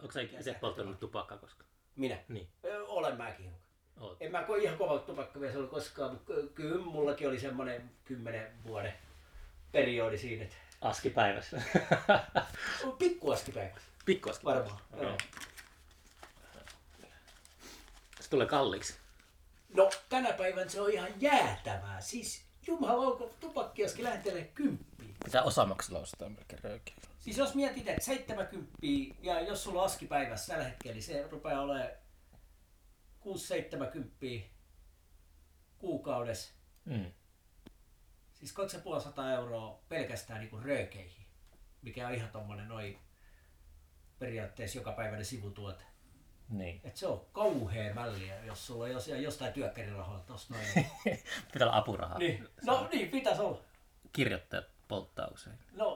Onko se itse polttanut tupakkaa koskaan? Minä? Niin. Olen mäkin hiukan. Oot. En mä ihan kova tupakkamies ollut koskaan, mutta ky- kyllä mullakin oli semmoinen kymmenen vuoden periodi siinä, että Aski päivässä. pikku asti päivässä. Pikku aski Varmaan, Okei. joo. Se tulee kalliiksi. No tänä päivänä se on ihan jäätävää. Siis jumalauko, tupakkiaski lähtelee kymppiin. Pitää osamaksella ostaa melkein röökiä. Siis jos mietit, että 70 ja jos sulla on aski päivässä tällä hetkellä, niin se rupeaa olemaan 6-70 kuukaudessa. Mm. Siis 2500 euroa pelkästään niin röökeihin, mikä on ihan tommonen noin periaatteessa jokapäiväinen sivutuote. Niin. Et se on kauhea mälliä, jos sulla on jos, jostain työkkärirahaa tossa noin. Pitää olla apurahaa. niin. No niin, pitäisi olla. Kirjoittajat polttaa usein. No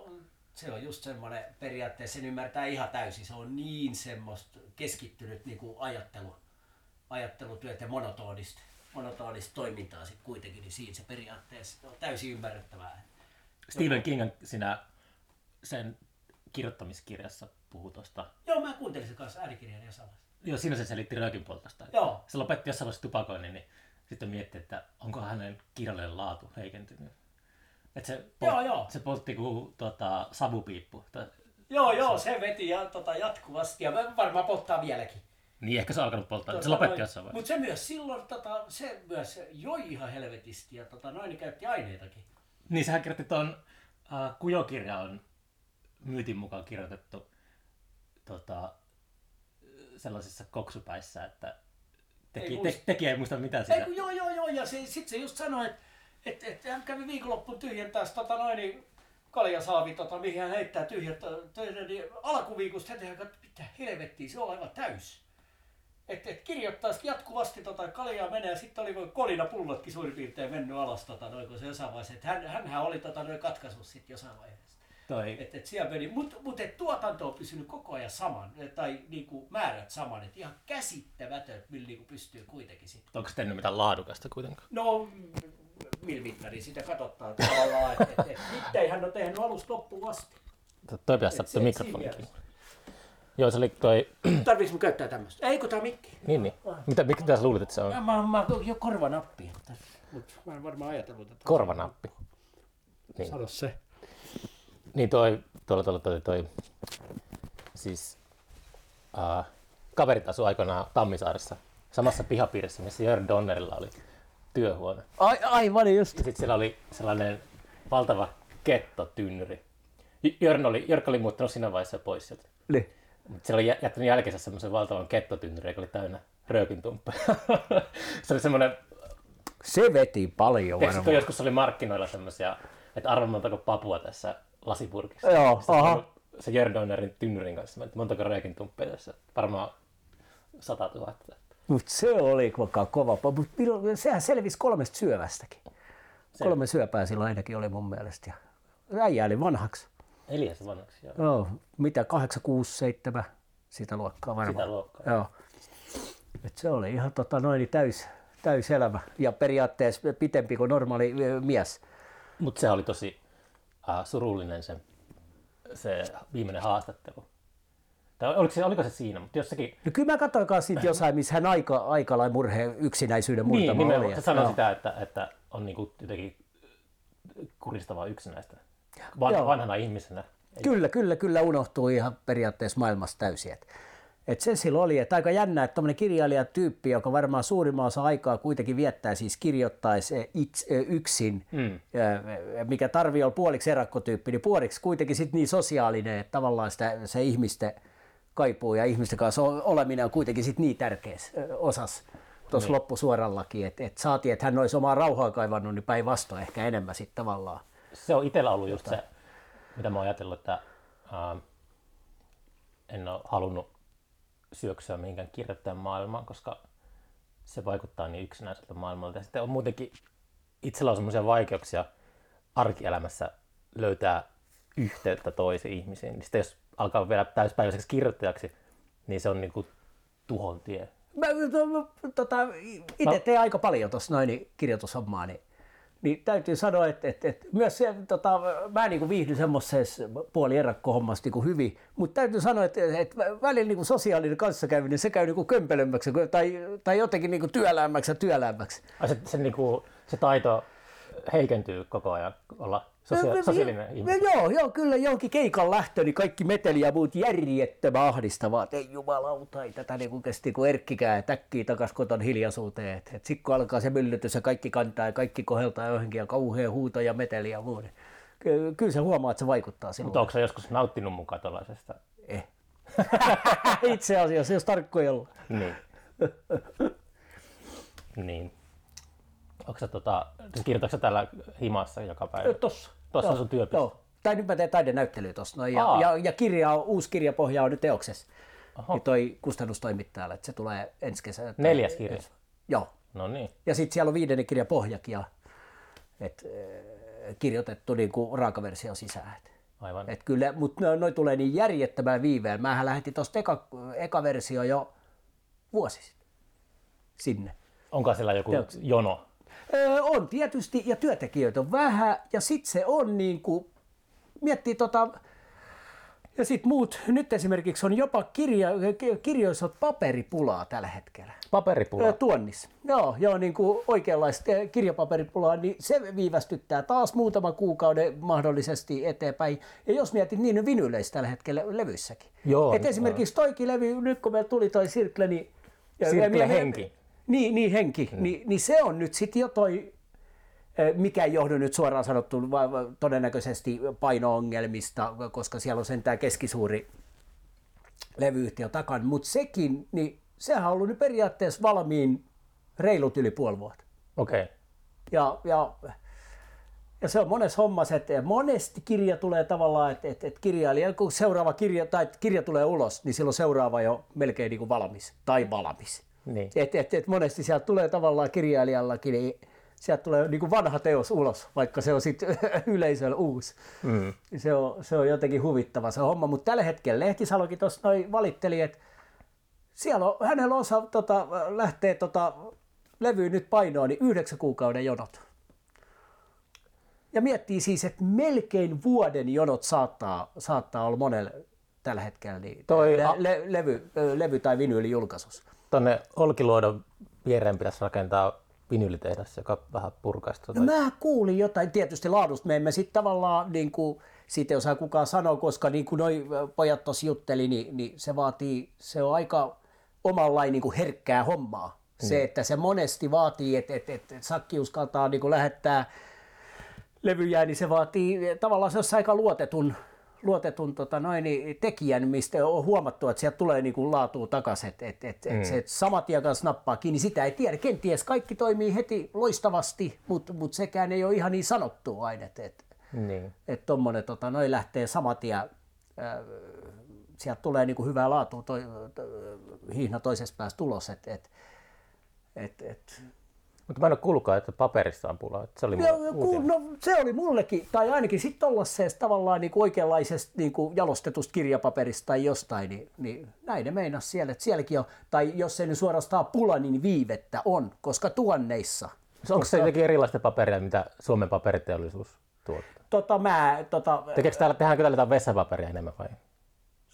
se on just semmoinen periaatteessa, sen ymmärtää ihan täysin. Se on niin semmoista keskittynyt niin kuin ajattelu, ajattelutyöt ja monotonista, monotonista toimintaa sitten kuitenkin, niin siinä se periaatteessa on täysin ymmärrettävää. Stephen King siinä sen kirjoittamiskirjassa puhuu tuosta. Joo, mä kuuntelin sen kanssa äänikirjan jossain vaiheessa. Joo, siinä se selitti röökin poltosta. Joo. Se lopetti jossain vaiheessa tupakoinnin, niin sitten mietti, että onko hänen kirjallinen laatu heikentynyt. Että se, Joo, joo. se poltti kuin tota, savupiippu. Tai, Joo, joo, se veti ja, tota, jatkuvasti ja varmaan polttaa vieläkin. niin ehkä se on alkanut polttaa. Tota se lopetti jossain vaiheessa. Mutta se myös silloin, tota, se myös joi ihan helvetisti ja tota, noin niin käytti aineitakin. Niin sehän kirjoitti tuon, uh, Kujokirja on myytin mukaan kirjoitettu tota, sellaisissa koksupäissä, että teki, Ei te, muista. tekijä ei muista mitään Ei siitä. kun joo, joo, joo, ja se, sit se just sanoi, että et, et, hän kävi viikonloppuun tyhjentää tota noin, niin kaljasaavi, tota, mihin hän heittää tyhjät, töiden, niin alkuviikosta heti hän katsoi, mitä helvettiä, se on aivan täys. Että et kirjoittaa sit jatkuvasti tota, kaljaa menee ja sitten oli kolina pullotkin suurin piirtein mennyt alas tota, noin, kun se jossain vaiheessa, että hän, hänhän oli tota, noin katkaissut sitten jossain vaiheessa. Toi, Et, et siellä meni, mutta mut, et tuotanto on pysynyt koko ajan saman, tai niinku määrät saman, että ihan käsittämätön, että millä niinku pystyy kuitenkin sitten. onko se tehnyt mitään laadukasta kuitenkaan? No, millä mittari sitä katsottaa tavallaan, että et, et, nyt hän on tehnyt alusta loppuun asti. Toi pitäisi se- mikrofonikin. Joo, se oli toi... Tarviiks mun käyttää tämmöistä? Ei kun tää mikki. niin, niin. Mitä, mitä sä luulit, että se on? Mä, mä, mä oon jo korvanappi, mutta mä en varmaan ajatellut tätä. Korvanappi. Niin. Sano se. Niin toi, tuolla, tuolla, toi, toi, siis uh, kaverit asui aikoinaan Tammisaaressa, samassa pihapiirissä, missä Jörn Donnerilla oli työhuone. Ai, aivan just. Ja sitten siellä oli sellainen valtava kettotynnyri. Jörn oli, Jörk oli muuttanut siinä vaiheessa pois sieltä. Niin. Mutta siellä oli jä- jättänyt jälkeensä semmoisen valtavan kettotynnyri, joka oli täynnä röökintumppeja. se oli semmoinen, Se veti paljon tiedätkö, kun joskus oli markkinoilla semmoisia, että arvo montako papua tässä lasipurkissa. Joo, Sitten aha. Se Jörn Donnerin tynnyrin kanssa, että montako röökintumppeja tässä. Varmaan 100 000. Mutta se oli koko kova. Mutta sehän selvisi kolmesta syövästäkin. Kolme syöpää silloin ainakin oli mun mielestä. Ja äijä oli vanhaksi. Elias vanhaksi, joo. Joo, mitä 8, 6, 7, sitä luokkaa varmaan. Sitä luokkaa. Joo. Et se oli ihan tota, noin täys, täys elämä ja periaatteessa pitempi kuin normaali mies. Mutta se oli tosi uh, surullinen se, se viimeinen haastattelu. Tai oliko se, oliko se siinä, mutta jossakin... No kyllä mä katsoin kanssa siitä jossain, missä hän aika, aikalain murheen yksinäisyyden Niin, murtama oli. nimenomaan. Se sanoi Joo. sitä, että, että on niinku jotenkin kuristavaa yksinäistä. Van, Joo. vanhana ihmisenä. Kyllä, kyllä, kyllä unohtuu ihan periaatteessa maailmasta täysin. Et, et se silloin oli, että aika jännä, että tämmöinen kirjailijatyyppi, joka varmaan suurimman osa aikaa kuitenkin viettää, siis kirjoittaisi itse, yksin, Mm. ja mikä tarvii olla puoliksi erakkotyyppi, niin puoliksi kuitenkin sit niin sosiaalinen, että tavallaan sitä, se ihmisten kaipuu ja ihmisten kanssa oleminen on kuitenkin sit niin tärkeässä ö, osassa tuossa Niin. loppusuorallakin, että et saatiin, että hän olisi omaa rauhaa kaivannut, niin päinvastoin ehkä enemmän sitten tavallaan. Se on itsellä ollut just se, mitä mä oon ajatellut, että ähm, en ole halunnut syöksyä mihinkään kirjoittajan maailmaan, koska se vaikuttaa niin yksinäiseltä maailmalta. Ja sitten on muutenkin, itsellä on semmoisia vaikeuksia arkielämässä löytää yhteyttä toisiin ihmisiin. Niin sitten jos alkaa vielä täyspäiväiseksi kirjoittajaksi, niin se on niin kuin tuhon tie. Mä to, tota, itse No. teen aika paljon tuossa noin niin kirjoitushommaa, niin, niin täytyy sanoa, että, että, että myös se, tota, mä niin kuin viihdyn semmoisessa puoli erakkohommassa niin hyvin, mutta täytyy sanoa, että, että välillä niin kuin sosiaalinen kanssakäyminen, se käy niin kuin kömpelömmäksi tai, tai jotenkin niin kuin työlämmäksi ja työlämmäksi. Se, se, niin kuin, se taito heikentyy koko ajan olla sosia- sosiaalinen ihminen. Joo, joo, kyllä johonkin keikan lähtö, niin kaikki meteli ja muut järjettömän ahdistavaa. Ei jumalauta, ei tätä niin kuin kesti, kun erkkikää täkkii takas koton hiljaisuuteen. Et, et sitten kun alkaa se myllytys ja kaikki kantaa ja kaikki koheltaa johonkin ja kauhean huuto ja meteli ja muu, niin ky- kyllä se huomaa, että se vaikuttaa sinuun. Mutta onko se joskus nauttinut mukaan tuollaisesta? Eh. Itse asiassa, jos tarkkoja olla. Niin. niin. Onko se tota, kirjoitatko täällä himassa joka päivä? Tossa. Tuossa on sun työpiste. Joo. Tai nyt mä teen taidenäyttelyä tuossa. No, ja, Aa. ja, ja, kirja on, uusi kirjapohja on nyt teoksessa. Oho. Niin toi kustannustoimittajalle, että se tulee ensi kesänä. Neljäs kirja. Joo. No niin. Ja sitten siellä on viidennen kirjan pohjakin ja et, kirjoitettu niin kuin raakaversio sisään. Et, Aivan. et kyllä, mutta noi, noi tulee niin järjettömän viiveen. Mähän lähetin tuosta eka, eka versio jo vuosi sitten sinne. Onko siellä joku Teoksi. jono? Öö, on tietysti, ja työntekijöitä on vähän, ja sitten se on niin kuin, miettii tota, ja sitten muut, nyt esimerkiksi on jopa kirja, ki- kirjoissa paperipulaa tällä hetkellä. Paperipula. Öö, tuonnissa. Joo, joo niin kuin oikeanlaista kirjapaperipulaa, niin se viivästyttää taas muutama kuukauden mahdollisesti eteenpäin. Ja jos mietit niin on vinyyleissä tällä hetkellä levyissäkin. Joo, Et esimerkiksi toikin levy, nyt kun meillä tuli toi Sirkle, niin... Sirkle henki. Niin, niin henki. Hmm. Niin, niin se on nyt sitten jo toi, eh, mikä ei johdu nyt suoraan sanottu va- todennäköisesti paino-ongelmista, koska siellä on sentään keskisuuri levyyhtiö takana, mutta sekin, niin sehän on ollut nyt periaatteessa valmiin reilut yli puoli vuotta. Okei. Okay. Ja, ja, ja se on monessa hommassa, että monesti kirja tulee tavallaan, että, että, että kirjailija, kun seuraava kirja, tai kirja tulee ulos, niin silloin seuraava jo melkein niin kuin valmis tai valmis. Niin. Et, et, et monesti sieltä tulee tavallaan kirjailijallakin, niin sieltä tulee niin kuin vanha teos ulos, vaikka se on sitten yleisöllä uusi. Mm. Se on, se on jotenkin huvittava se homma, mutta tällä hetkellä Lehtisalokin tuossa noin valitteli, että siellä on, hänellä osa tota, lähtee tota, levyyn nyt painoon, niin yhdeksän kuukauden jonot. Ja miettii siis, että melkein vuoden jonot saattaa, saattaa olla monelle tällä hetkellä niin Toi le, a- le, levy, levy- tai vinyylijulkaisussa. Tonne Olkiluodon viereen pitäisi rakentaa vinyylitehdas, joka vähän purkaisi tuota. No mä kuulin jotain, tietysti laadusta me emme sitten tavallaan, niin kuin, siitä ei osaa kukaan sanoa, koska niin kuin noi pojat tuossa jutteli, niin, niin, se vaatii, se on aika omanlainen niin kuin herkkää hommaa. Se, että se monesti vaatii, että, että, että sakki uskaltaa niin kuin lähettää levyjä, niin se vaatii tavallaan se on aika luotetun, luotetun tota noin, tekijän, mistä on huomattu, että sieltä tulee niin kuin laatua takaisin, että et, et, et se sama tie kanssa nappaa kiinni, sitä ei tiedä. Kenties kaikki toimii heti loistavasti, mutta mut sekään ei ole ihan niin sanottu aina, että et, Niin. et tommonen tota, noin lähtee sama tie, äh, sieltä tulee niin kuin hyvää laatua toi, to, hihna toisessa päässä tulos, että et, et, et, Mutta mä en ole kuullutkaan, että paperista on pulaa. Se oli ku, uutinen. no, se oli mullekin, tai ainakin sitten tollaisesta tavallaan niin oikeanlaisesta niin kuin jalostetusta kirjapaperista tai jostain, niin, niin näin ne meinas siellä, että sielläkin on, tai jos ei nyt suorastaan pula, niin viivettä on, koska tuonneissa. Onko se jotenkin erilaista paperia, mitä Suomen paperiteollisuus tuottaa? Tota, mä, tota, Tekeekö täällä, tehdäänkö täällä jotain vessapaperia enemmän vai?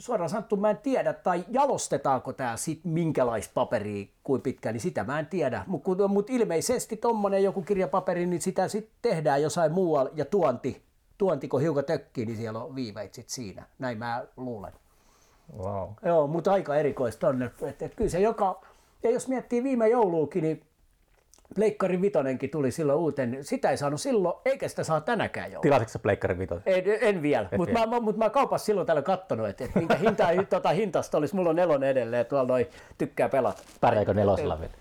Suoraan sanottu mä en tiedä, tai jalostetaanko tämä sit minkälaista paperia, kuin pitkään, niin sitä mä en tiedä. Mutta mut ilmeisesti tommonen joku kirjapaperi, niin sitä sitten tehdään jossain muualla, ja tuonti, tuonti kun hiukan tökkii, niin siellä on viiveit sit siinä. Näin mä luulen. Wow. Joo, mutta aika erikoista on, että et, et kyllä se joka, ja jos miettii viime jouluukin, niin Pleikkari Vitonenkin tuli silloin uuteen, sitä ei saanut silloin, eikä sitä saa tänäkään joulua. Tilasitko Pleikkari Vitosen? En, en vielä, mutta mä, mut mä kaupassa silloin täällä kattonut, että et minkä hinta, tota, hintasta olisi. Mulla on nelonen edelleen, tuolla noi tykkää pelata. Pärjääkö nelosella vielä?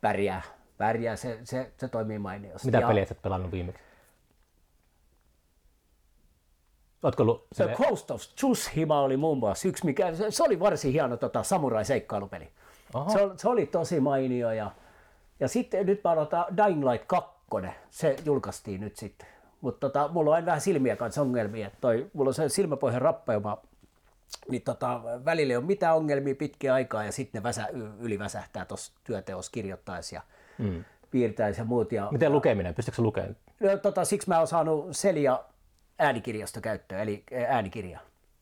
Pärjää, pärjää, se, se, se toimii mainiosti. Mitä Ja peliä sä pelannut viimeksi? Ootko ollut The Ghost of Tsushima oli muun muassa yksi, mikä, se, se oli varsin hieno tota, samurai-seikkailupeli. Oho. Se, oli- se, oli tosi mainio ja, ja sitten nyt mä odotan Dying Light 2, se julkaistiin nyt sitten. Mutta tota, mulla on aina vähän silmiä kanssa ongelmia, että toi, mulla on se silmäpohjan rappeuma, niin tota, välillä ei ole mitään ongelmia pitkiä aikaa ja sitten ne väsä, y- yliväsähtää tuossa työteossa kirjoittaessa ja mm. piirtäisi ja muut. Ja, Miten lukeminen? Pystytkö lukemaan? No, tota, siksi mä oon saanut Selia äänikirjasto käyttöön, eli äänikirja.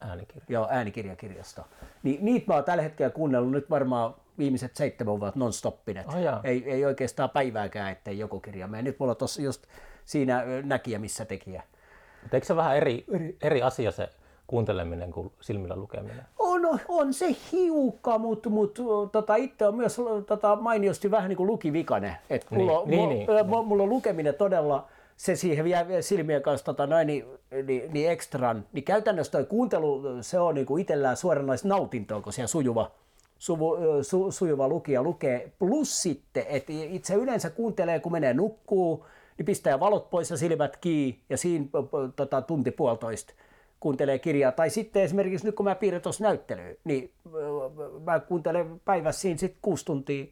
Äänikirja. Joo, äänikirjakirjasto. Niin, niitä mä oon tällä hetkellä kuunnellut nyt varmaan viimeiset seitsemän vuotta non-stoppinet. Oh, jaa. ei, ei oikeastaan päivääkään, ettei joku kirja mene. Nyt mulla on tossa just siinä näkijä, missä tekijä. Mutta eikö se vähän eri, eri asia se kuunteleminen kuin silmillä lukeminen? On, on se hiukka, mutta mut, tota, itse on myös tota, mainiosti vähän niin kuin lukivikainen. Et mulla, Niin, on- niin, mulla, niin, mulla, mulla on lukeminen todella, se siihen vielä silmien kanssa tota, noin, niin, niin, niin ekstran. Niin käytännössä toi kuuntelu, se on niin kuin itsellään suoranaista nautintoa, kun siellä sujuva, suvu, su, sujuva lukija lukee. Plus sitten, että itse yleensä kuuntelee, kun menee nukkuu, niin pistää valot pois ja silmät kiinni ja siinä tota, tunti puolitoista kuuntelee kirjaa. Tai sitten esimerkiksi nyt kun mä piirrän tuossa näyttelyä, niin mä kuuntelen päivässä siinä sitten kuusi tuntia,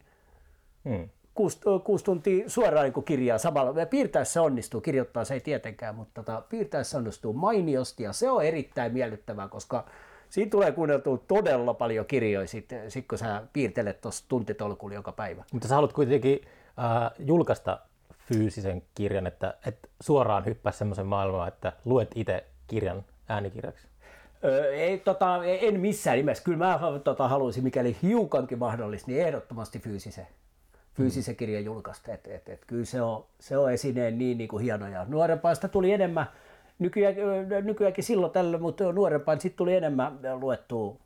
Hmm. Kuusi, kuusi tuntia suoraan niin kirjaa samalla. Ja piirtää se onnistuu, kirjoittaa se ei tietenkään, mutta tota, piirtää se onnistuu mainiosti ja se on erittäin miellyttävää, koska siinä tulee kuunneltua todella paljon kirjoja sitten, sit kun sä piirtelet tuossa tuntitolkulla joka päivä. Mutta sä haluat kuitenkin äh, julkaista fyysisen kirjan, että et suoraan hyppää semmoisen maailmaan, että luet itse kirjan äänikirjaksi. Öö, ei, tota, en missään nimessä. Kyllä mä tota, haluaisin, mikäli hiukankin mahdollista, niin ehdottomasti fyysisen, fyysisen kirjan julkaista. Et, et, et, kyllä se on, se on esineen niin, niin kuin hieno. Ja nuorempaista tuli enemmän, nykyään, nykyäänkin silloin tällöin, mutta nuorempaan sitten tuli enemmän luettua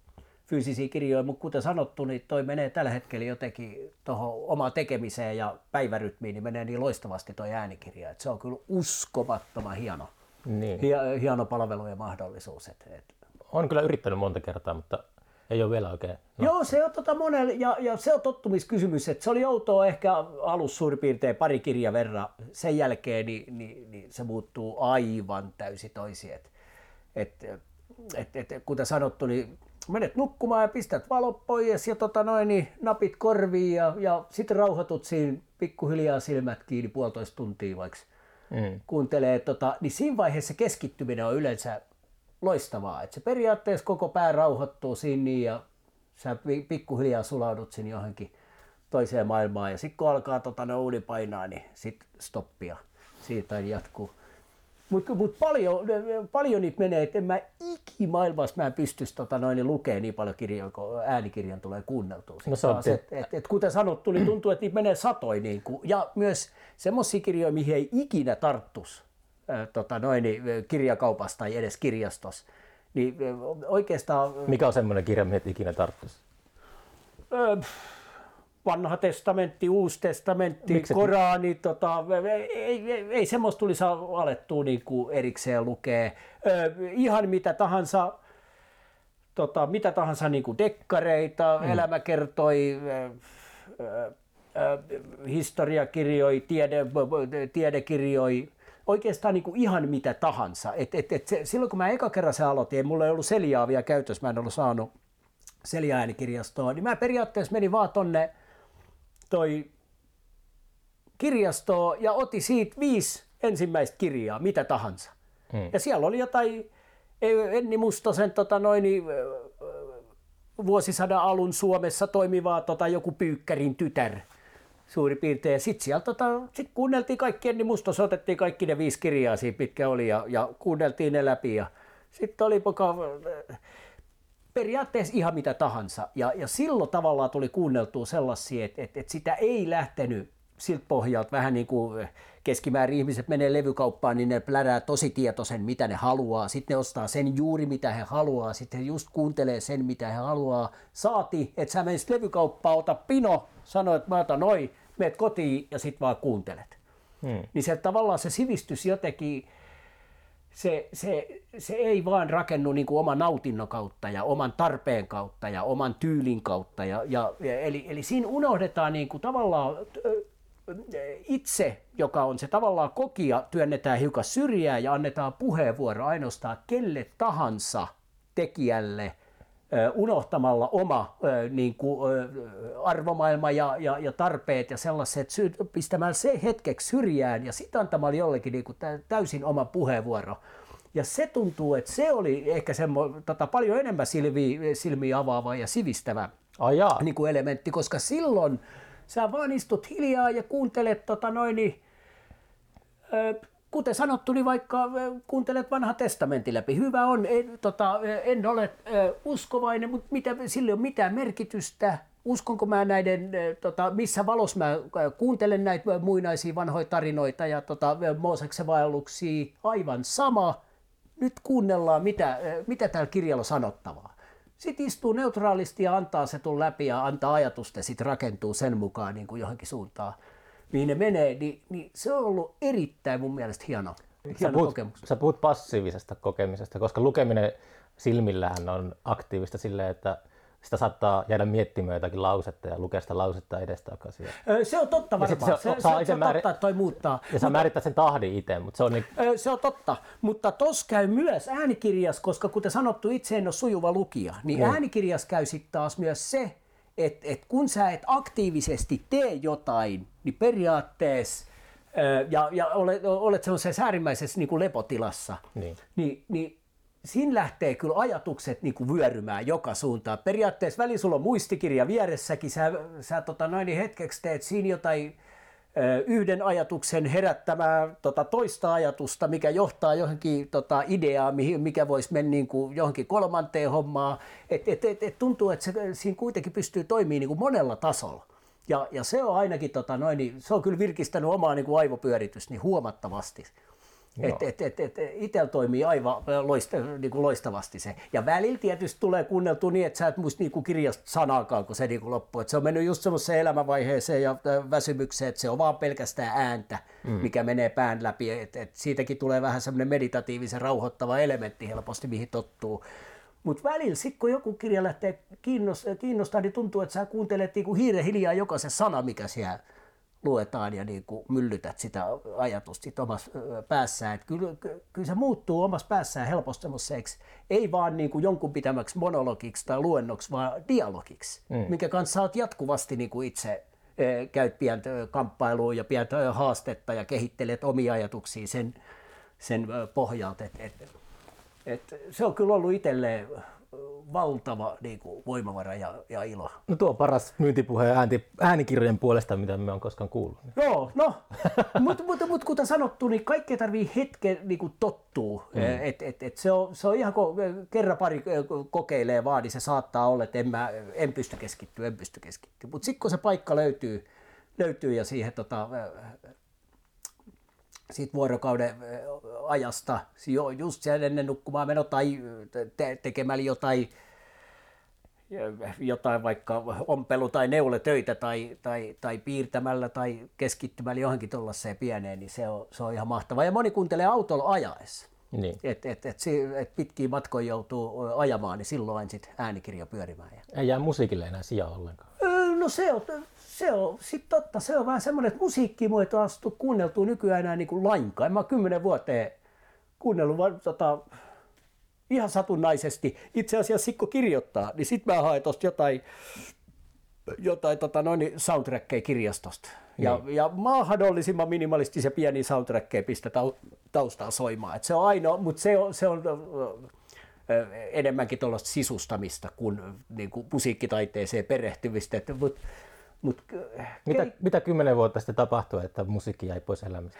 fyysisiä kirjoja, mutta kuten sanottu, niin toi menee tällä hetkellä jotenkin tuohon omaan tekemiseen ja päivärytmiin, niin menee niin loistavasti toi äänikirja, että se on kyllä uskomattoman hieno, Niin. hie- hieno palvelu ja mahdollisuus. Et, et, Olen kyllä yrittänyt monta kertaa, mutta ei ole vielä oikein. No. Joo, se on tota monelle, ja, ja se on tottumiskysymys, että se oli outoa ehkä alus suurin piirtein pari kirja verran. Sen jälkeen niin, niin, niin se muuttuu aivan täysin toisin. Et, et, et, et, kuten sanottu, niin menet nukkumaan ja pistät valot pois ja tota noin, niin napit korviin ja, ja sitten rauhoitut siinä pikkuhiljaa silmät kiinni puolitoista tuntia vaikka Mm. kuuntelee, tota, niin siinä vaiheessa keskittyminen on yleensä loistavaa. Että se periaatteessa koko pää rauhoittuu siinä niin ja sä pi- pikkuhiljaa sulaudut sinne johonkin toiseen maailmaan. Ja sitten kun alkaa tota, ne uni painaa, niin sitten stoppia. Siitä jatkuu. Mutta mut paljon, paljon niitä menee, että en mä ikimaailmassa mä pystyisi tota, noin lukemaan niin paljon kirjoja, kun äänikirjan tulee kuunneltua. No se Taas, et, et, et, kuten sanottu, niin tuntuu, että niitä menee satoi. Niin kuin, ja myös semmoisia kirjoja, mihin ei ikinä tarttus äh, tota, noin, niin, kirjakaupassa tai edes kirjastossa. Niin oikeastaan Mikä on semmoinen kirja, mihin et ikinä tarttuisi? Vanha testamentti, uusi testamentti, Miksi et- Korani, tota, ei, ei, ei, semmoista tulisi alettua niin kuin erikseen lukee. Ö, ihan mitä tahansa, tota, mitä tahansa niin kuin dekkareita, mm. ö, ö, historiakirjoi, tiede, tiedekirjoi, oikeastaan niin kuin ihan mitä tahansa. Et, et, et se, silloin kun mä eka kerran se aloitin, mulla ei ollut Seliaa vielä käytössä, mä en ollut saanut Selia-äänikirjastoon, niin mä periaatteessa menin vaan tonne toi kirjastoon ja otin siitä viisi ensimmäistä kirjaa, mitä tahansa. Hmm. Ja siellä oli jotain Enni Mustosen tota noin, vuosisadan alun Suomessa toimivaa tota, joku Pyykkärin tytär suurin piirtein. Ja sitten sieltä tota, sit kuunneltiin kaikki Enni Mustos, otettiin kaikki ne viisi kirjaa siinä pitkä oli ja, ja kuunneltiin ne läpi. Ja sitten oli poka, periaatteessa ihan mitä tahansa. Ja, ja silloin tavallaan tuli kuunneltua sellaisia, että, että, että sitä ei lähtenyt siltä pohjalta vähän niin kuin keskimäärin ihmiset menee levykauppaan, niin ne plärää tosi tietoisen, mitä ne haluaa. Sitten ne ostaa sen juuri, mitä he haluaa. Sitten he just kuuntelee sen, mitä he haluaa. Saati, että sä menisit levykauppaan, ota pino, sano, että mä otan noin, meet kotiin ja sitten vaan kuuntelet. Hmm. Niin se tavallaan se sivistys jotenkin, se, se, se ei vaan rakennu niin kuin oman nautinnon kautta ja oman tarpeen kautta ja oman tyylin kautta. Ja, ja, eli, eli siinä unohdetaan niin kuin tavallaan itse, joka on se tavallaan kokija, työnnetään hiukan syrjään ja annetaan puheenvuoro ainoastaan kelle tahansa tekijälle unohtamalla oma niin kuin, arvomaailma ja, ja, ja tarpeet ja sellaiset, pistämällä se hetkeksi syrjään ja sitten antamalla jollekin niin kuin tä- täysin oma puheenvuoro. Ja se tuntuu, että se oli ehkä semmo, tota, paljon enemmän silmiä, silmiä avaava ja sivistävä jaa. niin kuin elementti, koska silloin sä vaan istut hiljaa ja kuuntelet tota noin, niin, ö, kuten sanottu, niin vaikka kuuntelet vanha testamentti läpi, hyvä on, en, tota, en ole uskovainen, mutta mitä, sillä ei ole mitään merkitystä. Uskonko mä näiden, tota, missä valossa mä kuuntelen näitä muinaisia vanhoja tarinoita ja tota, Mooseksen vaelluksia, aivan sama. Nyt kuunnellaan, mitä, mitä täällä kirjalla sanottavaa. Sitten istuu neutraalisti ja antaa se tulla läpi ja antaa ajatusta ja sitten rakentuu sen mukaan niin kuin johonkin suuntaan mihin ne menee, niin, niin se on ollut erittäin mun mielestä hieno, hieno sä puhut, kokemus. Sä puhut passiivisesta kokemisesta, koska lukeminen silmillään on aktiivista silleen, että sitä saattaa jäädä miettimään jotakin lausetta ja lukea sitä lausetta edestakaisin. Se on totta varmaan. Se, se, se, se, on määr... totta, että toi muuttaa. Ja sä määrittää sen tahdin itse, mutta se on niin... Se on totta, mutta tos käy myös äänikirjas, koska kuten sanottu, itse en ole sujuva lukija, niin mm. äänikirjas käy sitten taas myös se, että et kun sä et aktiivisesti tee jotain, niin periaatteessa ja, ja olet, olet sellaisessa äärimmäisessä niin kuin lepotilassa, niin. Niin, niin siinä lähtee kyllä ajatukset niin kuin vyörymään joka suuntaan. Periaatteessa väliin sulla on muistikirja vieressäkin, sä, sä tota, noin niin hetkeksi teet siinä jotain yhden ajatuksen herättämää tota, toista ajatusta, mikä johtaa johonkin tota, ideaan, mikä voisi mennä niin kuin johonkin kolmanteen hommaan. Et, et, et, et tuntuu, että se, siinä kuitenkin pystyy toimimaan niin kuin monella tasolla. Ja, ja se on ainakin, tota, noin, niin, se on kyllä virkistänyt omaa niin kuin aivopyöritystä niin huomattavasti. Et, et, et, et, itsellä toimii aivan loista, niin kuin loistavasti se. Ja välillä tietysti tulee kuunneltua niin, että sä et muista niin kirjasta sanaakaan, kun se niin kuin loppuu. Et se on mennyt just semmoiseen elämänvaiheeseen ja väsymykseen, että se on vaan pelkästään ääntä, mm. mikä menee pään läpi. Et, et siitäkin tulee vähän semmoinen meditatiivisen rauhoittava elementti helposti, mihin tottuu. Mutta välillä sitten kun joku kirja lähtee kiinnostaa, niin tuntuu, että sä kuuntelet niinku hiiren hiljaa jokaisen sana, mikä siellä luetaan ja niin kuin myllytät sitä ajatusta sit omassa päässään. Et kyllä, kyllä se muuttuu omassa päässään helposti semmoiseksi, ei vaan niin kuin jonkun pitämäksi monologiksi tai luennoksi, vaan dialogiksi, mm. minkä kanssa olet jatkuvasti niin kuin itse käyt pientä kamppailua ja pientä haastetta ja kehittelet omia ajatuksia sen, sen pohjalta. Et, et, et se on kyllä ollut itselleen valtava niin kuin, voimavara ja, ja ilo. No tuo on paras myyntipuhe äänti, äänikirjojen puolesta, mitä me on koskaan kuullut. Joo, no, mutta mut, mut, kuten sanottu, niin kaikki tarvii hetken niin kuin tottuu. Mm. Et, et, et se, on, se on ihan, kun kerran pari kokeilee vaan, niin se saattaa olla, että en, mä, en pysty keskittyä, en pysty keskittyä. Mutta sitten kun se paikka löytyy, löytyy ja siihen tota, siitä vuorokauden ajasta, just sen ennen nukkumaan meno tai te- tekemällä jotain, jotain vaikka ompelu- tai neuletöitä tai, tai, tai piirtämällä tai keskittymällä johonkin tuollaiseen pieneen, niin se on, se on ihan mahtavaa. Ja moni kuuntelee autolla ajaessa. Niin. Et, et, et, et pitkiä matkoja joutuu ajamaan, niin silloin sitten äänikirja pyörimään. Ei jää musiikille enää sijaa ollenkaan. No se on, se on sitten totta, se on vähän semmoinen, että musiikki ei taas kuunneltu nykyään enää niin kuin lainkaan. Mä oon kymmenen vuoteen kuunnellut vaan, tota, ihan satunnaisesti. Itse asiassa Sikko kirjoittaa, niin sit mä haen tosta jotain, jotain tota, noin soundtrackeja kirjastosta. Ja, niin. ja mahdollisimman minimalistisia pieniä soundtrackeja pistä taustaa soimaan. Et se on ainoa, mutta se on, se on enemmänkin tuollaista sisustamista kuin, niin kuin musiikkitaiteeseen perehtymistä. Että, mutta Mut, mitä, ke... mitä kymmenen vuotta sitten tapahtui, että musiikki jäi pois elämästä?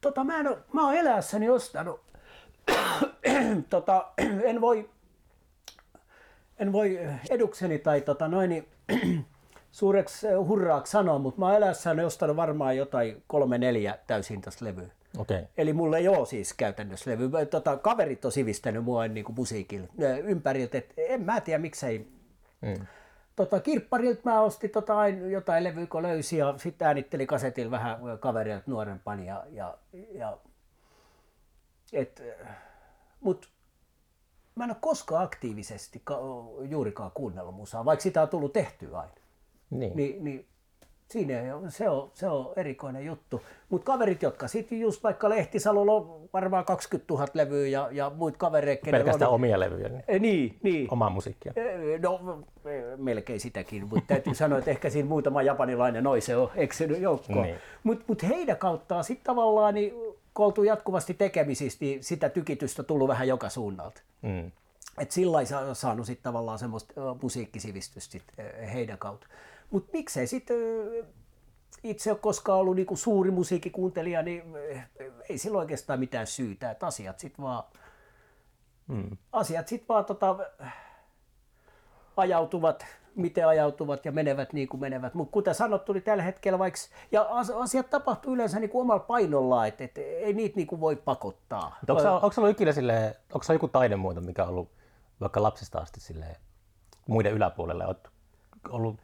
Tota, mä, en ole, mä oon elässäni ostanut. tota, en voi en voi edukseni tai tota, noin, suureksi hurraaksi sanoa, mutta mä oon elässäni ostanut varmaan jotain kolme neljä täysin tästä levyä. Okay. Eli mulla ei ole siis käytännössä levy. Tota, kaverit on sivistänyt mua niin kuin musiikilla ympäriltä. Et en mä tiedä miksei. Mm tota, kirpparilta mä ostin tota, jotain levyä, kun löysin ja sitten äänittelin kasetilla vähän kaverilta nuorempani. Ja, ja, ja, et, mut, mä en ole koskaan aktiivisesti ka- juurikaan kuunnellut musaa, vaikka sitä on tullut tehtyä aina. Niin. Ni, niin Siinä on, se, on, se on erikoinen juttu. Mutta kaverit, jotka sitten just vaikka Lehtisalolla on varmaan 20 000 levyä ja, ja muut kavereet, Pelkästään on, omia levyjä. Niin. E, niin, niin. Omaa musiikkia. E, no, melkein sitäkin, mutta täytyy sanoa, että ehkä siinä muutama japanilainen noise on eksynyt joukkoon. Niin. Mutta mut heidän kauttaan sitten tavallaan, niin, kun oltu jatkuvasti tekemisissä, niin sitä tykitystä tullut vähän joka suunnalta. Mm. Et sillä on saanut sitten tavallaan semmoista musiikkisivistystä sit heidän kautta. Mutta miksei sitten itse ole koskaan ollut niin kuin suuri musiikkikuuntelija, niin ei sillä oikeastaan mitään syytä, että asiat sitten vaan, Mm. asiat sit vaan tota, ajautuvat, miten ajautuvat ja menevät niin kuin menevät. Mutta kuten sanottu, niin tällä hetkellä vaikka, ja as- asiat tapahtuu yleensä niin kuin omalla painollaan, että et, ei niitä niin kuin voi pakottaa. Mutta onko, onko ollut ikinä silleen, onko se joku taidemuoto, mikä on ollut vaikka lapsesta asti silleen, muiden yläpuolelle? Olet ollut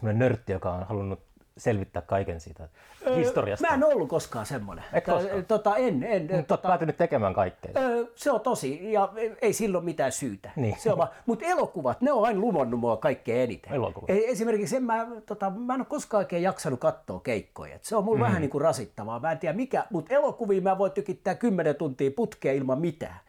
semmoinen nörtti, joka on halunnut selvittää kaiken siitä historiasta. Mä en ollut koskaan semmoinen. Et koskaan? Tota, en, en, Mutta olet päätynyt tekemään kaikkea. Öö, se on tosi, ja ei silloin mitään syytä. Niin. Se on vaan, mutta elokuvat, ne on aina lumonnut mua kaikkein eniten. Elokuvat. E- Esimerkiksi en mä, tota, mä en ole koskaan oikein jaksanut katsoa keikkoja. Et se on mulla mm. vähän niin kuin rasittavaa. Mä en tiedä mikä, mutta elokuviin mä voin tykittää 10 tuntia putkea ilman mitään.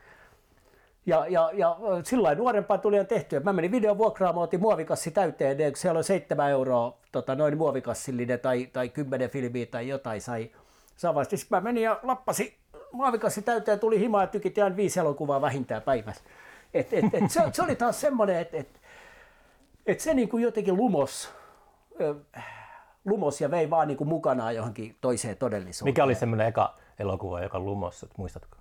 Ja, ja, ja sillä lailla nuorempaan tuli jo tehtyä. Mä menin videon vuokraamaan, otin muovikassi täyteen, ja siellä oli 7 euroa tota, noin muovikassillinen tai, tai 10 filmiä tai jotain sai. Sitten mä menin ja lappasin muovikassi täyteen, tuli himaa ja tykitin aina viisi elokuvaa vähintään päivässä. Et, et, et, se, se, oli taas semmoinen, että et, et se niin kuin jotenkin lumos, lumos ja vei vaan niin kuin mukanaan johonkin toiseen todellisuuteen. Mikä oli semmoinen eka elokuva, joka lumossa, muistatko?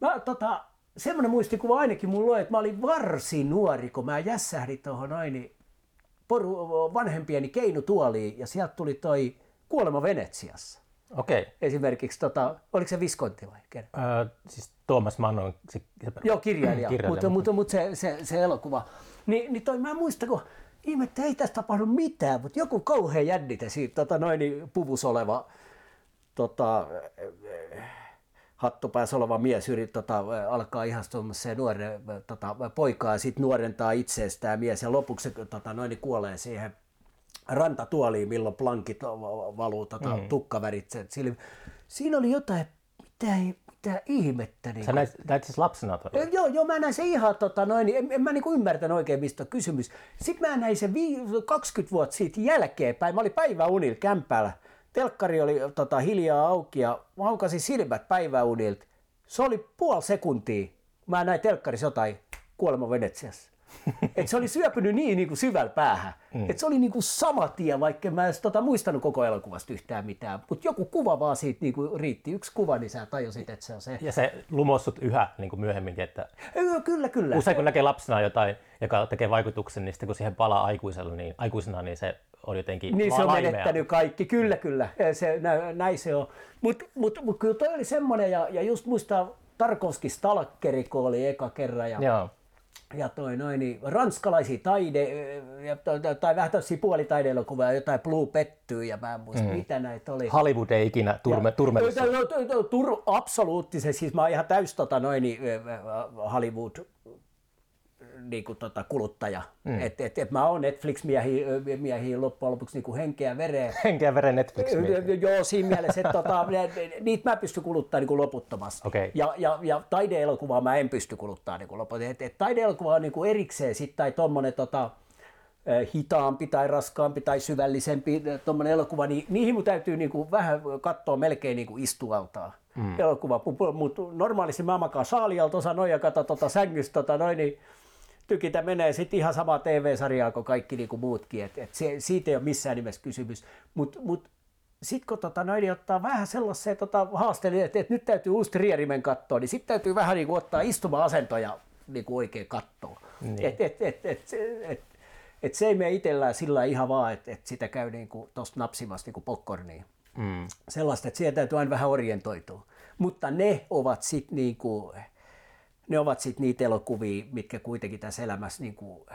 Mä, tota, semmoinen muistikuva ainakin mulla on, että mä olin varsin nuori, kun mä jässähdin tuohon noin niin poru, vanhempieni keinutuoliin ja sieltä tuli toi Kuolema Venetsiassa. Okei. Esimerkiksi, tota, oliko se Visconti vai? Kenen? Öö, siis Tuomas Mann on se, se Joo, kirjailija, kirjailija, mutta, mutta, mutta se, se, se, elokuva. Ni, niin toi, mä muistan, kun ihme, että ei tästä tapahdu mitään, mutta joku kauhean jännite siitä tota, noin puvus oleva tota, hattupäässä oleva mies yrit, tota, alkaa ihastua se nuoren tota, poikaa ja sitten nuorentaa itseestään mies ja lopuksi se tota, noin, niin kuolee siihen rantatuoliin, milloin plankit valuu tota, mm. tukkavärit. sen silmi. Siinä oli jotain, mitä, mitä ihmettä. Niin Sä näit, näit siis lapsena todella? Joo, joo, mä näin se ihan, tota, noin, niin en, en mä niinku ymmärtänyt oikein, mistä on kysymys. Sitten mä näin sen vii, 20 vuotta siitä jälkeenpäin. Mä olin päiväunilla kämpäällä. Telkkari oli tota, hiljaa auki ja mä haukasin silmät päiväunilta. Se oli puoli sekuntia. Mä näin telkkarissa jotain kuolema Venetsiassa. Et se oli syöpynyt niin, niin kuin syvällä päähän. Mm. Et se oli niin kuin sama tie, vaikka en mä edes tota, muistanut koko elokuvasta yhtään mitään. Mutta joku kuva vaan siitä niin kuin riitti. Yksi kuva, niin sä tajusit, että se on se. Ja se lumossut yhä niin kuin myöhemminkin, että kyllä, kyllä. usein kun näkee lapsena jotain, joka tekee vaikutuksen, niin sitten kun siihen palaa aikuisella, niin aikuisena niin se on jotenkin Niin se on laimea. menettänyt kaikki, kyllä kyllä, se, nä, näin se on. Mutta mut, mut kyllä toi oli semmoinen, ja, ja just muistaa Tarkovski Stalkeri, kun oli eka kerran, ja, Joo. ja toi noin, niin ranskalaisia taide, ja, tai, vähän tämmöisiä puolitaideelokuvia, jotain Blue Pettyy, ja mä en muista, mm. mitä näitä oli. Hollywood ei ikinä turme, turmelissa. No, no, no, Tur, absoluuttisesti, siis mä oon ihan täys tota, noin, niin, Hollywood niin kuin, tota, kuluttaja. Mm. Et, et, et mä oon Netflix-miehiä miehiä loppujen lopuksi niin kuin henkeä vereä. Henkeä veren netflix Joo, siinä mielessä, että tota, niitä mä pystyn kuluttamaan niin kuin loputtomasti. Okei. Ja, ja, ja taideelokuvaa mä en pysty kuluttamaan niin kuin loputtomasti. Et, et taideelokuva on niin kuin erikseen sit, tai tommonen tota, hitaampi tai raskaampi tai syvällisempi tommonen elokuva, niin niihin mun täytyy niin kuin vähän katsoa melkein niin kuin istualtaan. Mm. Elokuva, mutta normaalisti mä makaan saalialta osa noin ja kato tota sängystä tota noin, niin tykitä menee sitten ihan sama TV-sarjaa kuin kaikki niin kuin muutkin, et, et se, siitä ei ole missään nimessä kysymys. Mutta mut, sitten kun tota, noin, ottaa vähän sellaisen tota, haasteen, että et nyt täytyy uusi Trierimen katsoa, niin sitten täytyy vähän niin kuin, ottaa istuma-asentoja niin kuin oikein katsoa. Niin. Et, et, et, et, et, et se ei mene itsellään sillä ihan vaan, että et sitä käy niin kuin tuosta napsimasta niin kuin popcornia. Mm. Sellaista, että siihen täytyy aina vähän orientoitua. Mutta ne ovat sitten niin kuin, ne ovat sitten niitä elokuvia, mitkä kuitenkin tässä elämässä niin kuin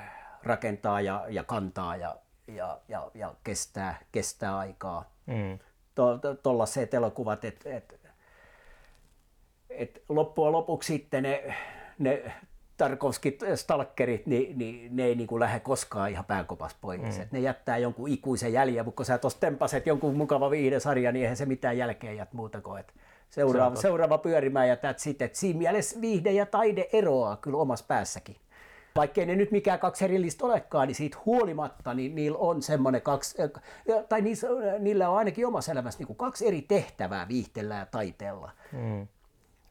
rakentaa ja, ja kantaa ja, ja, ja, ja kestää, kestää aikaa. Mm. Tuollaiset to, elokuvat, että et, et loppujen lopuksi sitten ne, ne Tarkovskit, stalkerit, niin, niin ne ei niin kuin lähde koskaan ihan pääkopas pois. Mm. Ne jättää jonkun ikuisen jäljen, mutta kun sä tuossa tempaset jonkun mukava viihdesarja, niin eihän se mitään jälkeen jät muuta kuin, että seuraava, seuraava pyörimään ja that's it. Et siinä mielessä viihde ja taide eroaa kyllä omassa päässäkin. Vaikkei ne nyt mikään kaksi erillistä olekaan, niin siitä huolimatta niin niillä on semmoinen kaksi, tai niissä, niillä on ainakin omassa elämässä niin kuin kaksi eri tehtävää viihteellä ja taiteella. Mm.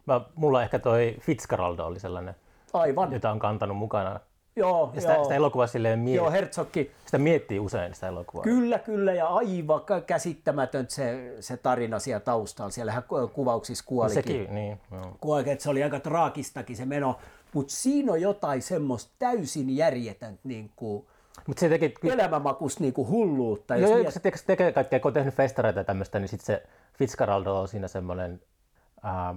Mä, mulla ehkä toi Fitzcarraldo oli sellainen, Aivan. jota on kantanut mukana Joo, Ja sitä, joo. sitä elokuvaa silleen miet, Joo, Herzogkin. sitä miettii usein sitä elokuvaa. Kyllä, kyllä, ja aivan kä- käsittämätön se, se tarina siellä taustalla. Siellähän ku- kuvauksissa kuolikin. Sekin, niin. Joo. Kuolikin, että se oli aika traagistakin se meno. Mutta siinä on jotain semmoista täysin järjetöntä niin kuin, Mutta se teki, elämänmakusta niin kuin hulluutta. Joo, Jos joo, kun se tekee, se tekee kaikkea, kun on tehnyt festareita ja tämmöistä, niin sitten se Fitzcarraldo on siinä semmoinen, ää,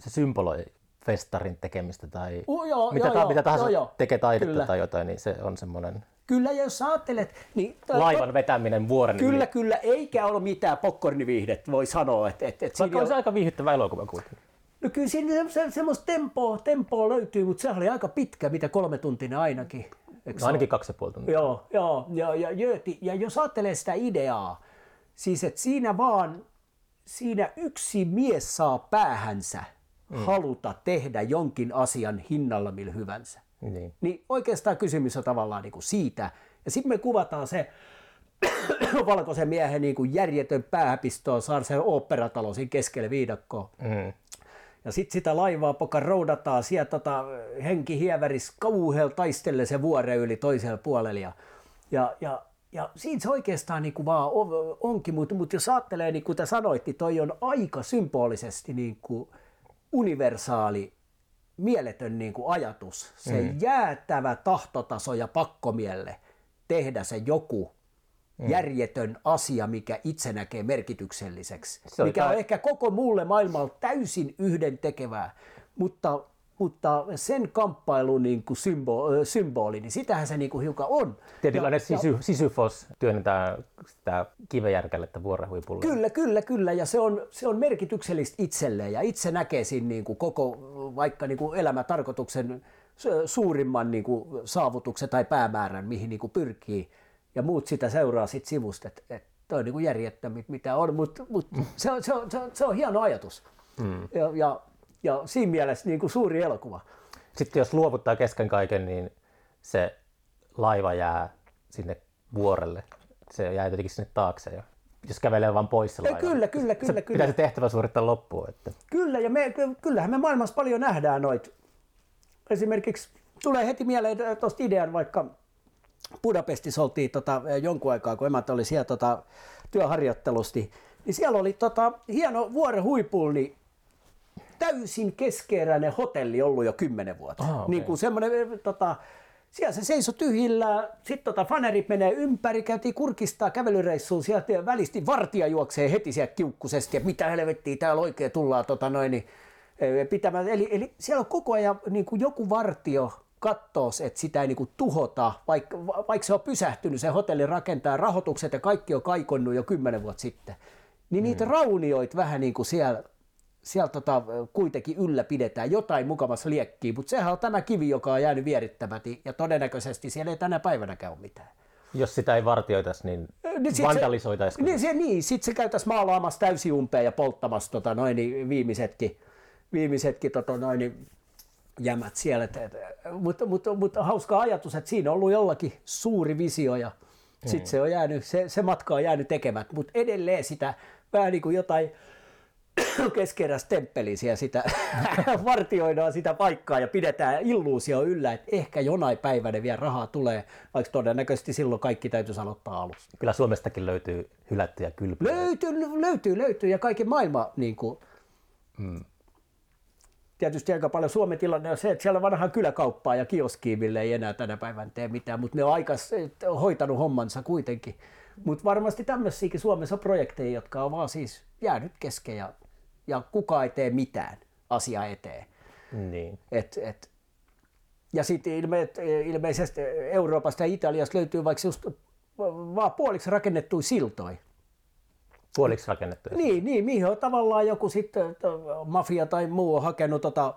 se symboloi festarin tekemistä tai Uh, joo, mitä, joo, ta- joo, mitä tahansa joo, joo. tekee taidetta Kyllä. tai jotain, niin se on semmoinen Kyllä, ja jos ajattelet, niin... laivan vetäminen vuoren Kyllä, yli. kyllä, eikä ole mitään popcorniviihdettä, voi sanoa. Että, että, että Vaikka siinä on se aika viihdyttävä elokuva kuitenkin. No kyllä siinä se, se, semmoista tempoa, tempoa löytyy, mutta se oli aika pitkä, mitä kolme tuntinen ainakin. Eikö No, ainakin kaksi ja puoli tuntia. Joo, joo ja, ja, jööti, ja jos ajattelee sitä ideaa, siis että siinä vaan, siinä yksi mies saa päähänsä mm. haluta tehdä jonkin asian hinnalla millä hyvänsä. Niin. Niin oikeastaan kysymys on tavallaan niin kuin siitä. Ja sitten me kuvataan se valkoisen miehen niin kuin järjetön pääpistoon, saa se oopperatalo siinä keskelle viidakkoa. Mm. Ja sitten sitä laivaa poka roudataan sieltä tota, henki hieväris kauhealla taistelle se vuore yli toisella puolella. Ja, ja, ja, ja siinä se oikeastaan niinku vaan on- onkin, mutta mut jos ajattelee, niin kuin te sanoitte, niin toi on aika symbolisesti niinku universaali, mieletön niinku ajatus. Se mm. jäätävä tahtotaso ja pakkomielle tehdä se joku mm. järjetön asia, mikä itse näkee merkitykselliseksi. Mikä tää- on ehkä koko muulle maailmalle täysin yhdentekevää, mutta, mutta sen kamppailun niin kuin symbo, symboli, niin sitähän se niin kuin hiukan on. Tietynlainen Ja- ja- sisy, sisyfos työnnetään sitä kivejärkällettä vuoren huipulle. Kyllä, kyllä, kyllä. Ja se on, se on merkityksellistä itselleen. Ja itse näkee siinä niin kuin koko vaikka niin kuin elämätarkoituksen su- suurimman niin kuin saavutuksen tai päämäärän, mihin niin kuin pyrkii. Ja muut sitä seuraa sit sivusta. Että et, toi on niin kuin järjettömit, mitä on. Mutta mut se, on, se, on, se, on, se on hieno ajatus. Mm. Ja, ja, ja siinä mielessä niin kuin suuri elokuva. Sitten jos luovuttaa kesken kaiken, niin se laiva jää sinne vuorelle. Se jää jotenkin sinne taakse. Ja jos kävelee vaan pois se Ja laiva. kyllä, kyllä, se kyllä, pitää kyllä. se tehtävä suorittaa loppuun. Että. Kyllä, ja me, kyllähän me maailmassa paljon nähdään noita. Esimerkiksi tulee heti mieleen tuosta idean, vaikka Budapestissa oltiin tota, jonkun aikaa, kun emät oli siellä tota, työharjoittelusti, niin siellä oli tota, hieno vuoren huipulla, niin täysin keskeeräinen hotelli ollut jo kymmenen vuotta. Ah, okei. Niin kuin semmoinen, tota, siellä se seisoi tyhjillä, sitten tota fanerit menee ympäri, käytiin kurkistaa kävelyreissuun, sieltä välisti vartija juoksee heti sieltä kiukkusesti, että mitä helvettiä täällä oikein tullaan tota noin, niin, eh, pitämään. Eli, eli siellä on koko ajan niin kuin joku vartio katsoo, että sitä ei niin kuin tuhota, vaikka, vaikka se on pysähtynyt, se hotelli rakentaa rahoitukset ja kaikki on kaikonnut jo kymmenen vuotta sitten. Niin niitä raunioit vähän niin kuin siellä siellä tota, kuitenkin ylläpidetään jotain mukavassa liekkiä, mutta sehän on tämä kivi, joka on jäänyt vierittämättä ja todennäköisesti siellä ei tänä päivänäkään ole mitään. Jos sitä ei vartioitaisi, niin, Niin Se, niin, se, niin sitten se käytäisiin maalaamassa täysin umpeen ja polttamassa tota, noin, niin viimeisetkin, viimeisetkin tota, noin, niin jämät siellä. Mutta, mutta, mutta hauska ajatus, että siinä on ollut jollakin suuri visio ja sitten se, on jäänyt, se, se matka on jäänyt tekemät, mutta edelleen sitä vähän niin kuin jotain siellä sitä vartioidaan sitä paikkaa ja pidetään illuusio yllä, että ehkä jonain päivänä vielä rahaa tulee, vaikka todennäköisesti silloin kaikki täytyisi aloittaa alusta. Kyllä Suomestakin löytyy hylättyjä kylpyjä. Löytyy, löytyy, löytyy ja kaikki maailma niin kuin, mm. Tietysti aika paljon Suomen tilanne on se, että siellä on vanhaa kyläkauppaa ja kioskiin, mille ei enää tänä päivänä tee mitään, mutta ne on aika hoitanut hommansa kuitenkin. Mutta varmasti tämmöisiäkin Suomessa on projekteja, jotka on vaan siis jäänyt kesken ja, ja kukaan ei tee mitään asiaa eteen. Niin. Et, et, ja sitten ilme, ilmeisesti Euroopasta ja Italiasta löytyy vaikka just vaan puoliksi rakennettuja siltoja. Puoliksi rakennettu. Niin, niin, mihin on tavallaan joku sitten mafia tai muu on hakenut tota,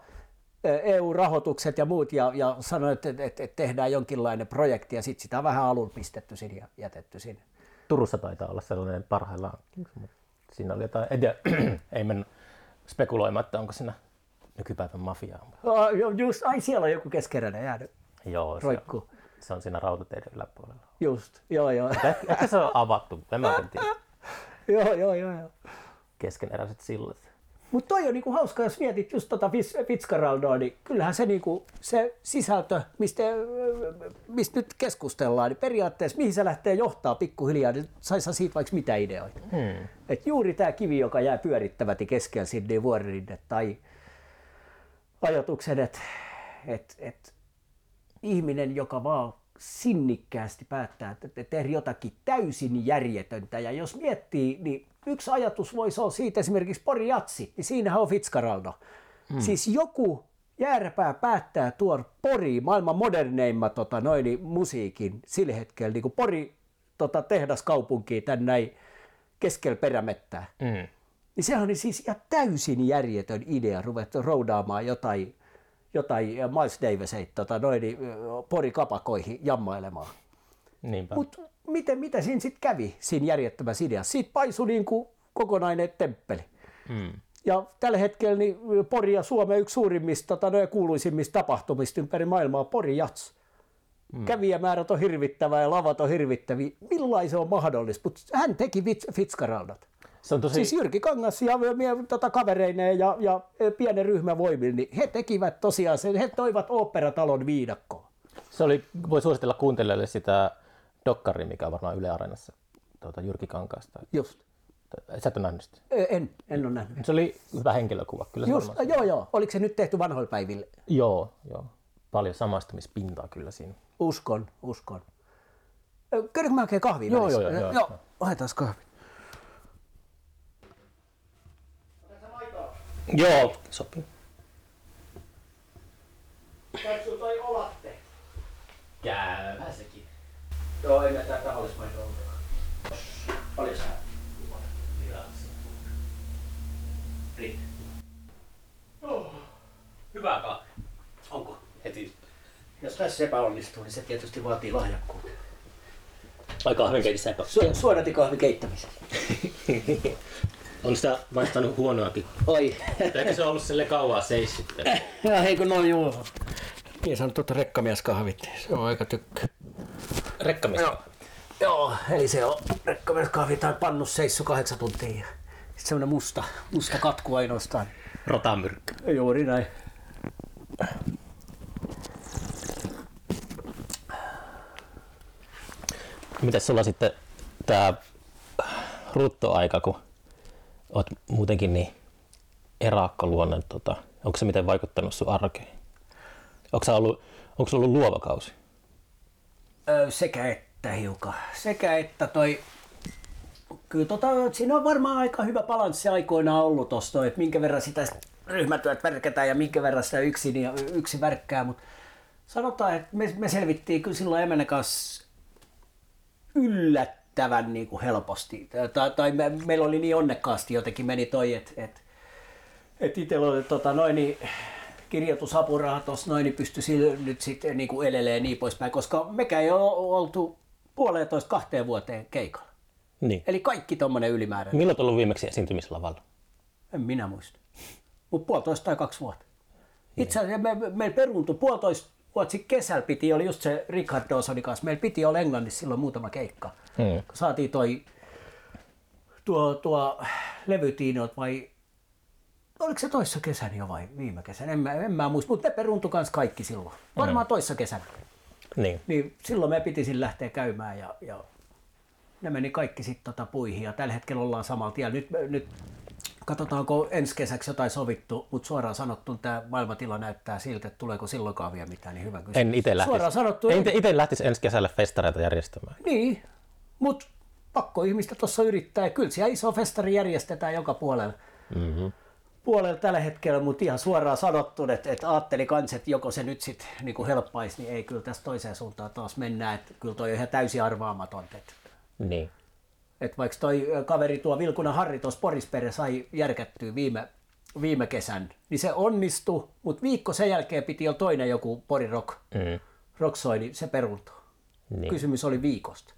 EU-rahoitukset ja muut ja, ja sanoi, että, että, että tehdään jonkinlainen projekti ja sitten sitä on vähän alun pistetty sinne ja jätetty sinne. Turussa taitaa olla sellainen parhaillaan. Siinä oli jotain, en tiedä, ei mennä spekuloimaan, että onko siinä nykypäivän mafiaa. Oh, just, ai siellä on joku keskeräinen jäänyt Joo, se, roikkuu. se on siinä rautateiden yläpuolella. Just, joo joo. Ehkä, se on avattu, en mä tiedä. joo, joo, joo, joo. Keskeneräiset sillat. Mutta toi on niinku hauska, jos mietit just tota Fitz- Fitzgeraldoa, niin kyllähän se, niinku, se sisältö, mistä, mistä nyt keskustellaan, niin periaatteessa mihin se lähtee johtaa pikkuhiljaa, niin saisi siitä vaikka mitä ideoita. Hmm. Et juuri tämä kivi, joka jää pyörittäväti keskellä Sidney Warrinne tai ajatuksen, että et, et ihminen, joka vaan sinnikkäästi päättää, että tehdä jotakin täysin järjetöntä. Ja jos miettii, niin yksi ajatus voisi olla siitä esimerkiksi Pori Jatsi, niin siinähän on Fitzcarraldo. Hmm. Siis joku jääräpää päättää tuoda Pori, maailman moderneimman tota, noin, niin musiikin sillä hetkellä, niin kuin Pori tota, tehdaskaupunki tänne näin keskellä perämettää. Mm. Niin sehän oli siis ihan täysin järjetön idea ruveta roudaamaan jotain, jotain Miles Daviseita tota, noin, niin, porikapakoihin jammailemaan. Niinpä. Mutta miten, mitä siinä sitten kävi siinä järjettömässä ideassa? Siitä paisui niin kuin kokonainen temppeli. Mm. Ja tällä hetkellä niin Pori ja Suomen yksi suurimmista tota, no, ja kuuluisimmista tapahtumista ympäri maailmaa Pori Jats. Mm. Kävijämäärät on hirvittävää ja lavat on hirvittäviä. Millainen se on mahdollista? Mutta hän teki Fitz- Fitzgeraldat. Se on tosi... Siis Jyrki Kangas ja tota, kavereineen ja, ja e, pienen ryhmän voimilla, niin he tekivät tosiaan sen, he toivat oopperatalon viidakkoon. Se oli, voi suositella kuuntelijoille sitä dokkaria, mikä on varmaan Yle Areenassa tuota, Jyrki Kankaasta. Just. Sä et ole nähnyt sitä? En, en ole nähnyt. Se oli hyvä henkilökuva. Kyllä se Just, joo, joo. Oliko se nyt tehty vanhoilla päivillä? Joo, joo. Paljon samastumispintaa kyllä siinä. Uskon, uskon. Käydäänkö mä oikein kahvia Joo, joo, joo, joo. joo. Otetaan kahvi. Joo, sopii. Käykö toi olatte? Käyhän sekin. Joo, ei näitä tahollismainen ollut. Paljon sä? Hyvä kahvi. Onko? Heti. Jos tässä epäonnistuu, niin se tietysti vaatii lahjakkuutta. Vai kahvinkeitissä epä. Su- suodatikahvin keittämisen. On sitä vaihtanut huonoakin. Oi. Eikö se ollut sille kauan seis sitten? Ja hei kun noin juu. Niin sanotut rekkamieskahvit. Se on aika tykkää. Rekkamies. Joo. Joo, eli se on rekkamieskahvi tai pannus seissu kahdeksan tuntia. Sitten semmonen musta, musta katku ainoastaan. Rotamyrkky. Juuri näin. Miten sulla sitten tää ruttoaika, kun oot muutenkin niin erakkoluonne, tota, onko se miten vaikuttanut sun arkeen? Onko se ollut, onko ollut luova kausi? Sekä että hiukan. Sekä että toi... Kyllä tota, siinä on varmaan aika hyvä balanssi aikoinaan ollut tosta, että minkä verran sitä ryhmätyöt värkätään ja minkä verran sitä yksin, ja yksi värkkää, mutta sanotaan, että me, me selvittiin kyllä silloin Emänä kanssa yllättävän niin kuin helposti. Tai, tai me, meillä oli niin onnekkaasti jotenkin meni toi, että et, et itsellä oli tota, noin, niin, kirjoitusapuraha tuossa noin, niin pystyi sillä nyt sitten niin kuin elelee niin poispäin, koska mekään ei ole oltu puolentoista kahteen vuoteen keikalla. Niin. Eli kaikki tommonen ylimääräinen. Milloin oot ollut viimeksi esiintymislavalla? En minä muista. Mutta puolitoista tai kaksi vuotta. Itse asiassa me, me, peruuntui puolitoista vuotta sitten kesällä piti, oli just se Richard Dawsonin kanssa. Meillä piti olla Englannissa silloin muutama keikka. Hmm. Saatiin toi tuo, tuo levytiinot vai oliko se toissa kesänä jo vai viime kesänä, en mä, en mä muista, mutta ne peruuntui kanssa kaikki silloin. Varmaan toissa kesänä. Niin. Niin silloin me piti sillä lähteä käymään ja, ja ne meni kaikki sitten tota puihin ja tällä hetkellä ollaan samalla tiellä. Nyt, nyt katsotaanko ensi kesäksi jotain sovittu, mutta suoraan sanottu tämä maailmantila näyttää siltä, että tuleeko silloinkaan vielä mitään, niin hyvä kysymys. En itse lähtisi. Suoraan sanottu, en itse lähtisi ensi kesällä festareita järjestämään. Niin, mutta pakko ihmistä tuossa yrittää. Kyllä siellä iso festari järjestetään joka puolella. Mm-hmm. Puolella tällä hetkellä, mutta ihan suoraan sanottu, että, että ajatteli kans, että joko se nyt sitten niin helppaisi, niin ei kyllä tästä toiseen suuntaan taas mennään, että kyllä toi on ihan täysin arvaamatonta. Että, Niin. että vaikka toi kaveri tuo Vilkunan Harri tuossa Porispere sai järkättyä viime, viime kesän, niin se onnistui, mutta viikko sen jälkeen piti jo toinen joku Pori Rock, Mm. niin se peruuntui. Niin. Kysymys oli viikosta.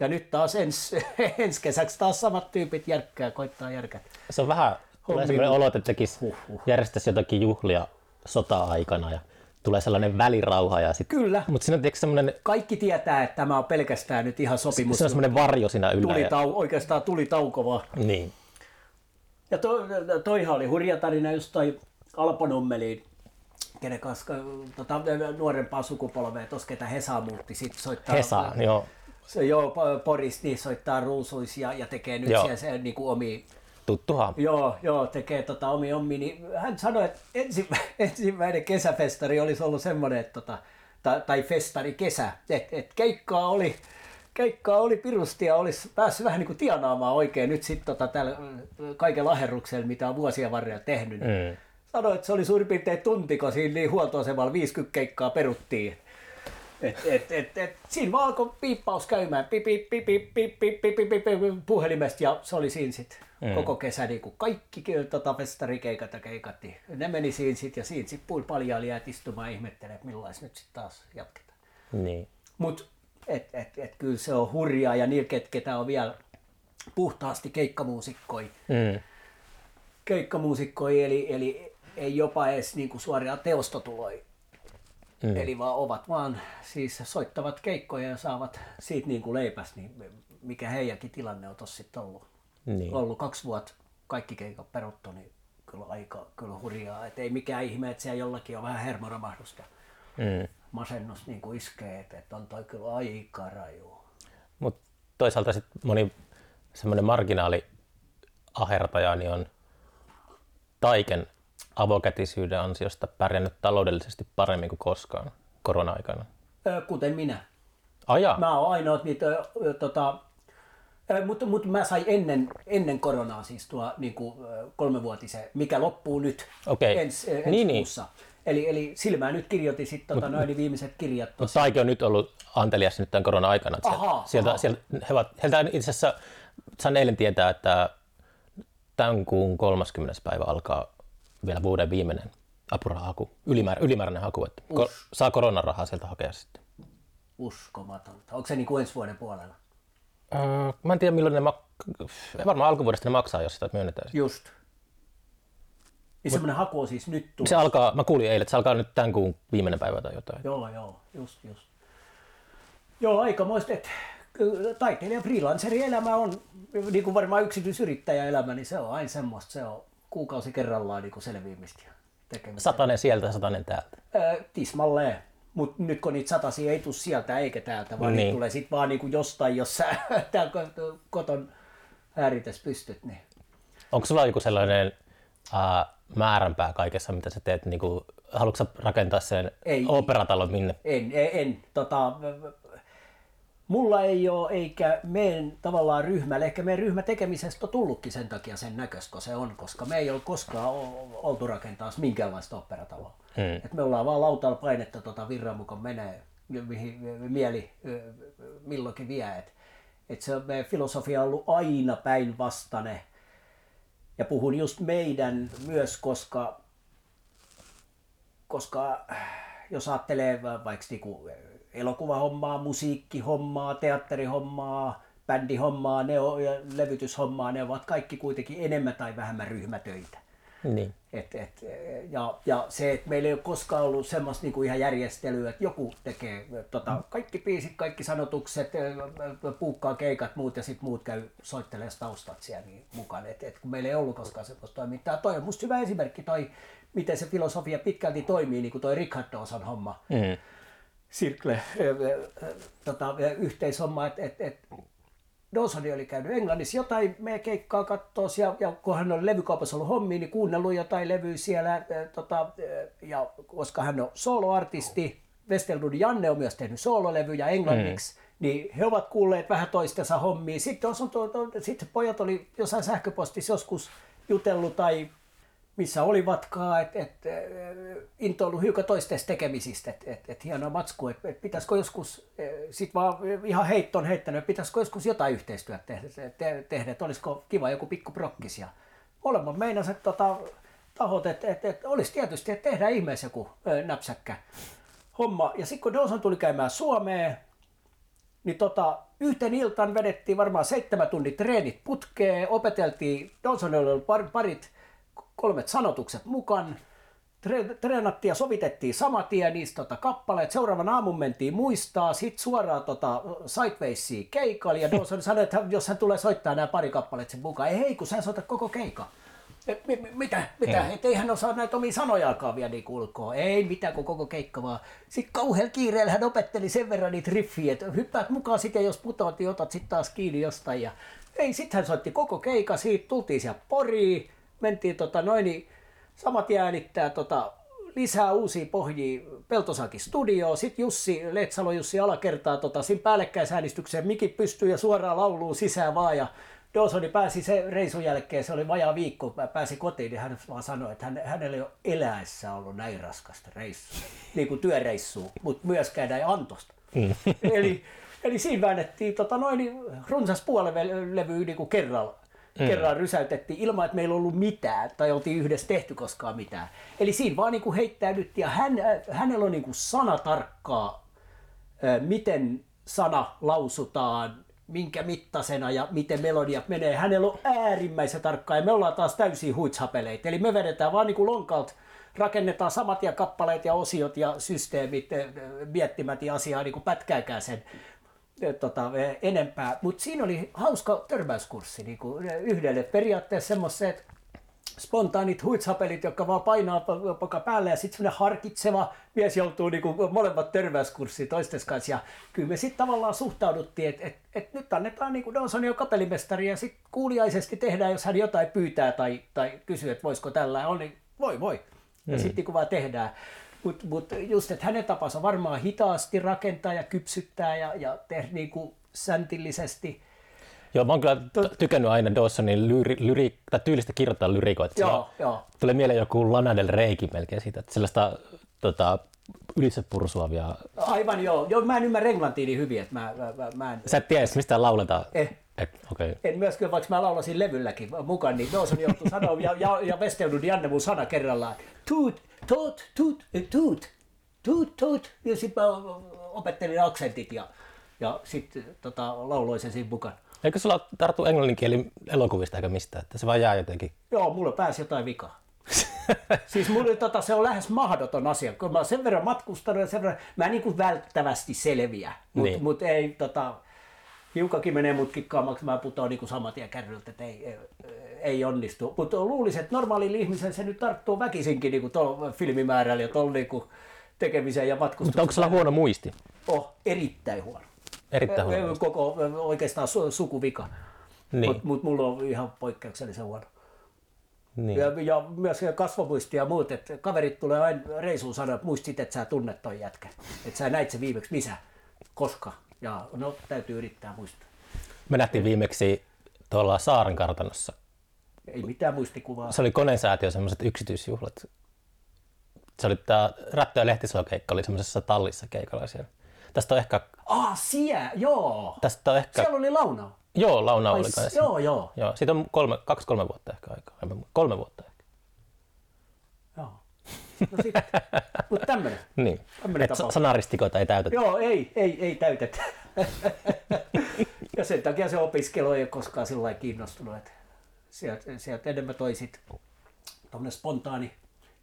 Ja nyt taas ens, ensi kesäksi taas samat tyypit järkkää, koittaa järkätä. Se on vähän, tulee sellainen olo, että tekisi, järjestäisi jotakin juhlia sota-aikana ja tulee sellainen välirauha ja sit, Kyllä. mutta siinä on semmoinen, Kaikki tietää, että tämä on pelkästään nyt ihan sopimus. se on semmoinen varjo siinä yllä. Ja, tulitau, oikeastaan tuli tauko vaan. niin. Ja to, toihan oli hurja tarina just toi Alpo Nummeliin, kenen kanssa tota, nuorempaa sukupolvea, tos ketä Hesa muutti, sit soittaa... Hesa, joo. Se, joo, Po- Poris niin soittaa ruusuisia ja tekee nyt Joo. siellä se, niin kuin omi, Tuttuhan. joo, joo, tekee tota omi ommi, niin hän sanoi, että ensi, ensimmäinen kesäfestari olisi ollut semmoinen, että tota, tai, tai festari kesä, että et keikkaa oli, keikkaa oli pirusti ja olisi päässyt vähän niin kuin tienaamaan oikein nyt sitten tota, tällä mm, kaiken aherruksella, mitä on vuosien varrella tehnyt. Niin Mm. Sanoi, että se oli suurin piirtein tuntiko siinä niin huoltoasemalla 50 keikkaa peruttiin. Et, et, et, et, siinä vaan alkoi piippaus käymään pip, pip, pip, pip, pip, pip, pip, pip, puhelimesta ja se oli siinä sitten mm. koko kesä niin kuin kaikki tota, festarikeikat ja keikat. niin Ne meni siinä sitten ja siinä sitten puoli paljon jäät istumaan ja ihmettelee, että millais nyt sitten taas jatketaan. Niin. Mutta et, et, et, kyllä se on hurjaa ja niillä, ket, ketä on vielä puhtaasti keikkamuusikkoja, Mm. keikkamuusikkoja eli, eli ei jopa edes niinku suoria teostotuloja. Mm. Eli vaan ovat vaan siis soittavat keikkoja ja saavat siitä niin kuin leipäs, niin mikä heidänkin tilanne on tossa sitten ollut. Niin. Ollut kaksi vuotta kaikki keikat peruttu, niin kyllä aika kyllä hurjaa. Et ei mikään ihme, että siellä jollakin on vähän hermoromahdusta. Mm. Masennus niin kuin iskee, että et on toi kyllä aika raju. Mutta toisaalta sitten moni semmoinen marginaali ahertaja niin on taiken avokätisyyden ansiosta pärjännyt taloudellisesti paremmin kuin koskaan korona-aikana. Kuten minä. Ajaa. Mä oon ainoa niitä, tota, mutta, mutta mä sain ennen, ennen koronaa siis tuo niin kuin, kolmevuotisen, mikä loppuu nyt ensi, ö, ensi Niin, niin. kuussa. Eli, eli silmään nyt kirjoitin sitten tota, noin viimeiset kirjat. Mutta Taike on nyt ollut antelias nyt tämän korona-aikana. Ahaa, sieltä, ahaa. sieltä, he ovat, heiltä itse asiassa sain eilen tietää, että tämän kuun 30. päivä alkaa vielä vuoden viimeinen apurahahaku, ylimäärä, ylimääräinen haku, että ko, saa koronarahaa sieltä hakea sitten. Uskomatonta. Onko se niin kuin ensi vuoden puolella? Öö, mä en tiedä milloin ne mak- varmaan alkuvuodesta ne maksaa, jos sitä myönnetään. Just. Niin semmoinen haku on siis nyt tullut. Se alkaa, mä kuulin eilen, että se alkaa nyt tämän kuun viimeinen päivä tai jotain. Joo, joo, just, just. Joo, aikamoista, että taiteilijan freelancerin elämä on, niin kuin varmaan yksityisyrittäjäelämä, niin se on aina semmoista, se on kuukausi kerrallaan niin kuin selviämistä ja tekemistä. Satanen sieltä, satanen täältä. Ää, tismalleen. Mutta nyt kun niitä satasia ei tule sieltä eikä täältä, vaan niin. Niin. niitä tulee sitten vaan niinku jostain, jos sä koton ääritäs pystyt. Niin. Onko sulla joku sellainen ää, määränpää kaikessa, mitä sä teet? Niin kuin, haluatko sä rakentaa sen Ei. operatalon minne? En, en, en tota, mulla ei ole, eikä meidän tavallaan ryhmällä, ehkä meidän ryhmä tekemisestä on tullutkin sen takia sen näköistä, kun se on, koska me ei ole koskaan oltu rakentaa minkäänlaista operataloa. Hmm. Et me ollaan vaan lautalla painetta tota virran mukaan menee, mihin mieli milloinkin vie. Et, et se meidän filosofia on ollut aina päinvastainen. Ja puhun just meidän myös, koska koska jos ajattelee va- vaikka niinku elokuvahommaa, musiikkihommaa, teatterihommaa, bändihommaa, ne on, ja levytyshommaa, ne ovat kaikki kuitenkin enemmän tai vähemmän ryhmätöitä. Niin. Et, et, ja, ja se, että meillä ei ole koskaan ollut semmoista niinku ihan järjestelyä, että joku tekee tota, kaikki biisit, kaikki sanotukset, puukkaa keikat, muut ja sitten muut käy soittelee taustat siellä niin mukaan. Et, et, kun meillä ei ollut koskaan semmoista toimintaa. Toi on musta hyvä esimerkki toi, miten se filosofia pitkälti toimii, niin kuin toi Richard Dawson homma. Mm. Circle, ö, tota, yhteishomma, että et, et, Dawson oli käynyt Englannissa jotain meidän keikkaa katsoa ja, ja kun hän oli levykaupassa ollut hommia, niin kuunnellut jotain levyä siellä. Ä, tota, ä, ja koska hän on soloartisti, Westerlund Janne on myös tehnyt soololevyjä englanniksi, mm. niin he ovat kuulleet vähän toistensa hommia. Sitten, on, to, to, sitten pojat oli jossain sähköpostissa joskus jutellut tai missä olivatkaan, että et, intoillut hiukan toisten tekemisistä, että et, et hienoa matskua, että et pitäisikö joskus, sitten vaan ihan heitton heittänyt, että pitäisikö joskus jotain yhteistyötä tehdä, te, tehdä että olisiko kiva joku pikku prokkis. Ja molemmat meinasivat tota, tahot, että et, et olisi tietysti, että tehdään ihmeessä joku ö, näpsäkkä homma. Ja sitten kun Dawson tuli käymään Suomeen, niin tota, yhten iltaan vedettiin varmaan seitsemän tunnin treenit putkeen, opeteltiin, Dawsonilla oli par, parit, kolmet sanotukset mukaan, tre, treenattiin ja sovitettiin saman tien niistä tota, kappaleet, seuraavan aamun mentiin muistaa, sitten suoraan tota, Sidewaysiin keikalle, ja Dawson sanoi, että jos hän tulee soittaa nämä pari kappaleet sen mukaan, ei hei, kun sä soitat koko keika. Et, mi, mi- mitä, mitä? Mm. Et ei hän osaa näitä omia sanojaakaan vielä niin ulkoa. Ei mitään, kun koko keikka vaan. Sitten kauhealla kiireellä hän opetteli sen verran niitä riffiä, että hyppäät mukaan sitten, jos putoat, niin otat sitten taas kiinni jostain. Ja ei, sitten hän soitti koko keikka, siitä tultiin siellä Poriin, mentiin tota noin, niin samat äänittää tota, lisää uusia pohjia Peltosakin studioon. Sitten Jussi, Letsalo Jussi alakertaa tota, siinä päällekkäisäänistykseen mikit pystyy ja suoraan lauluun sisään vaan. Ja Dawsoni pääsi se reisun jälkeen, se oli vajaa viikko, pä- pääsi kotiin, niin hän vaan sanoi, että hän, hänellä ei ole eläessä ollut näin raskasta reissua, niin kuin työreissua, mutta myöskään näin antosta. eli, eli siinä väännettiin tota noin, niin runsas puolen levy niin kuin kerralla. Mm. Kerran rysäytettiin ilman, että meillä on ollut mitään tai oltiin yhdessä tehty koskaan mitään. Eli siinä vaan niin kuin heittäydyttiin ja hän, äh, hänellä on niin kuin sanatarkkaa, äh, miten sana lausutaan, minkä mittasena ja miten melodiat menee. Hänellä on äärimmäisen tarkkaa ja me ollaan taas täysin huitshapeleita. Eli me vedetään vaan niin kuin lonkalta, rakennetaan samat ja kappaleet ja osiot ja systeemit äh, miettimättä asiaa niin kuin pätkääkään sen tota, eh, enempää. Mutta siinä oli hauska törmäyskurssi niin kuin yhdelle. Periaatteessa semmoiset spontaanit huitshapelit, jotka vaan painaa po- poka päälle ja sitten semmoinen harkitseva mies joutuu niin kuin molemmat törmäyskurssiin toisten kanssa. Ja kyllä me sitten tavallaan suhtauduttiin, että et, et nyt annetaan niin kuin Dawson jo kapelimestari ja sitten kuuliaisesti tehdään, jos hän jotain pyytää tai, tai kysyy, että voisiko tällä on, niin voi voi. Ja mm. sitten kun vaan tehdään. Mutta mut just, että hänen tapansa varmaan hitaasti rakentaa ja kypsyttää ja, ja tehdä niin kuin säntillisesti. Joo, mä oon kyllä t- tykännyt aina Dawsonin lyri, lyri, tai tyylistä kirjoittaa lyrikoita. Joo, Joo. Tulee mieleen joku Lana Del Reykin melkein siitä, että sellaista tota, ylitsepursuavia... Aivan joo. joo mä en ymmärrä englantia niin hyvin, että mä, mä, mä, mä en, Sä et tiedä mistä lauletaan. Eh. Et, okay. en myöskään, vaikka mä laulasin levylläkin mukaan, niin Dawson joutui sanoa, ja, ja, ja Vesteudun Janne mun sana kerrallaan, tuut, toot, tuut, eh, tuut, tuut, tuut, ja sitten mä opettelin aksentit ja, ja sitten tota, lauloin sen siinä mukaan. Eikö sulla tarttu englanninkieli elokuvista eikä mistään, että se vaan jää jotenkin? Joo, mulla pääsi jotain vikaa. siis mulla, tota, se on lähes mahdoton asia, kun mä oon sen verran matkustanut ja sen verran, mä en niin kuin välttävästi selviä, mutta Niin. mut ei tota, hiukakin menee mutkikkaammaksi, mä putoan niin kuin saman tien kärryltä, että ei, ei, ei onnistu. Mutta luulisin, että normaalin ihmisen se nyt tarttuu väkisinkin niin kuin tuolla filmimäärällä ja tuolla niin tekemiseen ja Mutta matkustukseen. onko sulla huono muisti? Oh, erittäin huono. Erittäin huono. Koko oikeastaan su- sukuvika. Niin, Mutta mut mulla on ihan poikkeuksellisen huono. niin. Ja, ja myös kasvomuisti ja muut, että kaverit tulee aina reisuun sanoa, että muistit, että sä tunnet toi jätkä. Että sä näit se viimeksi missä, koska. Ja no, täytyy yrittää muistaa. Me nähtiin viimeksi tuolla Saaren kartanossa. Ei mitään muistikuvaa. Se oli konesäätiö semmoiset yksityisjuhlat. Se oli tämä Rättö ja Lehtisalo-keikka oli semmoisessa tallissa keikalla siellä. Tästä on ehkä, Ah, siellä, joo. tästä on ehkä, Siellä oli launa. joo, Launa oli kai joo, joo. Joo, siitä on kolme, kaksi, kolme vuotta ehkä aikaa. Kolme vuotta ehkä. joo. No sitten, mutta tämmönen. Niin. Tämmönen Et sanaristikoita ei täytetä. Joo, ei, ei, ei täytetä. ja sen takia se opiskelu ei ole koskaan sillä kiinnostunut, että sieltä, sieltä enemmän toi sit tommonen spontaani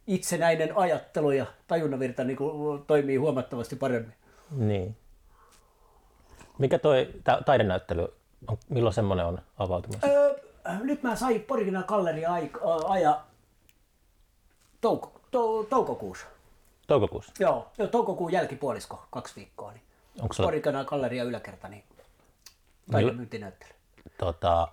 itsenäinen ajattelu ja tajunnanvirta niin kuin toimii huomattavasti paremmin. Niin. Mikä toi ta- taidenäyttely, on, milloin semmoinen on avautumassa? Öö, nyt mä sain Porikina galleria aik- aja touko, to, toukokuussa. Toukokuussa. Joo, jo toukokuun jälkipuolisko, kaksi viikkoa. Niin. Onko sulla Porikana galleria yläkerta, niin taidemyyntinäyttely. tota,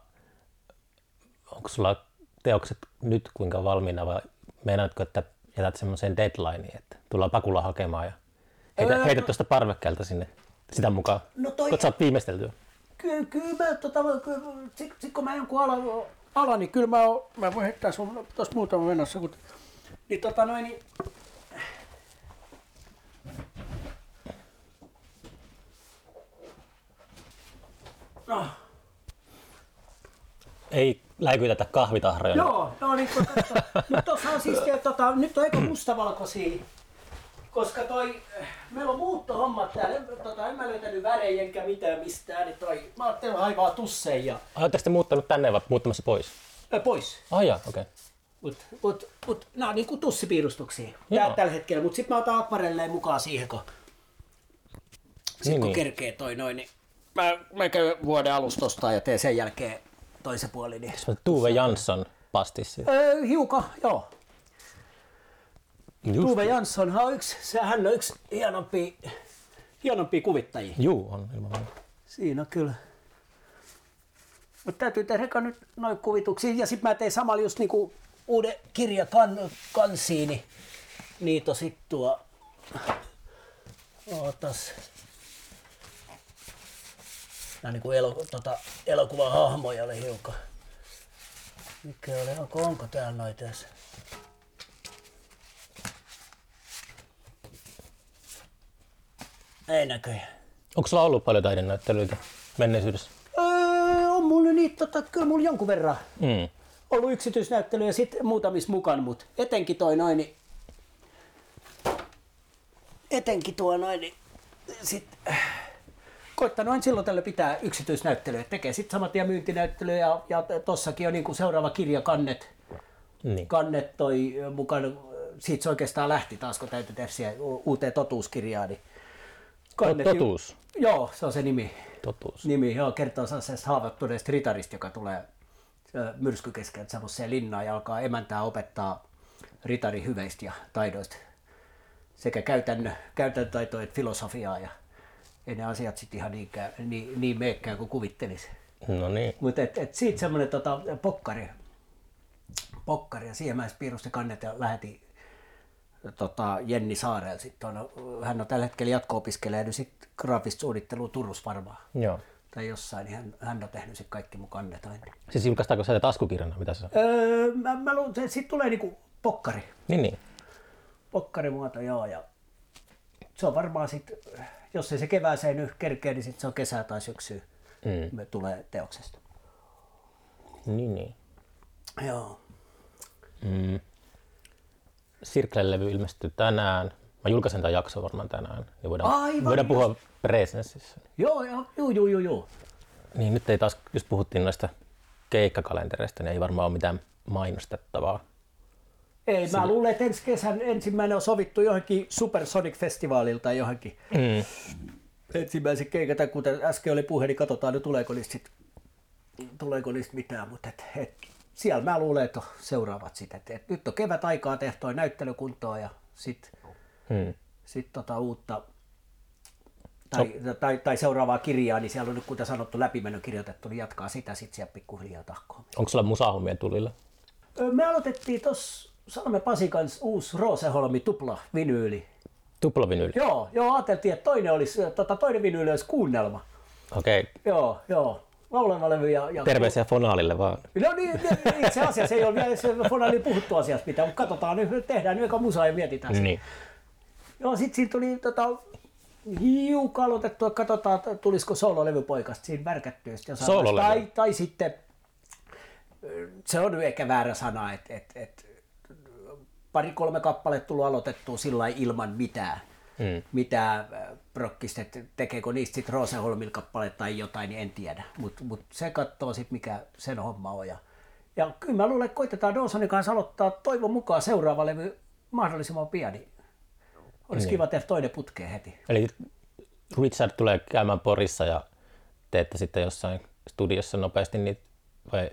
onko sulla teokset nyt kuinka valmiina vai meinaatko, että jätät semmoiseen deadlineen, että tullaan pakulla hakemaan ja heitä, Öö, heität tuosta parvekkeelta sinne sitä mukaan? No toi- Kun saat viimeisteltyä. Kyllä, kyllä mä, tota, sit, sit, kun mä jonkun ala, ala niin kyllä mä, oon, mä voin heittää sun tuossa muutama menossa, kun, niin tota noin, niin, no, Ei läikytetä kahvitahroja. joo, no niin, mutta tuossa on siis, tota, nyt on aika mustavalkoisia, koska toi, meillä on muuttohommat täällä, en, tota, en mä löytänyt värejä enkä mitään mistään, niin toi, mä ajattelin haivaa tusseen ja Oletteko te muuttanut tänne vai muuttamassa pois? ä, pois. Ai jaa, okei. Okay. Mut, mut, mut nää on niinku tussipiirustuksia Joo. Tää, tällä hetkellä, mut sit mä otan akvarelleen mukaan siihen, kun, sit Niin, kun niin. kerkee toi noin, niin mä, mä käyn vuoden alusta ostaa ja teen sen jälkeen toisen puolin. Niin. Tuve Jansson pastissi. Öö, hiukan, joo. Just. Tuve Jansson on yksi, se, hän on yksi hienompi, hienompi kuvittajia. Juu, on ilman muuta. Siinä kyllä. Mutta täytyy tehdä nyt noin kuvituksia. Ja sitten mä tein samalla just niinku uuden kirja kan, kansiini. Niitä sit tuo... Ootas. Nää niinku elo, tota, elokuvan hahmoja oli hiukan. Mikä oli, onko, onko täällä noita tässä? Ei näköjään. Onko sulla ollut paljon taidenäyttelyitä menneisyydessä? Öö, on mulla niitä, tota, kyllä mulla jonkun verran Mm. ollut yksityisnäyttelyjä ja sitten muutamissa mukaan, mutta etenkin toi noin, niin, etenkin tuo noin, niin sit, äh, koittanut aina silloin tällä pitää yksityisnäyttelyjä, tekee sitten samat ja myyntinäyttelyjä ja, ja tossakin on niinku seuraava kirja Kannet, Niin. Kannet toi ö, mukana, siitä se oikeastaan lähti taas, kun täytyy tehdä siihen uuteen totuuskirjaan. Niin Kannet- Totuus. Joo, se on se nimi Totuus. nimi, joo, kertoo sellaisesta haavoittuneesta ritarista, joka tulee myrskykeskeltä semmoiseen linnaan ja alkaa emäntää opettaa ritarin hyveistä ja taidoista sekä käytännön, käytännön taitoja että filosofiaa ja ei ne asiat sitten ihan niinkään, niin, niin meekään kuin kuvittelisi. No niin. Mutta et, et siitä semmoinen tota, pokkari, pokkari ja siihen mä piirusti kannet ja lähetin tota, Jenni Saarel. Sitten on, hän on tällä hetkellä jatko-opiskelija nyt sitten graafista suunnittelua Turussa varmaan. Joo. Tai jossain, niin hän, hän on tehnyt sitten kaikki mun kannet aina. Siis julkaistaanko se taskukirjana? Mitä se on? Öö, mä, mä luulen, että siitä tulee niinku pokkari. Niin, niin. Pokkarimuoto, joo. Ja se on varmaan sitten, jos ei se kevääseen nyt kerkeä, niin sitten se on kesää tai syksy. Mm. Me tulee teoksesta. Niin, niin. Joo. Mm. Sirkle-levy ilmestyy tänään. Mä julkaisen tämän jakson varmaan tänään. Niin voidaan, Aivan voidaan puhua presenssissä. Joo, joo, joo, joo, joo, joo. Niin nyt ei taas, jos puhuttiin noista keikkakalentereista, niin ei varmaan ole mitään mainostettavaa. Ei, mä luulen, että ensi kesän ensimmäinen on sovittu johonkin Supersonic-festivaalilta tai johonkin. Mm. Ensimmäisen keikat, tai kuten äsken oli puhe, niin katsotaan, nyt tuleeko niistä, sit, tuleeko niistä mitään, mutta et, et, siellä mä luulen, että seuraavat sitten. Et, et nyt on kevät aikaa tehdä toi näyttelykuntoa ja sitten Mm. sit tota uutta tai, tai, tai, seuraavaa kirjaa, niin siellä on nyt kuten sanottu läpimeno kirjoitettu, niin jatkaa sitä sitten siellä pikkuhiljaa tahkoon. Onko sulla musahommia tulilla? Me aloitettiin tuossa Salme Pasi kanssa uusi Rooseholmi tupla vinyyli. Tuplavinyyli. Joo, joo, ajateltiin, että toinen, olisi, tota, toinen vinyyli olisi kuunnelma. Okei. Okay. Joo, joo. Laulava levy ja... ja Terveisiä Fonaalille vaan. No niin, niin, itse asiassa ei ole vielä se Fonali puhuttu asiasta mitään, mutta katsotaan nyt, tehdään nyt eka musaa ja mietitään. sitä. Niin. Joo, sitten siinä tuli tota, hiukan aloitettu, että katsotaan, tulisiko soololevypoikasta siinä värkättyä. Tai, tai sitten, se on ehkä väärä sana, että et, et, pari-kolme kappaletta tullut aloitettua sillä ilman mitään. Mm. Mitä äh, prokkista, että tekeekö niistä sitten Rosenholmilla kappale tai jotain, niin en tiedä. Mutta mut se katsoo sitten, mikä sen homma on. Ja, ja kyllä mä luulen, että koitetaan Dawsonin kanssa aloittaa toivon mukaan seuraava levy mahdollisimman pian. niin Olisi Niin. kiva tehdä toinen putkeen heti. Eli Richard tulee käymään Porissa ja teette sitten jossain studiossa nopeasti, niin vai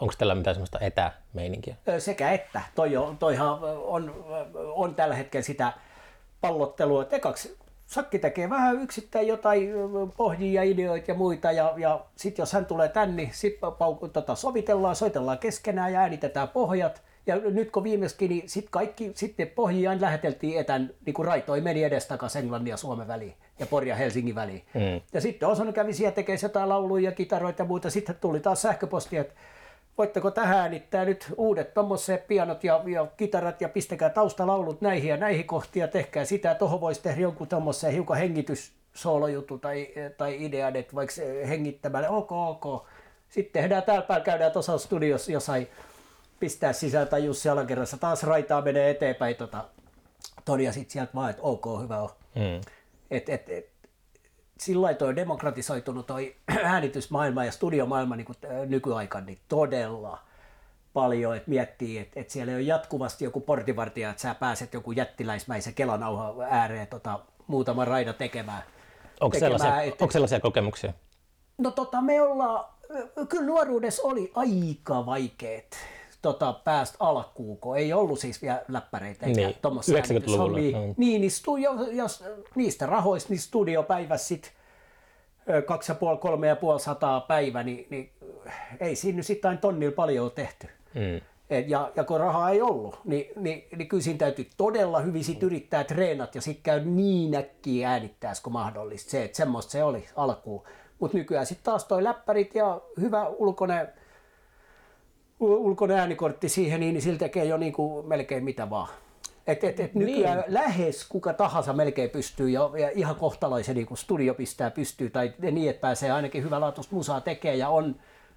onko tällä mitään semmoista etämeininkiä? Sekä että. Toi on, toihan on, on tällä hetkellä sitä pallottelua. että Ekaksi Sakki tekee vähän yksittäin jotain pohjia, ideoita ja muita. Ja, ja sitten jos hän tulee tänne, niin sitten tota, sovitellaan, soitellaan keskenään ja äänitetään pohjat. Ja nyt kun viimeiskin, niin sitten kaikki sitten pohjia aina läheteltiin etän, niin kuin raitoi meni edestakaisin Englannin ja Suomen väliin ja Pori ja Helsingin väliin. Mm. Ja sitten Osanen kävi siellä tekemään jotain lauluja, kitaroita ja muuta. Sitten tuli taas sähköpostia, että voitteko tähän äänittää nyt uudet tommoset pianot ja, ja kitarat ja pistäkää taustalaulut näihin ja näihin kohtiin ja tehkää sitä. Tuohon voisi tehdä jonkun tommosen hiukan hengityssoolojuttu tai, tai idean, että vaikka hengittämällä, ok, ok. Sitten tehdään täällä päällä, käydään tuossa studiossa jossain pistää sisään tai Jussi Alakerrassa. Taas raitaa menee eteenpäin tota, ja sitten sieltä vaan, että ok, hyvä on. Mm. Et, et, et, sillä toi demokratisoitunut toi äänitysmaailma ja studiomaailma niin nykyaikana niin todella paljon, että miettii, että et siellä ei ole jatkuvasti joku portinvartija, että sä pääset joku jättiläismäisen kelanauhan ääreen tota, muutaman raida tekemään. Onko, tekemään, sellaisia, et- onko sellaisia kokemuksia? No tota, me ollaan, kyllä nuoruudessa oli aika vaikeet tota, päästä alkuun, kun ei ollut siis vielä läppäreitä eikä Niin, tommosia 90-luvulla, äänityshomia. mm. Niin, niin stu, jos, jos, niistä rahoista, niin studiopäivässä sit ö, kaksi ja puoli, kolme ja puoli sataa päivä, niin, niin ei siinä nyt sitten tonnilla paljon ole tehty. Mm. Et, ja, ja kun rahaa ei ollut, niin, niin, niin kyllä siinä täytyy todella hyvin sit yrittää treenat ja sitten käy niin äkkiä äänittää kuin mahdollista. Se, että semmoista se oli alkuun. Mutta nykyään sitten taas toi läppärit ja hyvä ulkoinen, ulkoinen äänikortti siihen, niin, niin sillä tekee jo niinku melkein mitä vaan. Et, et, et nykyään niin. lähes kuka tahansa melkein pystyy ja, ja ihan kohtalaisen niin studio pistää pystyy tai niin, että pääsee ainakin hyvälaatuista musaa tekemään ja on,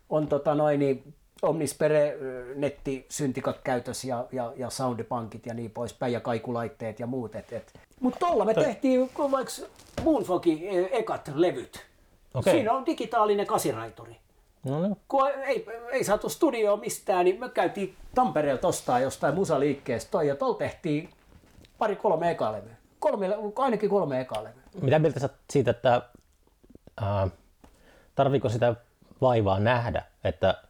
on tota noin, niin Omnispere nettisyntikat käytössä ja, ja, ja soundipankit ja niin poispäin ja kaikulaitteet ja muut. Et, et. Mutta tuolla me tehtiin vaikka Moonfogin ekat levyt. Okei. Siinä on digitaalinen kasiraituri No niin. kun ei, ei saatu studioon mistään, niin me käytiin Tampereelta ostaa jostain musaliikkeestä toi, ja tuolla tehtiin pari kolme ekalevyä. Kolme, ainakin kolme ekalevyä. Mitä mieltä sä siitä, että äh, tarviiko sitä vaivaa nähdä, että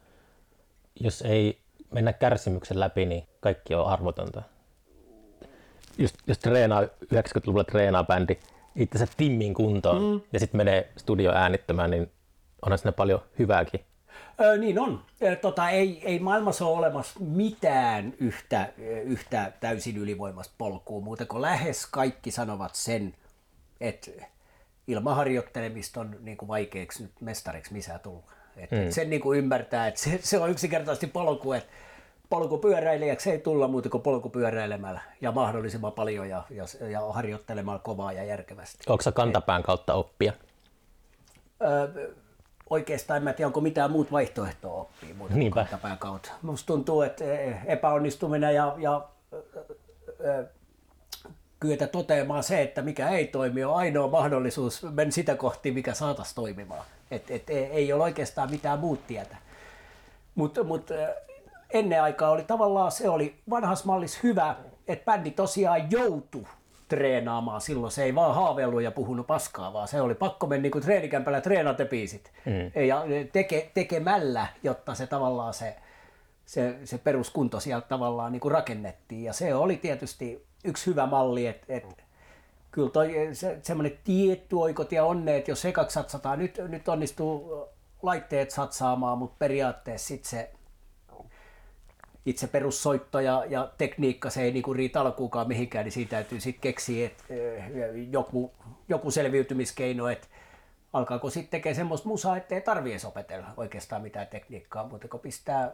jos ei mennä kärsimyksen läpi, niin kaikki on arvotonta? Just, jos treenaa, 90-luvulla treenaa bändi itsensä timmin kuntoon mm. ja sitten menee studio äänittämään, niin onhan siinä paljon hyvääkin. Öö, niin on. Tota, ei, ei maailmassa ole olemassa mitään yhtä, yhtä täysin ylivoimasta polkua, muuta kuin lähes kaikki sanovat sen, että ilman harjoittelemista on niin kuin vaikeaksi nyt mestariksi missään tulla. Et, mm. et sen niin kuin ymmärtää, että se, se on yksinkertaisesti polku, että polkupyöräilijäksi ei tulla muuta kuin polkupyöräilemällä ja mahdollisimman paljon ja, ja, ja harjoittelemalla kovaa ja järkevästi. Onko sä kantapään kautta oppia? Öö, oikeastaan en mä tiedä, onko mitään muut vaihtoehtoa oppia muuta kuin Niinpä. kantapään kautta. Musta tuntuu, että epäonnistuminen ja, ja ö, kyetä toteamaan se, että mikä ei toimi, on ainoa mahdollisuus mennä sitä kohti, mikä saataisiin toimimaan. Et, et, ei- ole oikeastaan mitään muut tietä. Mutta mut, ennen aikaa oli tavallaan se oli vanhassa mallissa hyvä, että bändi tosiaan joutui treenaamaan silloin. Se ei vaan haaveillut ja puhunut paskaa, vaan se oli pakko mennä niin kuin treenikämpällä treenata biisit. Mm. Ja teke, tekemällä, jotta se tavallaan se, se, se peruskunto sieltä tavallaan niin kuin rakennettiin. Ja se oli tietysti yksi hyvä malli, että et, kyllä toi, se, semmoinen tietty oikot ja onneet, jos ekaksi satsataan, nyt, nyt onnistuu laitteet satsaamaan, mutta periaatteessa sitten se itse perussoitto ja, ja tekniikka, se ei niinku riitä alkuukaan mihinkään, niin siitä täytyy sitten keksiä et, eh, joku, joku selviytymiskeino, että alkaako sitten tekemään semmoista musaa, ettei tarvii edes opetella oikeastaan mitään tekniikkaa, mutta kun pistää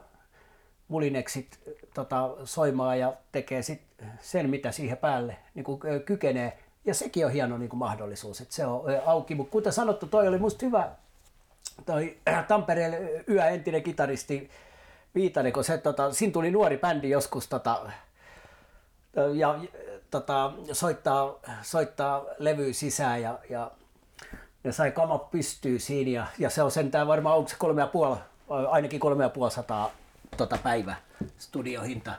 mulineksit tota, soimaan ja tekee sit sen, mitä siihen päälle niin kuin, ö, kykenee. Ja sekin on hieno niin kuin mahdollisuus, että se on auki. Mutta kuten sanottu, toi oli musta hyvä, toi äh, Tampereen yö entinen kitaristi Viitanen, kun se, tota, siinä tuli nuori bändi joskus tota, ja tota, soittaa, soittaa levy sisään ja, ja ne sai kamat pystyy siinä ja, ja se on sentään varmaan, onko se kolme ja puoli, ainakin kolme ja puoli sataa tota päivä studiohinta.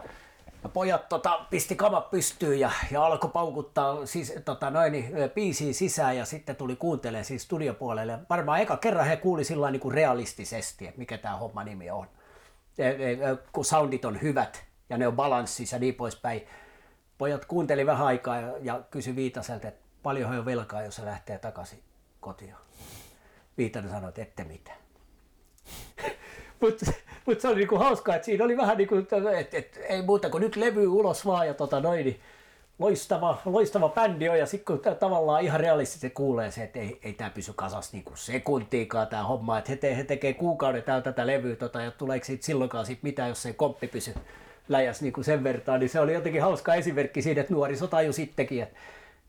Ja pojat tota, pisti kamat pystyyn ja, ja alkoi paukuttaa siis, tota, noin, niin, biisiä sisään ja sitten tuli kuuntelemaan siis studiopuolelle. Varmaan eka kerran he kuuli sillä niin kuin realistisesti, että mikä tämä homma nimi on. Kun soundit on hyvät ja ne on balanssissa ja niin poispäin. Pojat kuunteli vähän aikaa ja, kysyi Viitaselta, että paljon on velkaa, jos se lähtee takaisin kotiin. Viitanen sanoi, että ette mitään. Mutta mut se oli niinku hauskaa, että siinä oli vähän niin kuin, että et, ei muuta kuin nyt levy ulos vaan ja tota noin, niin loistava, loistava bändi on ja sitten kun tavallaan ihan realistisesti kuulee se, että ei, ei tämä pysy kasassa niinku sekuntiikaan tämä homma, että he, te, he tekee kuukauden täällä tätä levyä tota, ja tuleeko siitä silloinkaan sit mitään, jos ei komppi pysy läjäs niinku sen vertaan, niin se oli jotenkin hauska esimerkki siitä, että nuoriso taju sittenkin, että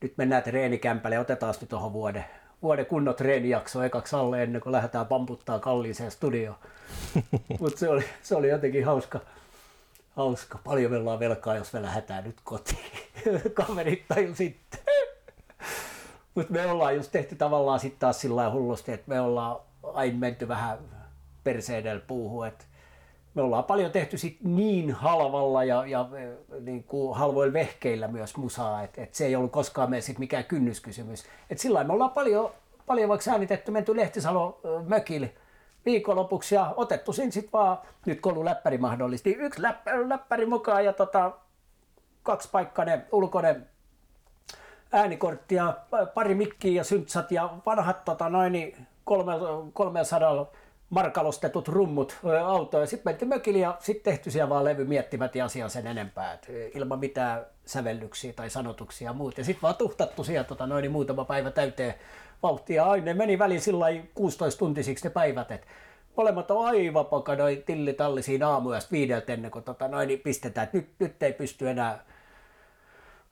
nyt mennään treenikämpälle ja otetaan nyt tuohon vuoden, vuoden kunnon treenijakso ekaksi alle ennen kuin lähdetään pamputtaa kalliiseen studioon. Mutta se oli, se oli jotenkin hauska. Hauska. Paljon me ollaan velkaa, jos me lähdetään nyt kotiin. Kaverit taju sitten. Mutta me ollaan just tehty tavallaan sitten taas sillä hullusti, että me ollaan aina menty vähän perseedellä puuhun, että me ollaan paljon tehty sit niin halvalla ja, ja eh, niin kuin halvoilla vehkeillä myös musaa, että et se ei ollut koskaan meidän sit mikään kynnyskysymys. Et sillä me ollaan paljon, paljon vaikka äänitetty, menty Lehtisalo mökille viikonlopuksi ja otettu siinä sitten vaan, nyt kun läppäri mahdollisesti, yksi läppäri, läppäri mukaan ja tota, kaksipaikkainen ulkoinen äänikortti ja pari mikkiä ja syntsat ja vanhat tota, noin, niin 300 markalostetut rummut autoon ja sitten mentiin mökille ja sitten tehty siellä vaan levy miettimät ja asiaa sen enempää, et ilman mitään sävellyksiä tai sanotuksia ja muuta. Ja sitten vaan tuhtattu siellä tota, noin, niin muutama päivä täyteen vauhtia. Ai, ne meni väliin sillä 16 tuntisiksi ne päivät, että molemmat on aivan pokanoi tillitalli siinä aamuyöstä viideltä ennen kuin tota, noin, niin pistetään, että nyt, nyt ei pysty enää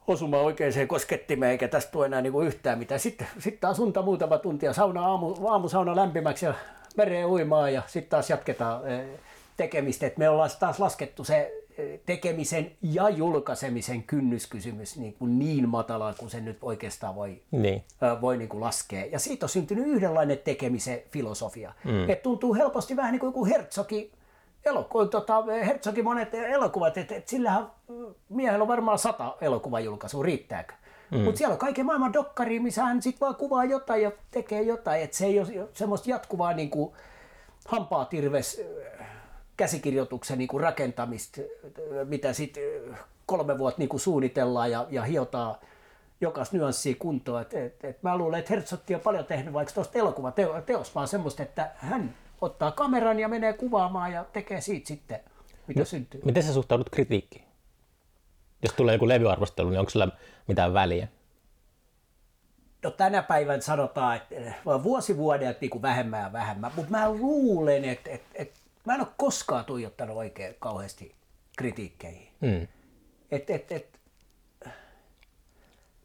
osumaan oikeaan koskettimeen eikä tästä tule enää niinku yhtään mitään. Sitten, sitten taas unta muutama tuntia, sauna aamu, aamusauna lämpimäksi ja mereen uimaan ja sitten taas jatketaan eh, tekemistä. Et me ollaan taas laskettu se tekemisen ja julkaisemisen kynnyskysymys niin, kuin niin matalaan kuin se nyt oikeastaan voi, Niin. voi niin kuin laskea. Ja siitä on syntynyt yhdenlainen tekemisen filosofia. Mm. Et tuntuu helposti vähän niin kuin joku Herzogi, eloku, tota, Herzogin monet elokuvat, että et sillähän miehellä on varmaan sata elokuvajulkaisua, riittääkö? Mm. Mutta siellä on kaiken maailman dokkari, missä hän sitten vaan kuvaa jotain ja tekee jotain. Että se ei ole semmoista jatkuvaa niin kuin hampaatirves käsikirjoituksen niin kuin rakentamista, mitä sitten kolme vuotta niin kuin suunnitellaan ja, ja hiotaan jokas nyanssia kuntoon. Et, et, et mä luulen, että Herzog on paljon tehnyt vaikka tuosta elokuvateos, vaan semmoista, että hän ottaa kameran ja menee kuvaamaan ja tekee siitä sitten, mitä no, syntyy. Miten sä suhtaudut kritiikkiin? Jos tulee joku levyarvostelu, niin onko sillä mitään väliä? No tänä päivän sanotaan, että vuosi vuodelta niin kuin vähemmän ja vähemmän, mutta mä luulen, että, että, että mä en ole koskaan tuijottanut oikein kauheasti kritiikkeihin. Hmm. Et, et, et...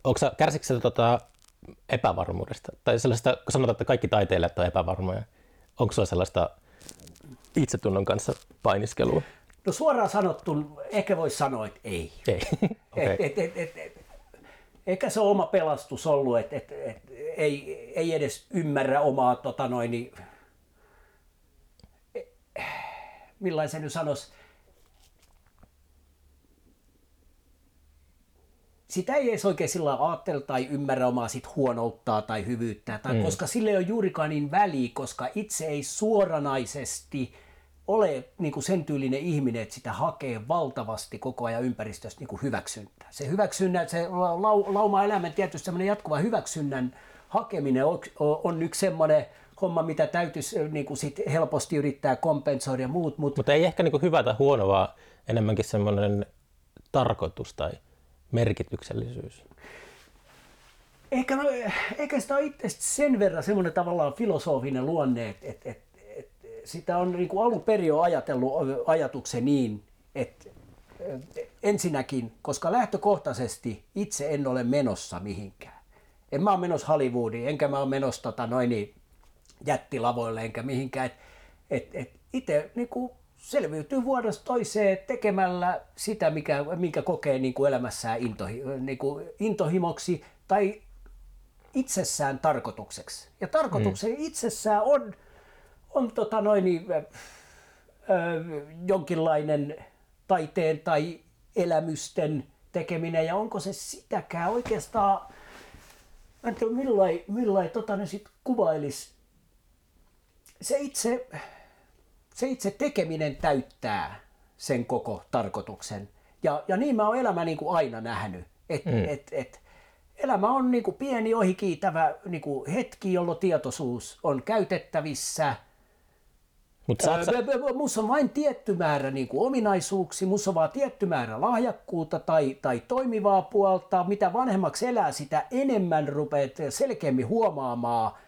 Onko sä, kärsikö sä tota epävarmuudesta? Tai sellaista, kun sanotaan, että kaikki taiteilijat on epävarmoja. Onko sulla sellaista itsetunnon kanssa painiskelua? No suoraan sanottu, ehkä voisi sanoa, että ei. Ei. okay. et, et, et, et, et, eikä se ole oma pelastus ollut, että et, et, ei, ei edes ymmärrä omaa, tota noin, millainen se nyt sanoisi, sitä ei edes oikein sillä ajattele tai ymmärrä omaa sit huonouttaa tai hyvyyttä, tai mm. koska sille ei ole juurikaan niin väliä, koska itse ei suoranaisesti ole niin kuin sen tyylinen ihminen, että sitä hakee valtavasti koko ajan ympäristöstä niin kuin hyväksyntää. Se hyväksynnän, se lau, lauma-elämän tietysti semmoinen jatkuva hyväksynnän hakeminen on, on yksi semmoinen homma, mitä täytyisi niin kuin sit helposti yrittää kompensoida ja muut. Mutta Mut ei ehkä niin kuin hyvä tai huono, vaan enemmänkin semmoinen tarkoitus tai merkityksellisyys? Ehkä, no, ehkä sitä on itse sen verran semmoinen tavallaan filosofinen luonne, että, että, että, että sitä on niin kuin alun perin jo ajatellut ajatuksen niin, että ensinnäkin, koska lähtökohtaisesti itse en ole menossa mihinkään. En mä ole menossa Hollywoodiin, enkä mä ole menossa tota, noin niin, jättilavoille, enkä mihinkään. Et, et, et itse niin kuin selviytyy vuodesta toiseen tekemällä sitä, mikä, minkä kokee niin kuin elämässään intohi, niin kuin intohimoksi tai itsessään tarkoitukseksi. Ja tarkoituksen mm. itsessään on, on tota noin, niin, äh, jonkinlainen taiteen tai elämysten tekeminen, ja onko se sitäkään oikeastaan, mä en tiedä millain tota ne sit kuvailisi. Se itse, se itse tekeminen täyttää sen koko tarkoituksen. Ja, ja niin mä oon elämä niin kuin aina nähnyt. Et, mm. et, et, elämä on niin kuin pieni ohikiitävä niin kuin hetki, jolloin tietoisuus on käytettävissä. Mut sä... Musta on vain tietty määrä niin kuin ominaisuuksia, musta on vaan tietty määrä lahjakkuutta tai, tai toimivaa puolta. Mitä vanhemmaksi elää, sitä enemmän rupeat selkeämmin huomaamaan –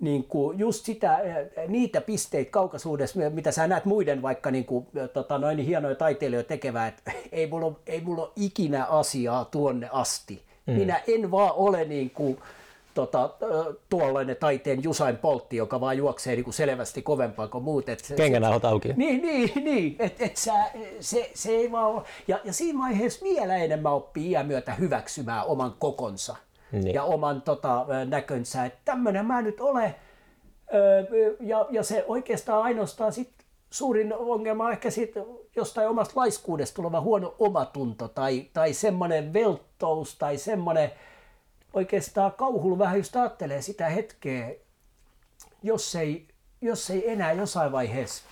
niin kuin just sitä, eh, niitä pisteitä kaukaisuudessa, mitä sä näet muiden vaikka niin kuin, eh, tota, noin niin hienoja taiteilijoita tekevää, että ei mulla, ole, ei mulla ole ikinä asiaa tuonne asti. Mm. Minä en vaan ole niin kuin, tota, tuollainen taiteen Jusain Poltti, joka vaan juoksee niin kuin selvästi kovempaa kuin muut. Et Kengänauhat auki. Niin, niin, niin että et sä, se, se ei vaan ole. Ja, ja siinä vaiheessa vielä enemmän oppii iän myötä hyväksymään oman kokonsa niin. ja oman tota, näkönsä, että tämmöinen mä nyt olen. Ja, ja se oikeastaan ainoastaan sit suurin ongelma on ehkä sit jostain omasta laiskuudesta tuleva huono omatunto tai, tai semmoinen velttous tai semmoinen oikeastaan kauhulu vähän just ajattelee sitä hetkeä, jos ei jos ei enää jossain vaiheessa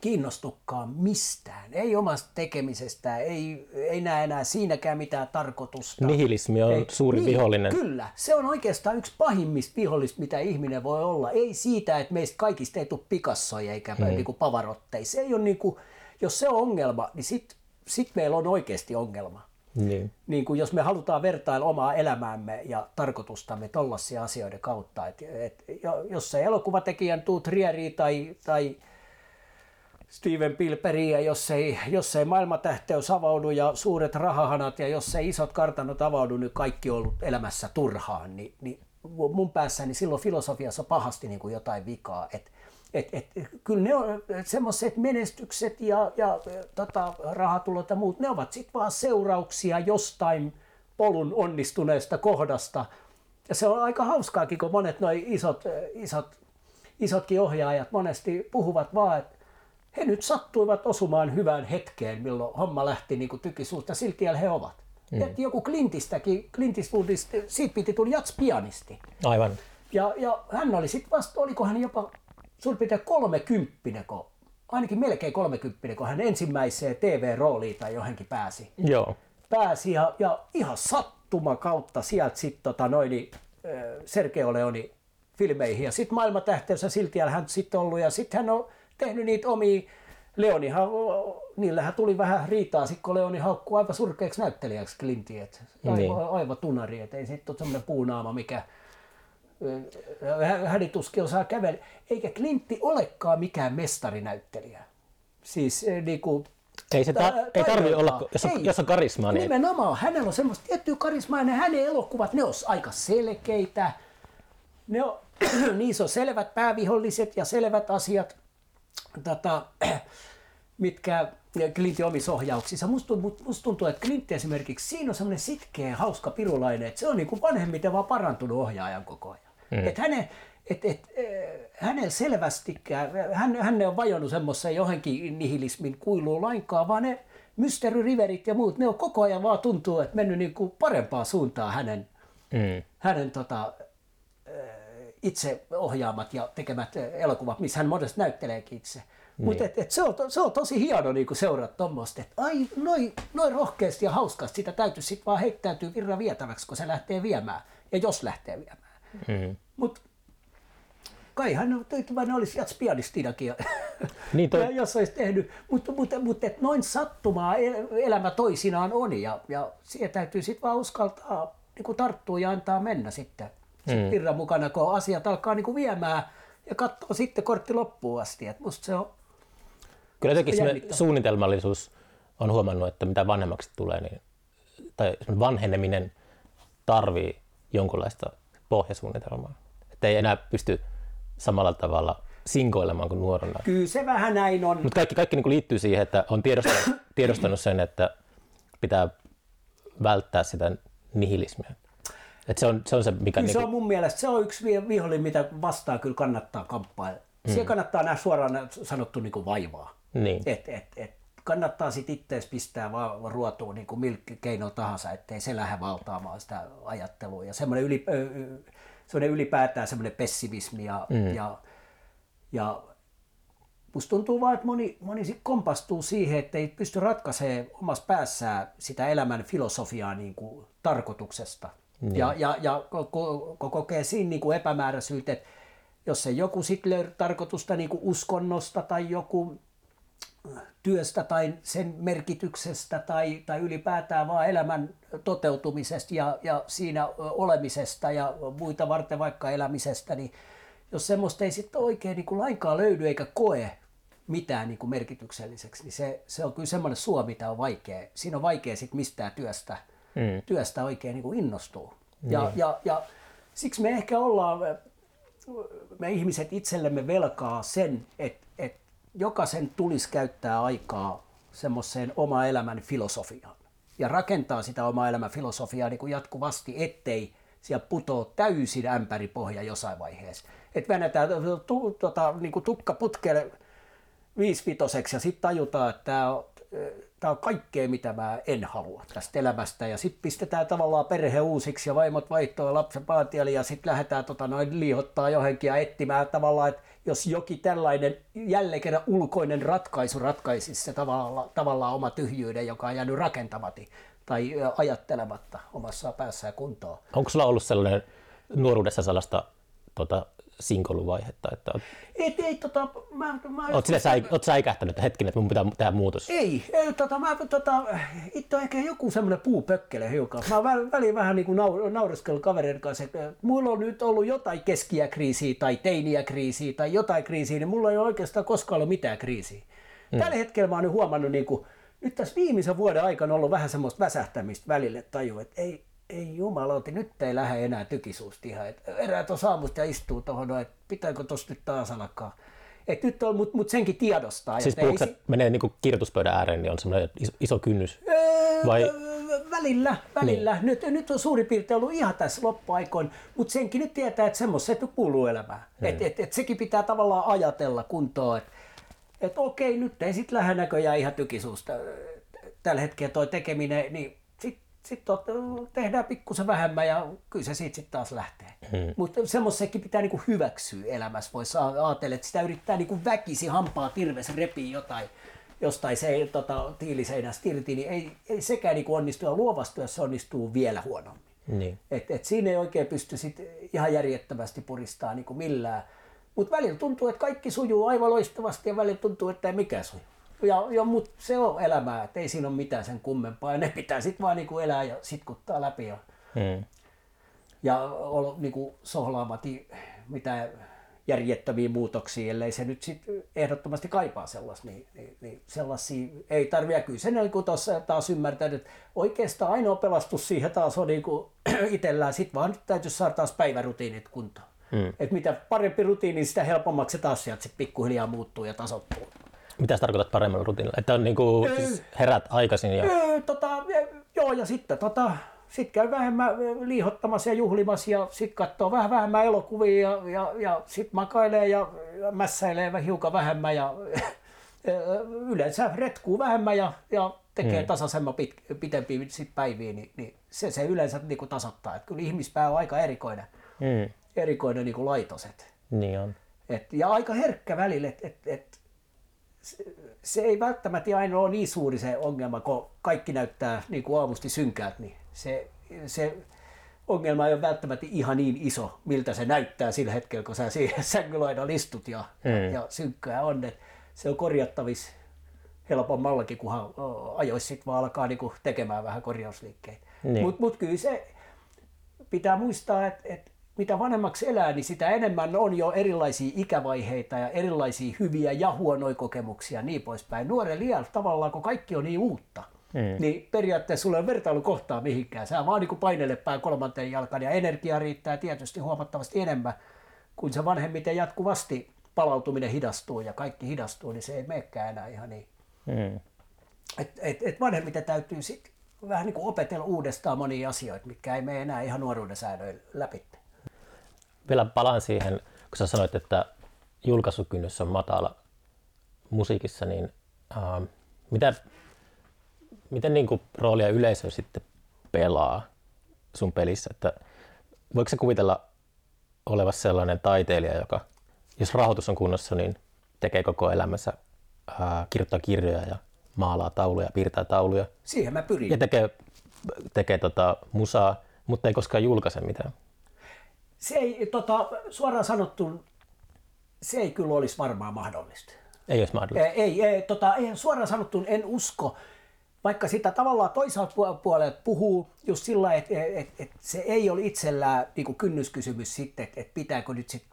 kiinnostukaan mistään, ei omasta tekemisestä, ei, ei näe enää siinäkään mitään tarkoitusta. Nihilismi on ei, suuri niin, vihollinen. Kyllä, se on oikeastaan yksi pahimmista vihollista, mitä ihminen voi olla. Ei siitä, että meistä kaikista ei tule pikassoja eikä mm. niin pavarotteja. Se ei ole niin kuin, jos se on ongelma, niin sitten sit meillä on oikeasti ongelma. Niin. Niin kuin jos me halutaan vertailla omaa elämäämme ja tarkoitustamme tollaisia asioiden kautta. Et, et, jos se elokuvatekijän tuu Trieri tai, tai Steven Pilperi ja jos ei, jos ei maailmatähteys avaudu ja suuret rahahanat ja jos ei isot kartanot avaudu, niin kaikki on ollut elämässä turhaan, niin, niin mun päässäni silloin filosofiassa pahasti niin kuin jotain vikaa. Et, et, et, kyllä ne on semmoiset menestykset ja, ja tota, rahatulot ja muut, ne ovat sitten vaan seurauksia jostain polun onnistuneesta kohdasta. Ja se on aika hauskaakin, kun monet noin isot, isot, isotkin ohjaajat monesti puhuvat vaan, että he nyt sattuivat osumaan hyvään hetkeen, milloin homma lähti niin kuin tykisuusta, silti he ovat. Mm. Et joku Clintistäkin, Clint Eastwoodista, siitä piti tulla jats-pianisti. Aivan. Ja, ja hän oli sitten vasta, oliko hän jopa suurin piirtein kolmekymppinen, kun, ainakin melkein kolmekymppinen, kun hän ensimmäiseen TV-rooliin tai johonkin pääsi. Joo. Pääsi ja, ja ihan sattuma kautta sieltä sitten tota noin, niin, Sergei Leoni filmeihin. Ja sitten maailmatähteys ja silti hän sitten ollut. Ja sitten hän on tehnyt niitä omia Leonihan, niillähän tuli vähän riitaa, kun Leoni haukkuu aivan surkeaksi näyttelijäksi Clintin, että aivan, niin. aivan tunari, että ei sitten ole semmoinen puunaama, mikä hädituskin osaa kävellä. Eikä Klintti olekaan mikään mestarinäyttelijä. Siis niin kuin, ei, se ta- ei tarvitse olla, jos on, ei, jos on karismaa. Niin... Nimenomaan, hänellä on semmoista tiettyä karismaa, ja hänen elokuvat, ne on aika selkeitä. Ne on, niissä on selvät pääviholliset ja selvät asiat, tota, mitkä Clintin omissa ohjauksissa. Musta tuntuu, musta tuntuu, että Clint esimerkiksi, siinä on semmoinen sitkeä, hauska pirulainen, että se on niin kuin vanhemmiten vaan parantunut ohjaajan koko ajan. Mm. Et hänen, et, et, hänen selvästikään, hän, hän ei ole vajonnut semmoisen johonkin nihilismin kuiluun lainkaan, vaan ne Mystery Riverit ja muut, ne on koko ajan vaan tuntuu, että mennyt niin kuin parempaa suuntaan hänen, mm. hänen tota, itse ohjaamat ja tekemät elokuvat, missä hän monesti näytteleekin itse. Niin. Mutta et, et se, on, se on tosi hieno niin seurata tuommoista, että ai noin noi rohkeasti ja hauskasti sitä täytyy sitten vaan heittäytyä virran vietäväksi, kun se lähtee viemään. Ja jos lähtee viemään. Mm. Mutta kai hän tyytyväinen olisi jats pianistinakin, niin toi... jos olisi tehnyt. Mutta, mutta, mutta et noin sattumaa elämä toisinaan on ja, ja siihen täytyy sitten vaan uskaltaa niin tarttua ja antaa mennä sitten sit mm. virran mukana, kun asiat alkaa niin viemään ja katsoa sitten kortti loppuun asti. Et musta se on Kyllä jotenkin suunnitelmallisuus on huomannut, että mitä vanhemmaksi tulee, niin, tai vanheneminen tarvii jonkunlaista pohjasuunnitelmaa. Että ei enää pysty samalla tavalla sinkoilemaan kuin nuorena. Kyllä se vähän näin on. Mutta kaikki, kaikki niin liittyy siihen, että on tiedostanut, tiedostanut sen, että pitää välttää sitä nihilismiä. Et se, on, se on se, mikä... Niin se on mun mielestä se on yksi vihollinen, mitä vastaan kyllä kannattaa kamppailla. Mm. Siellä kannattaa nähdä suoraan sanottu niin kuin vaivaa. Niin. Et, et, et, kannattaa sitten ittees pistää vaan ruotuun niin kuin millä keino tahansa, ettei se lähde valtaamaan sitä ajattelua. Ja semmoinen, yli, semmoinen ylipäätään semmoinen pessimismi ja, mm. ja, ja musta tuntuu vaan, että moni, moni sit kompastuu siihen, että ei pysty ratkaisemaan omassa päässään sitä elämän filosofiaa niin kuin tarkoituksesta. Niin. Ja, ja, ja ko, ko, kokee siinä niin kuin epämääräisyyttä, että jos se joku sitten löytää tarkoitusta niin kuin uskonnosta tai joku työstä tai sen merkityksestä tai, tai ylipäätään vaan elämän toteutumisesta ja, ja siinä olemisesta ja muita varten vaikka elämisestä, niin jos semmoista ei sitten oikein niin kuin lainkaan löydy eikä koe mitään niin kuin merkitykselliseksi, niin se, se on kyllä semmoinen suo, mitä on vaikea. Siinä on vaikea sitten mistään työstä, mm. työstä oikein niin kuin innostua. Mm. Ja, ja, ja siksi me ehkä ollaan, me ihmiset itsellemme velkaa sen, että, että jokaisen tulisi käyttää aikaa semmoiseen oma elämän filosofiaan ja rakentaa sitä omaa elämän filosofiaa niin kuin jatkuvasti, ettei siellä putoo täysin ämpäripohja jossain vaiheessa. Että väännetään tu, tota, niin kuin tukka putkelle viisivitoseksi ja sitten tajutaan, että tämä tämä on kaikkea, mitä mä en halua tästä elämästä. Ja sitten pistetään tavallaan perhe uusiksi ja vaimot vaihtoa ja lapsen paatiali ja sitten lähdetään tota, noin liihottaa johonkin ja etsimään tavallaan, että jos jokin tällainen jälleen kerran ulkoinen ratkaisu ratkaisisi se tavallaan, tavallaan oma tyhjyyden, joka on jäänyt rakentamatta tai ajattelematta omassa päässään kuntoon. Onko sulla ollut sellainen nuoruudessa sellaista tota, sinkoiluvaihetta? Että oot, Et, ei, tota, mä, mä, oot, sille säi, oot säikähtänyt että hetkinen, että mun pitää tehdä muutos? Ei, ei tota, mä, tota, itse on ehkä joku semmoinen puupökkele hiukan. Mä oon väliin vähän niin kuin nau, naureskellut kavereiden kanssa, että mulla on nyt ollut jotain keskiäkriisiä tai teiniäkriisiä tai jotain kriisiä, niin mulla ei ole oikeastaan koskaan ollut mitään kriisiä. Hmm. Tällä hetkellä mä oon nyt huomannut, niin kuin, nyt tässä viimeisen vuoden aikana ollut vähän semmoista väsähtämistä välille taju, että ei, ei jumalauti, nyt ei lähde enää tykisuusta ihan. Et erää tuossa aamusta ja istuu tuohon, että pitääkö tuosta nyt taas alkaa. Et nyt on, mutta mut senkin tiedostaa. Siis puhutko, si- menee niin kirjoituspöydän ääreen, niin on semmoinen iso, iso kynnys? Öö, Vai? Välillä, välillä. Niin. Nyt, nyt on suurin piirtein ollut ihan tässä loppuaikoin, mutta senkin nyt tietää, että semmoiset kuuluu elämään. Hmm. Et, et, et sekin pitää tavallaan ajatella kuntoon, että et okei, nyt ei sitten lähde näköjään ihan tykisuusta tällä hetkellä toi tekeminen, niin sitten tehdään pikkusen vähemmän ja kyllä se siitä sitten taas lähtee. Hmm. Mutta semmoisekin pitää niinku hyväksyä elämässä. Voisi ajatella, että sitä yrittää niinku väkisi hampaa tirves repii jotain jostain se tota, tiiliseinästä irti, niin ei, ei sekään niinku onnistu ja luovasti, jos se onnistuu vielä huonommin. Niin. Et, et siinä ei oikein pysty sit ihan järjettömästi puristaa niinku millään. Mutta välillä tuntuu, että kaikki sujuu aivan loistavasti ja välillä tuntuu, että ei mikään sujuu. Ja, ja mut se on elämää, että ei siinä ole mitään sen kummempaa. Ja ne pitää sitten vaan niinku elää ja sitkuttaa läpi. Ja, hmm. ja olla niinku sohlaamati mitä järjettömiä muutoksia, ellei se nyt sit ehdottomasti kaipaa sellaisia, niin, niin, niin sellaisia ei tarvitse. Kyllä sen niin tuossa taas ymmärtänyt, että oikeastaan ainoa pelastus siihen taas on niin itsellään, sitten vaan nyt täytyy saada taas päivärutiinit kuntoon. Mm. Et mitä parempi rutiini, sitä helpommaksi se taas sieltä pikkuhiljaa muuttuu ja tasoittuu. Mitä sä tarkoitat paremmalla rutiinilla? Että on niinku, siis herät aikaisin ja... Öö, tota, joo, ja sitten tota, sit käy vähemmän liihottamassa ja juhlimassa ja sitten katsoo vähän vähemmän elokuvia ja, ja, ja sitten makailee ja mässäilee hiukan vähemmän ja yleensä retkuu vähemmän ja, ja tekee hmm. tasaisemman pit, pitempiä sit päiviä, niin, niin se, se yleensä niin kuin tasoittaa. Et kyllä ihmispää on aika erikoinen, hmm. erikoinen niin kuin laitoset. Niin on. Et, ja aika herkkä välillä, että et, et, se ei välttämättä aina ole niin suuri se ongelma, kun kaikki näyttää niin kuin aamusti synkäät, niin se, se ongelma ei ole välttämättä ihan niin iso, miltä se näyttää sillä hetkellä, kun sä siihen sängylaidalla istut ja, hmm. ja synkkää on. Et se on korjattavissa helpommallakin, kunhan ajoissa sitten vaan alkaa niinku tekemään vähän korjausliikkeitä. Niin. Mutta mut kyllä se pitää muistaa, että et mitä vanhemmaksi elää, niin sitä enemmän on jo erilaisia ikävaiheita ja erilaisia hyviä ja huonoja kokemuksia niin poispäin. Nuoren liian tavallaan, kun kaikki on niin uutta, mm. niin periaatteessa sulla ei vertailu kohtaa mihinkään. Sä vaan niin painele pää kolmanteen jalkaan ja energia riittää tietysti huomattavasti enemmän, kun se vanhemmiten jatkuvasti palautuminen hidastuu ja kaikki hidastuu, niin se ei menekään enää ihan niin. Mm. Et, et, et vanhemmiten täytyy sitten vähän niin kuin opetella uudestaan monia asioita, mitkä ei mene enää ihan nuoruuden säännöillä läpi vielä palaan siihen, kun sä sanoit, että julkaisukynnys on matala musiikissa, niin äh, mitä, miten niin kuin roolia yleisö sitten pelaa sun pelissä? Että voiko se kuvitella olevassa sellainen taiteilija, joka, jos rahoitus on kunnossa, niin tekee koko elämänsä, äh, kirjoittaa kirjoja ja maalaa tauluja, piirtää tauluja. Siihen mä pyrin. Ja tekee, tekee tota musaa, mutta ei koskaan julkaise mitään se ei, tota, suoraan sanottu, se ei kyllä olisi varmaan mahdollista. Ei olisi mahdollista. Ei, ei, tota, ei suoraan sanottu en usko, vaikka sitä tavallaan toisaalta puolelta puhuu just sillä että et, et se ei ole itsellään niin kynnyskysymys sitten, että et pitääkö nyt sit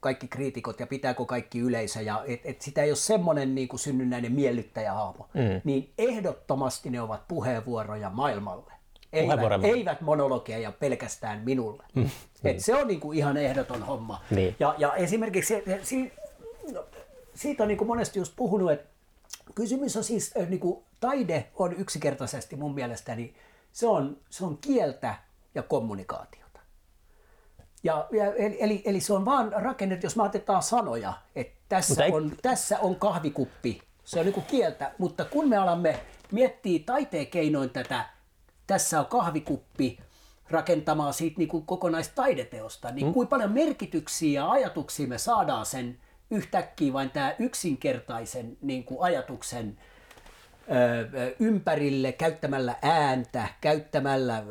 kaikki kriitikot ja pitääkö kaikki yleisö ja että et sitä ei ole semmoinen niin synnynnäinen miellyttäjähaamo, mm. niin ehdottomasti ne ovat puheenvuoroja maailmalle. Eivät, eivät monologeja pelkästään minulle. Mm. Et niin. se on niinku ihan ehdoton homma. Niin. Ja, ja esimerkiksi si, no, siitä on niinku monesti just puhunut, että kysymys on siis, niinku, taide on yksinkertaisesti mun mielestäni, se on, se on kieltä ja kommunikaatiota. Ja, ja, eli, eli se on vaan rakennettu, jos me otetaan sanoja, että tässä, ei... on, tässä on kahvikuppi, Se on niin kuin kieltä, mutta kun me alamme miettiä taiteen keinoin tätä, tässä on kahvikuppi, rakentamaan siitä niin kuin kokonaistaideteosta, niin mm. kuinka paljon merkityksiä ja ajatuksia me saadaan sen yhtäkkiä vain tämä yksinkertaisen niin kuin ajatuksen ö, ympärille käyttämällä ääntä, käyttämällä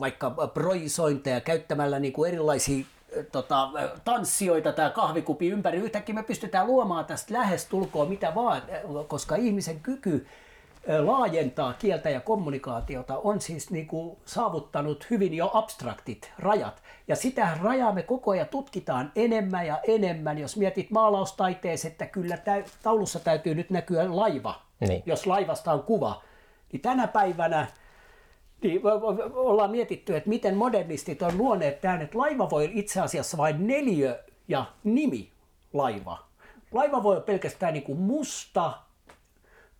vaikka proisointeja, käyttämällä niin kuin erilaisia tota, tanssijoita tämä kahvikupi ympäri. Yhtäkkiä me pystytään luomaan tästä lähestulkoon mitä vaan, koska ihmisen kyky laajentaa kieltä ja kommunikaatiota on siis niin kuin saavuttanut hyvin jo abstraktit rajat. Ja sitä rajaa me koko ajan tutkitaan enemmän ja enemmän. Jos mietit maalaustaiteessa, että kyllä taulussa täytyy nyt näkyä laiva, niin. jos laivasta on kuva, niin tänä päivänä niin ollaan mietitty, että miten modernistit on luoneet tämän, että laiva voi itse asiassa vain neljö ja nimi laiva. Laiva voi olla pelkästään niin kuin musta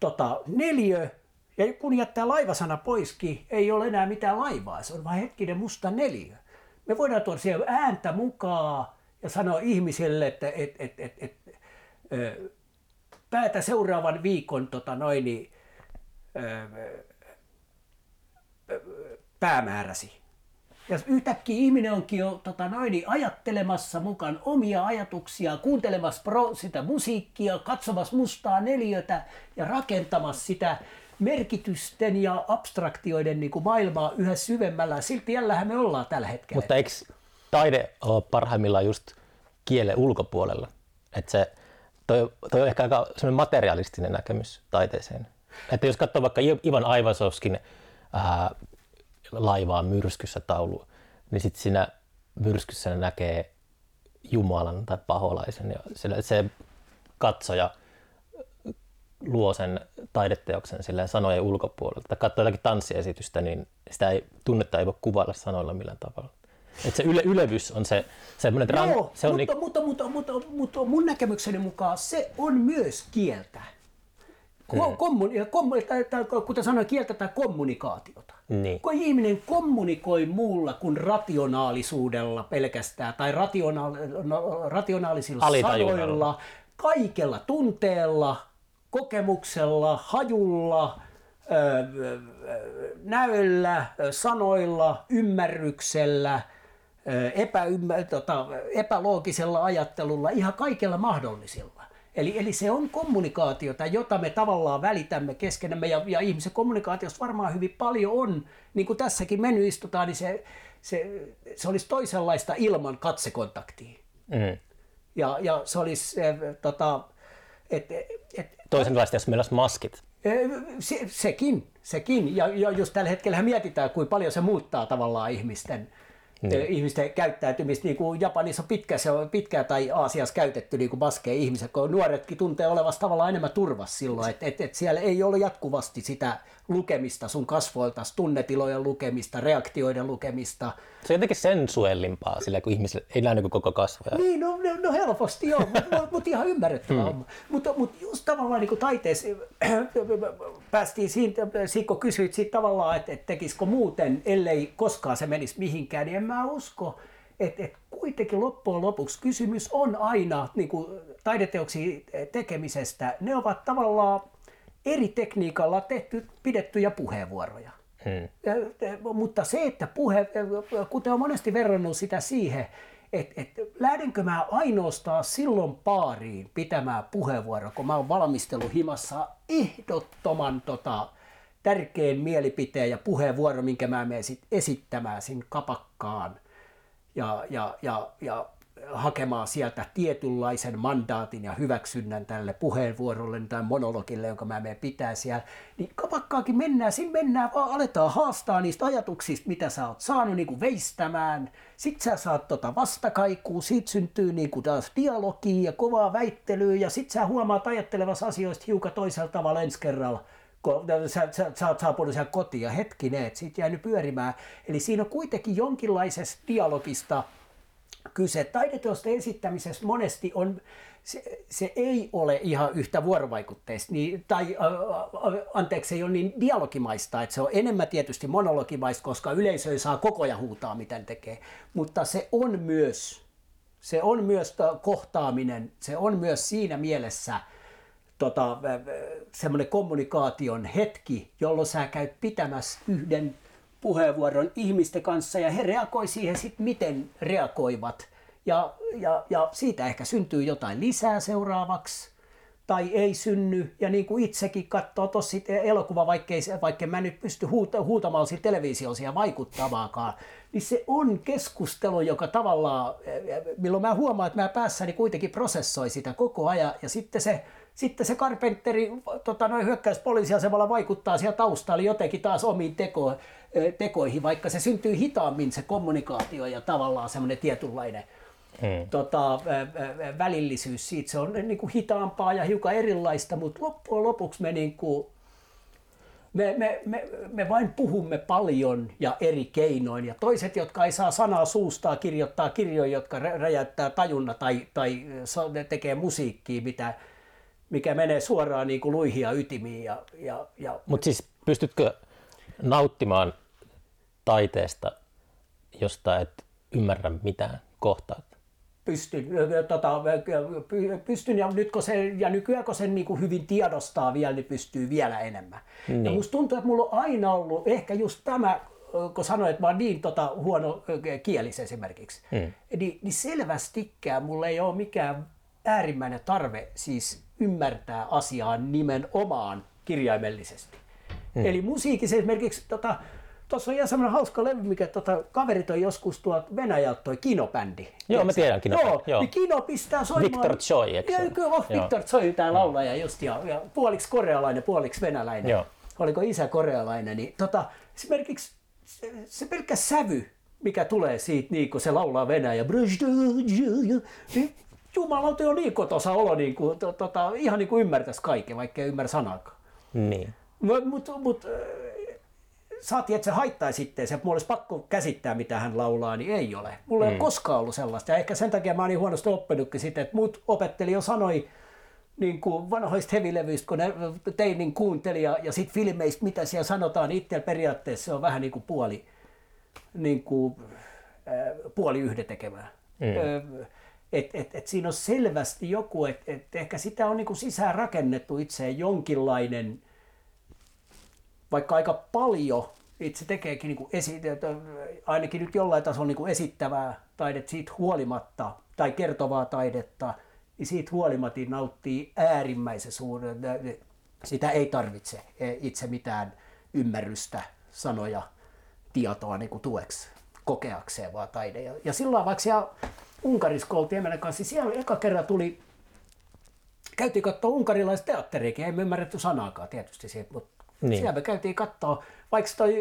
tota, neljö, ja kun jättää laivasana poiskin, ei ole enää mitään laivaa, se on vain hetkinen musta neljö. Me voidaan tuoda siellä ääntä mukaan ja sanoa ihmisille, että et, et, et, et, ö, päätä seuraavan viikon tota noin, niin, ö, päämääräsi. Ja yhtäkkiä ihminen onkin jo tota noin, niin ajattelemassa mukaan omia ajatuksia, kuuntelemassa pro, sitä musiikkia, katsomassa mustaa neliötä ja rakentamassa sitä merkitysten ja abstraktioiden niin kuin maailmaa yhä syvemmällä. Silti jällähän me ollaan tällä hetkellä. Mutta eikö taide ole parhaimmillaan just kielen ulkopuolella? Että se, toi, toi on ehkä aika materialistinen näkemys taiteeseen. Että jos katsoo vaikka Ivan Aivasovskin laivaa myrskyssä taulu, niin sitten siinä myrskyssä näkee Jumalan tai paholaisen ja se, se katsoja luo sen taideteoksen silleen sanojen ulkopuolelta. Tai katsoo jotakin tanssiesitystä, niin sitä ei, tunnetta ei voi kuvailla sanoilla millään tavalla. Et se yle, ylevys on se semmoinen... Joo, se on mutta, niin... mutta, mutta, mutta, mutta, mun näkemykseni mukaan se on myös kieltä. Hmm. Kommun, kommun, tai, tai, kuten sanoin, kieltä tai kommunikaatiota. Niin. Kun ihminen kommunikoi muulla kuin rationaalisuudella pelkästään tai rationaal- no, rationaalisilla sanoilla, kaikella tunteella, kokemuksella, hajulla, näöllä, sanoilla, ymmärryksellä, epäymmär- tota, epäloogisella ajattelulla, ihan kaikella mahdollisilla. Eli, eli se on kommunikaatiota, jota me tavallaan välitämme keskenämme ja, ja ihmisen kommunikaatiossa varmaan hyvin paljon on, niin kuin tässäkin meny istutaan, niin se, se, se olisi toisenlaista ilman katsekontaktia. Mm. Ja, ja se olisi, äh, tota, et, et, toisenlaista, jos meillä olisi maskit. Se, sekin, sekin. Ja, ja just tällä hetkellä mietitään, kuinka paljon se muuttaa tavallaan ihmisten niin. ihmisten käyttäytymistä. Niin kuin Japanissa on pitkä, se on pitkään tai Aasiassa käytetty niin kuin maskeja ihmiset, kun nuoretkin tuntee olevasta tavallaan enemmän turvassa silloin, että et, et siellä ei ole jatkuvasti sitä lukemista sun kasvoilta, tunnetilojen lukemista, reaktioiden lukemista. Se on jotenkin sensuellimpaa sillä, kun ihmisille ei näy koko kasvoja. Niin, no, no, no helposti joo, mutta mut ihan ymmärrettävää. Hmm. Mutta mut just tavallaan niin taiteessa päästiin siitä, Sikko kysyit siitä tavallaan, että, että tekisikö muuten, ellei koskaan se menisi mihinkään, niin en mä usko, että, että kuitenkin loppujen lopuksi kysymys on aina niin kuin taideteoksi tekemisestä. Ne ovat tavallaan eri tekniikalla tehty, pidettyjä puheenvuoroja. Hmm. Mutta se, että puhe, kuten on monesti verrannut sitä siihen, että et, lähdenkö mä ainoastaan silloin paariin pitämään puheenvuoro, kun mä oon valmistellut himassa ehdottoman tota, tärkeän mielipiteen ja puheenvuoro, minkä mä menen sit esittämään sinne kapakkaan. Ja, ja, ja, ja hakemaan sieltä tietynlaisen mandaatin ja hyväksynnän tälle puheenvuorolle tai monologille, jonka mä menen pitää siellä, niin kapakkaakin mennään, siinä mennään vaan, aletaan haastaa niistä ajatuksista, mitä sä oot saanut niin kuin veistämään. Sitten sä saat tota vastakaikua, siitä syntyy niin kuin taas dialogia ja kovaa väittelyä ja sitten sä huomaat ajattelevassa asioista hiukan toisella tavalla ensi kerralla kun sä, sä, sä oot saapunut siellä kotiin ja hetkinen, että siitä jäänyt pyörimään. Eli siinä on kuitenkin jonkinlaisesta dialogista kyse. Taideteosten esittämisessä monesti on, se, se ei ole ihan yhtä vuorovaikutteista, niin, tai äh, anteeksi, ei ole niin dialogimaista, että se on enemmän tietysti monologimaista, koska yleisö ei saa koko ajan huutaa, mitä tekee, mutta se on myös, se on myös kohtaaminen, se on myös siinä mielessä tota, semmoinen kommunikaation hetki, jolloin sä käyt pitämässä yhden puheenvuoron ihmisten kanssa ja he reagoi siihen sitten, miten reagoivat. Ja, ja, ja siitä ehkä syntyy jotain lisää seuraavaksi tai ei synny. Ja niin kuin itsekin katsoo tuossa elokuva, vaikkei, vaikka mä nyt pysty huuta, huutamaan siitä televisiossa ja vaikuttavaakaan, niin se on keskustelu, joka tavallaan, milloin mä huomaan, että mä päässäni kuitenkin prosessoi sitä koko ajan ja sitten se sitten se Carpenteri tota, noin hyökkäyspoliisiasemalla vaikuttaa siellä taustalla jotenkin taas omiin teko, tekoihin, vaikka se syntyy hitaammin se kommunikaatio ja tavallaan semmoinen tietynlainen hmm. tota, välillisyys siitä. Se on niin kuin hitaampaa ja hiukan erilaista, mutta loppujen lopuksi me, niin kuin, me, me, me, me vain puhumme paljon ja eri keinoin. Ja toiset, jotka ei saa sanaa suustaa, kirjoittaa kirjoja, jotka räjäyttää tajunna tai, tai tekee musiikkia, mitä, mikä menee suoraan niin kuin luihia ytimiin. Ja, ja, ja... Mutta siis pystytkö nauttimaan taiteesta, josta et ymmärrä mitään kohtaat? Pystyn, tota, pystyn ja, nyt kun se, ja nykyään kun sen niin kuin hyvin tiedostaa vielä, niin pystyy vielä enemmän. Niin. Ja musta tuntuu, että mulla on aina ollut ehkä just tämä, kun sanoin, että mä oon niin tota, huono kielis esimerkiksi, hmm. niin, niin selvästikään mulla ei ole mikään äärimmäinen tarve siis ymmärtää asiaa nimenomaan kirjaimellisesti. Hmm. Eli musiikissa esimerkiksi tota, Tuossa on ihan semmoinen hauska levy, mikä tota, kaverit on joskus tuolta Venäjältä toi kinobändi. Joo, mä tiedän Kino. Joo, joo. Niin Kino pistää soimaan. Victor Choi, eikö se? Kyllä, oh, Victor Choi, tää laulaja just, ja, ja puoliksi korealainen, puoliksi venäläinen. Joo. Oliko isä korealainen, niin tota, esimerkiksi se, se pelkkä sävy, mikä tulee siitä, niin kun se laulaa venäjä, niin jumalauta on niin kotosa olo, niin kuin, to, tota, ihan niin kuin ymmärtäisi kaiken, vaikka ei ymmärrä sanaakaan. Niin. Mutta mut, mut, saatiin, että se haittaisi sitten, se mulla olisi pakko käsittää, mitä hän laulaa, niin ei ole. Mulla mm. ei ole mm. koskaan ollut sellaista. Ja ehkä sen takia mä oon niin huonosti oppinutkin sitten, että muut opetteli jo sanoi niin kuin vanhoista hevilevyistä, kun ne tein, niin kuunteli ja, ja sitten filmeistä, mitä siellä sanotaan, niin itse periaatteessa se on vähän niin kuin puoli, niin kuin, äh, puoli yhdetekevää. Mm. Äh, et, et, et siinä on selvästi joku, että et ehkä sitä on niin kuin sisään rakennettu itseen jonkinlainen – vaikka aika paljon itse tekeekin niin kuin esi- ainakin nyt jollain tasolla niin kuin esittävää taidetta siitä huolimatta, tai kertovaa taidetta, niin siitä huolimatta nauttii äärimmäisen suuren, sitä ei tarvitse itse mitään ymmärrystä, sanoja, tietoa niin kuin tueksi kokeakseen vaan taide. Ja, ja silloin vaikka siellä Unkarissa, kun kanssa, siellä eka kerran tuli, käytiin katsoa unkarilaista teatteriakin, ei me ymmärretty sanaakaan tietysti siitä, mutta niin. Siellä me käytiin katsoa, vaikka toi,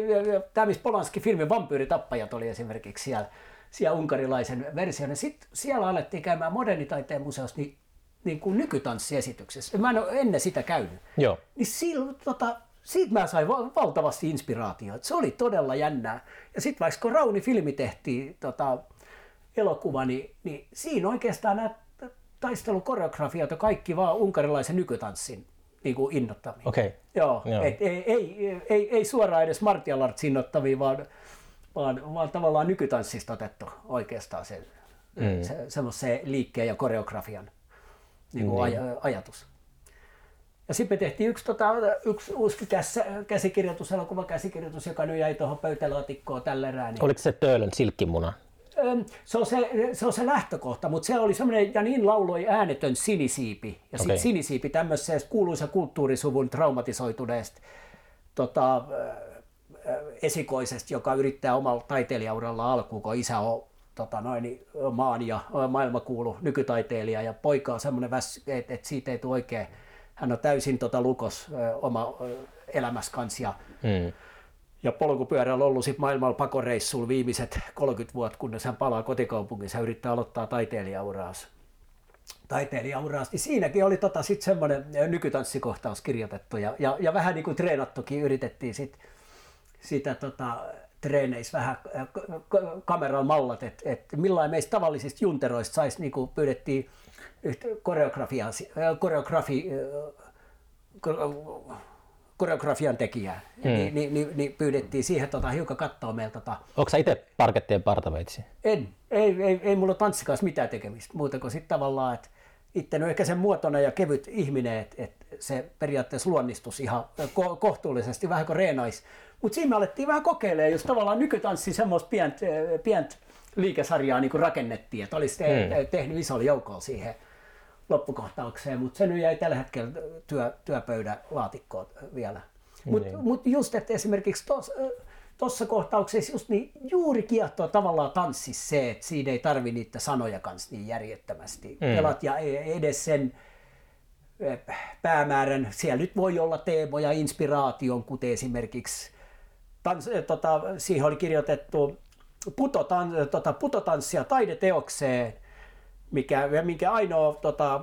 tämä missä Polanski filmi Vampyyritappajat oli esimerkiksi siellä, siellä unkarilaisen version. Ja sitten siellä alettiin käymään modernitaiteen museossa niin, niin kuin nykytanssiesityksessä. Mä en ole ennen sitä käynyt. Joo. Niin silloin, tota, siitä mä sain valtavasti inspiraatiota. Se oli todella jännää. Ja sitten vaikka kun Rauni-filmi tehtiin tota, elokuva, niin, niin siinä oikeastaan nämä taistelukoreografiat ja kaikki vaan unkarilaisen nykytanssin niin kuin innottavia. Okay. Joo, Joo. Et ei, ei, ei, ei, suoraan edes martial arts innottavia, vaan, vaan, vaan tavallaan nykytanssista otettu oikeastaan se, mm. se, semmoisen liikkeen ja koreografian niin kuin niin. aj, ajatus. Ja sitten me tehtiin yksi, tota, yksi uusi käsikirjoitus, elokuva käsikirjoitus, joka nyt jäi tuohon pöytälaatikkoon tällä erää. Niin... Oliko se Töölön silkkimuna? Se on se, se on se lähtökohta, mutta se oli semmoinen, ja niin lauloi äänetön sinisiipi. Ja sitten okay. sinisiipi tämmöisessä kuuluisa kulttuurisuvun traumatisoituneesta tota, esikoisesta, joka yrittää omalla taiteilijauralla alkuun, kun isä on tota noin, maan ja maailmakuulu nykytaiteilija ja poika on semmoinen väs, että et siitä ei tule oikein, hän on täysin tota lukos oma elämässä kanssa. Ja, mm ja polkupyörällä ollut sit maailmalla pakoreissulla viimeiset 30 vuotta, kunnes hän palaa kotikaupunkiinsa ja yrittää aloittaa taiteilijauraa. Taiteilijauraa. Niin siinäkin oli tota sit semmoinen nykytanssikohtaus kirjoitettu ja, ja, ja vähän niin kuin treenattukin yritettiin sit, sitä tota, treeneissä vähän kameran mallat, että et millain meistä tavallisista junteroista saisi, niin kuin pyydettiin koreografia, koreografi, koreografian tekijää, hmm. niin, niin, niin, niin, pyydettiin siihen tota, hiukan katsoa meiltä. Tota... Onko sä itse parkettien partaveitsi? En, ei, ei, ei mulla tanssikas mitään tekemistä, muuta kuin sitten tavallaan, että itse on ehkä sen muotona ja kevyt ihminen, että et se periaatteessa luonnistus ihan ko- kohtuullisesti, vähän kuin reenais. Mutta siinä me alettiin vähän kokeilemaan, jos tavallaan nykytanssi semmoista pientä pient liikesarjaa niin rakennettiin, että olisi te- Hmm. tehnyt isolla joukolla siihen loppukohtaukseen, mutta se nyt jäi tällä hetkellä työ, työpöydän laatikkoon vielä. Mutta Niin. mut just, että esimerkiksi tuossa kohtauksessa just niin juuri kiehtoo tavallaan tanssissa se, että siinä ei tarvi niitä sanoja kanssa niin järjettömästi. Mm. Pelat ja e- edes sen päämäärän. Siellä nyt voi olla teemoja inspiraation, kuten esimerkiksi tans, tota, siihen oli kirjoitettu putotan, tota, putotanssia taideteokseen, mikä, minkä ainoa tota,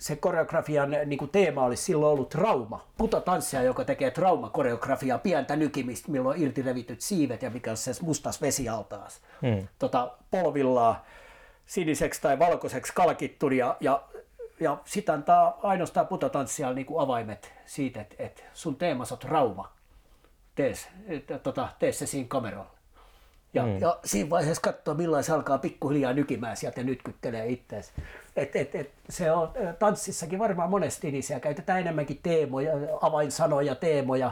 se koreografian niin kuin teema olisi silloin ollut trauma. Putotanssia, joka tekee traumakoreografiaa, pientä nykimistä, milloin on irti revityt siivet ja mikä on se mustas vesialtaas. Hmm. Tota, polvillaan siniseksi tai valkoiseksi kalkittu ja, ja, ja sitä antaa ainoastaan putotanssia niin kuin avaimet siitä, että, että sun teemas on trauma. Tee, se- että, tota, tee se siinä kameralla. Ja, mm. ja siinä vaiheessa katsoa, milloin se alkaa pikkuhiljaa nykimään sieltä ja nytkyttelee itseäsi. Et, et, et, se on tanssissakin varmaan monesti, niin siellä käytetään enemmänkin teemoja, avainsanoja, teemoja.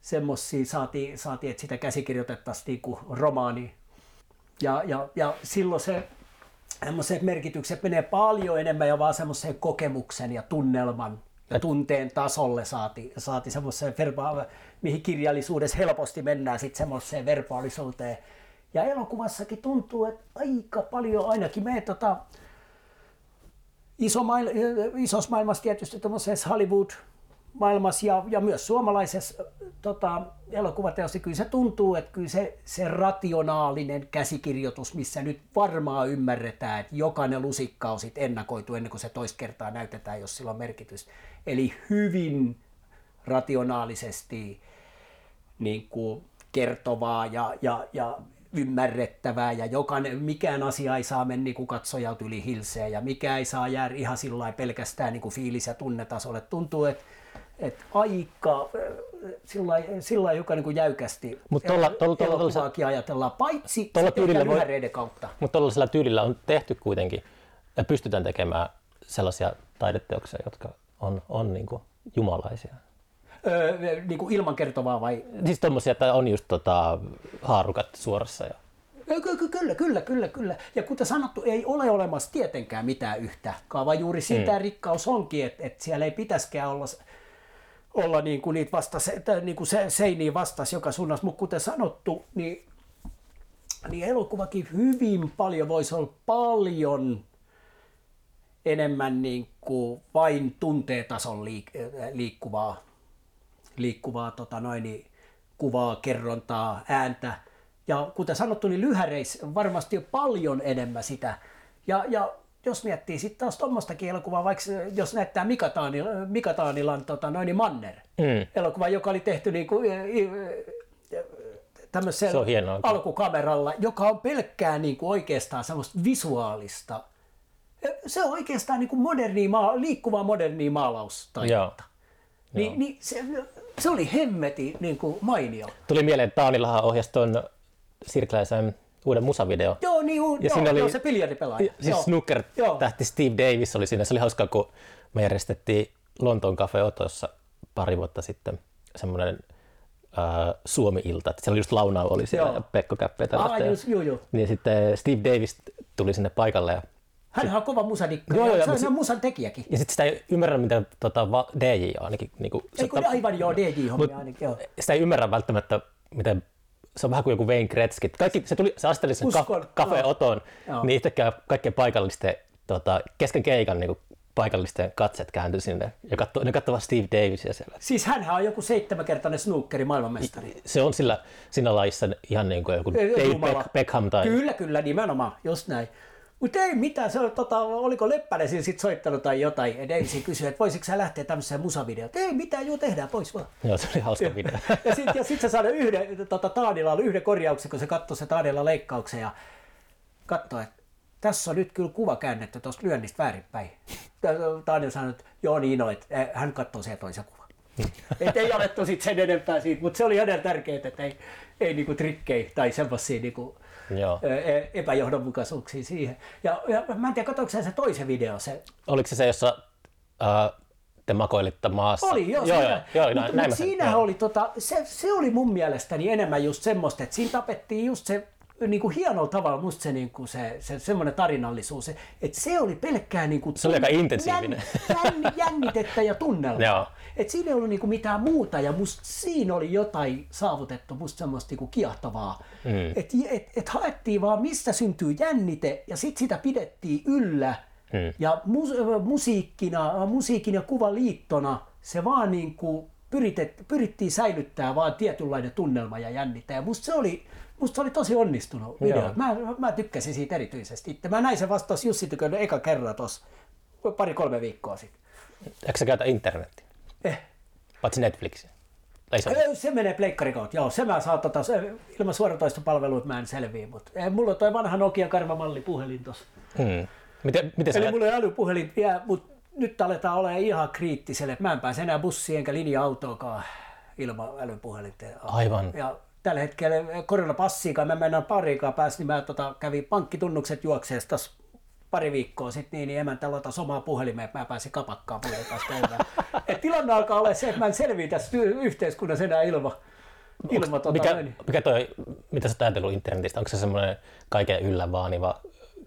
Semmoisia saatiin, saatiin, että sitä käsikirjoitettaisiin niin kuin romaani. Ja, ja, ja silloin se semmoiset merkitykset menee paljon enemmän ja vaan semmoiseen kokemuksen ja tunnelman ja tunteen tasolle saati, saati semmoiseen verba- mihin kirjallisuudessa helposti mennään sitten semmoiseen verbaalisuuteen. Ja elokuvassakin tuntuu, että aika paljon ainakin me tota, iso mail, isossa maailmassa tietysti tuommoisessa Hollywood maailmassa ja, ja myös suomalaisessa tota, elokuvateossa, kyllä se tuntuu, että kyllä se, se rationaalinen käsikirjoitus, missä nyt varmaan ymmärretään, että jokainen lusikka on sit ennakoitu ennen kuin se toista kertaa näytetään, jos sillä on merkitys. Eli hyvin rationaalisesti niin kuin kertovaa ja, ja, ja ymmärrettävää ja jokainen, mikään asia ei saa mennä niin katsojalta yli hilseä ja mikä ei saa jäädä ihan sillä pelkästään niin kuin fiilis- ja tunnetasolle. Tuntuu, että, että aika sillä lailla- sillä joka niin kuin jäykästi Mut tolla- tolla- tolla- elokuvaakin ajatellaan, paitsi tolla tyylillä voi- kautta. Mutta tuollaisella tyylillä on tehty kuitenkin ja pystytään tekemään sellaisia taideteoksia, jotka on, on niin kuin jumalaisia. Öö, niin kuin ilman kertovaa vai Siis tommosia, että on just tota, haarukat suorassa. Ja... Ky- ky- Kyllä, kyllä, kyllä, kyllä. Ja kuten sanottu, ei ole olemassa tietenkään mitään yhtä, vaan juuri siitä mm. rikkaus onkin, että, että siellä ei pitäisikään olla, olla niin kuin niitä vasta, niin kuin se, seiniä vastas joka suunnassa, mutta kuten sanottu, niin, niin elokuvakin hyvin paljon voisi olla paljon enemmän niin kuin vain tunteetason liik- liikkuvaa, liikkuvaa tota noin, niin kuvaa, kerrontaa, ääntä. Ja kuten sanottu, niin lyhäreissä varmasti on paljon enemmän sitä. Ja, ja jos miettii sitten taas tuommoistakin elokuvaa, vaikka jos näyttää Mika, Taanil, Mika Taanilan tota, noin niin Manner, Mm. elokuva, joka oli tehty niin kuin, Se tämmöisellä on hienoa. alkukameralla, joka on pelkkää niin kuin oikeastaan semmoista visuaalista. Se on oikeastaan niin kuin modernia, liikkuvaa modernia maalaustaidetta. Joo. Niin, niin se, se oli hemmeti niin kuin mainio. Tuli mieleen, että Taanilahan ohjasi tuon Sirkläisen uuden musavideo. Joo, niin, joo, Ja joo, siinä oli- joo se biljardipelaaja. Siis joo. snooker tähti Steve Davis oli siinä. Se oli hauskaa, kun me järjestettiin Lontoon Cafe Otossa pari vuotta sitten semmoinen äh, Suomi-ilta. että Siellä oli just Launau oli siellä Joo. ja Pekko Käppä Ah, just, joo, joo. Niin sitten Steve Davis tuli sinne paikalle ja, Hänhän on kova musadikka. Joo, joo, se on se musan tekijäkin. ja sitten sitä ei ymmärrä, miten tota, va- DJ ainakin. Niin kuin, Ei kun aivan joo, DJ-hommia ainakin. Joo. sitä ei ymmärrä välttämättä, miten se on vähän kuin joku Wayne Gretzky. Kaikki, se, tuli, se asteli sen ka- kafe oton, niin yhtäkkiä kaikkien paikallisten, tota, kesken keikan niin kuin paikallisten katset kääntyi sinne ja katso, ne katsovat Steve Davisia siellä. Siis hänhän on joku seitsemänkertainen snookeri maailmanmestari. Se on sillä, siinä lajissa ihan niin kuin joku jumala. Beck, Beckham tai... Kyllä, kyllä, nimenomaan, just näin. Mutta ei mitään, se on, tota, oliko Leppänen siinä sit soittanut tai jotain, ja Davisi kysyi, että voisitko sä lähteä tämmöiseen musavideoon. Ei mitään, juu tehdään pois vaan. Joo, se oli hauska video. Ja sitten ja sit se sai yhden, tota, Taanilalla yhden korjauksen, kun se katsoi se Taanilla leikkauksen ja katsoi, että tässä on nyt kyllä kuva käännetty tuosta lyönnistä väärinpäin. Taanil sanoi, että joo niin on, että eh, hän katsoo se toisen kuvan. Et ei alettu sit sen enempää siitä, mutta se oli hänellä tärkeää, että ei, ei niinku trikkejä tai semmoisia niinku Joo. e- epäjohdonmukaisuuksia siihen. Ja, ja mä en tiedä, katsoinko se toisen video, se Oliko se se, jossa äh, te makoilitte maassa? Oli, joo. joo, siinä, joo, joo, mutta, näin, mutta mä sen- joo. oli, tota, se, se oli mun mielestäni enemmän just semmoista, että siinä tapettiin just se niin kuin hienolla tavalla musta se, niin kuin se, se semmoinen tarinallisuus, että se oli pelkkää niin kuin Se oli aika intensiivinen. Jänn, jänn, jännitettä ja tunnelmaa. Et siinä ei ollut niin kuin mitään muuta ja musta siinä oli jotain saavutettu, musta semmoista niin kuin kiehtovaa. Mm. Että et, et haettiin vaan mistä syntyy jännite ja sitten sitä pidettiin yllä. Mm. Ja mus, musiikkina, musiikin ja kuvaliittona se vaan niin kuin pyritet, pyrittiin säilyttää vaan tietynlainen tunnelma ja jännite. Ja musta se oli, musta se oli tosi onnistunut video. Joo. Mä, mä tykkäsin siitä erityisesti. Itse mä näin sen vasta tuossa Jussi Tykön eka kerran tuossa pari-kolme viikkoa sitten. Eikö sä käytä internetiä? Eh. Paitsi Netflixiä? Tai se, Ö, Se menee pleikkari kautta, joo. Se mä saan tota, se, ilman suoratoistopalveluita mä en selviä, mutta eh, mulla on toi vanha Nokia karvamalli puhelin tossa. hmm. Miten, miten sä Eli ajat- mulla ei älypuhelin vielä, mutta nyt aletaan olemaan ihan kriittiselle, mä en pääse enää bussiin enkä linja-autoakaan ilman älypuhelinta. Aivan. Ja tällä hetkellä koronapassiikaan, mä mennään pariikaan päässä, niin mä tota, kävin pankkitunnukset juokseessa tossa pari viikkoa sitten, niin, niin emäntä latas omaa puhelimeen, että mä pääsin kapakkaan muiden kanssa käymään. Et tilanne alkaa olla se, että mä en selviä tästä y- yhteiskunnassa enää ilman. ilma, tota, mikä, noin. mikä toi, mitä sä ajatellut internetistä? Onko se semmoinen kaiken yllä vaaniva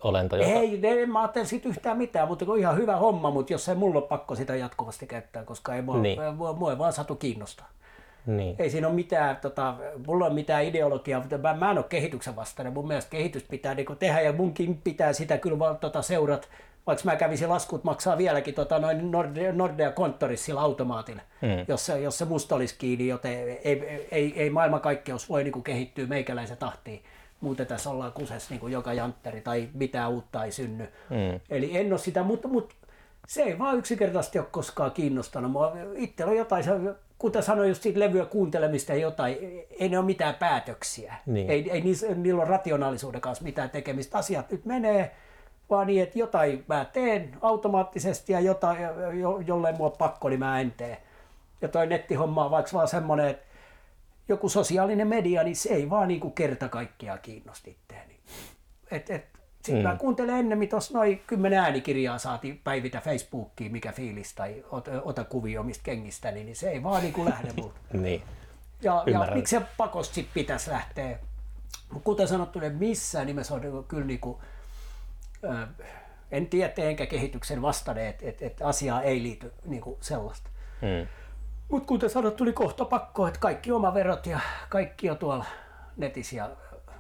olento? Joka... Ei, ne, en mä ajattele siitä yhtään mitään, mutta on ihan hyvä homma, mutta jos ei mulla ole pakko sitä jatkuvasti käyttää, koska ei mua, Niin. niin. mua, mua ei vaan satu kiinnostaa. Niin. Ei siinä ole mitään, tota, mulla on mitään ideologiaa, mutta mä, mä en ole kehityksen vastainen. Mun mielestä kehitys pitää niin tehdä ja munkin pitää sitä kyllä vaan tota, seurat, vaikka mä kävisin laskut maksaa vieläkin tota, noin Nordea, Nordea konttorissa sillä automaatilla, mm. jos, jos se musta olisi kiinni, joten ei, ei, ei, ei maailmankaikkeus voi niin kehittyä meikäläisen tahtiin. Muuten tässä ollaan kusessa niin joka jantteri tai mitään uutta ei synny. Mm. Eli en ole sitä, mutta, mutta se ei vaan yksinkertaisesti ole koskaan kiinnostanut. Mua itsellä on jotain, kuten sanoin just siitä levyä kuuntelemista ja jotain, ei ne ole mitään päätöksiä. Niin. Ei, ei niissä, niillä ole rationaalisuuden kanssa mitään tekemistä. Asiat nyt menee vaan niin, että jotain mä teen automaattisesti ja jotain, jo, jollei mua pakko, niin mä en tee. Ja toi nettihomma on vaikka vaan semmoinen, että joku sosiaalinen media, niin se ei vaan niin kuin kerta kaikkiaan kiinnosti itteeni. Et, et, sitten mm. mä kuuntelen ennemmin tuossa noin kymmenen äänikirjaa saatiin päivitä Facebookiin, mikä fiilis, tai ota, ota kuvio omista kengistä, niin se ei vaan niin kuin lähde multa. niin. Ja, ja miksi se pakosti pitäisi lähteä? Mut Kuten sanottu, niin missään nimessä on niinku kyllä niin kuin, en tiedä enkä kehityksen vastainen, että et, et asiaa ei liity niin kuin sellaista. Hmm. Mutta kuten sanottu, niin kohta pakko, että kaikki omaverot ja kaikki on tuolla netissä. Ja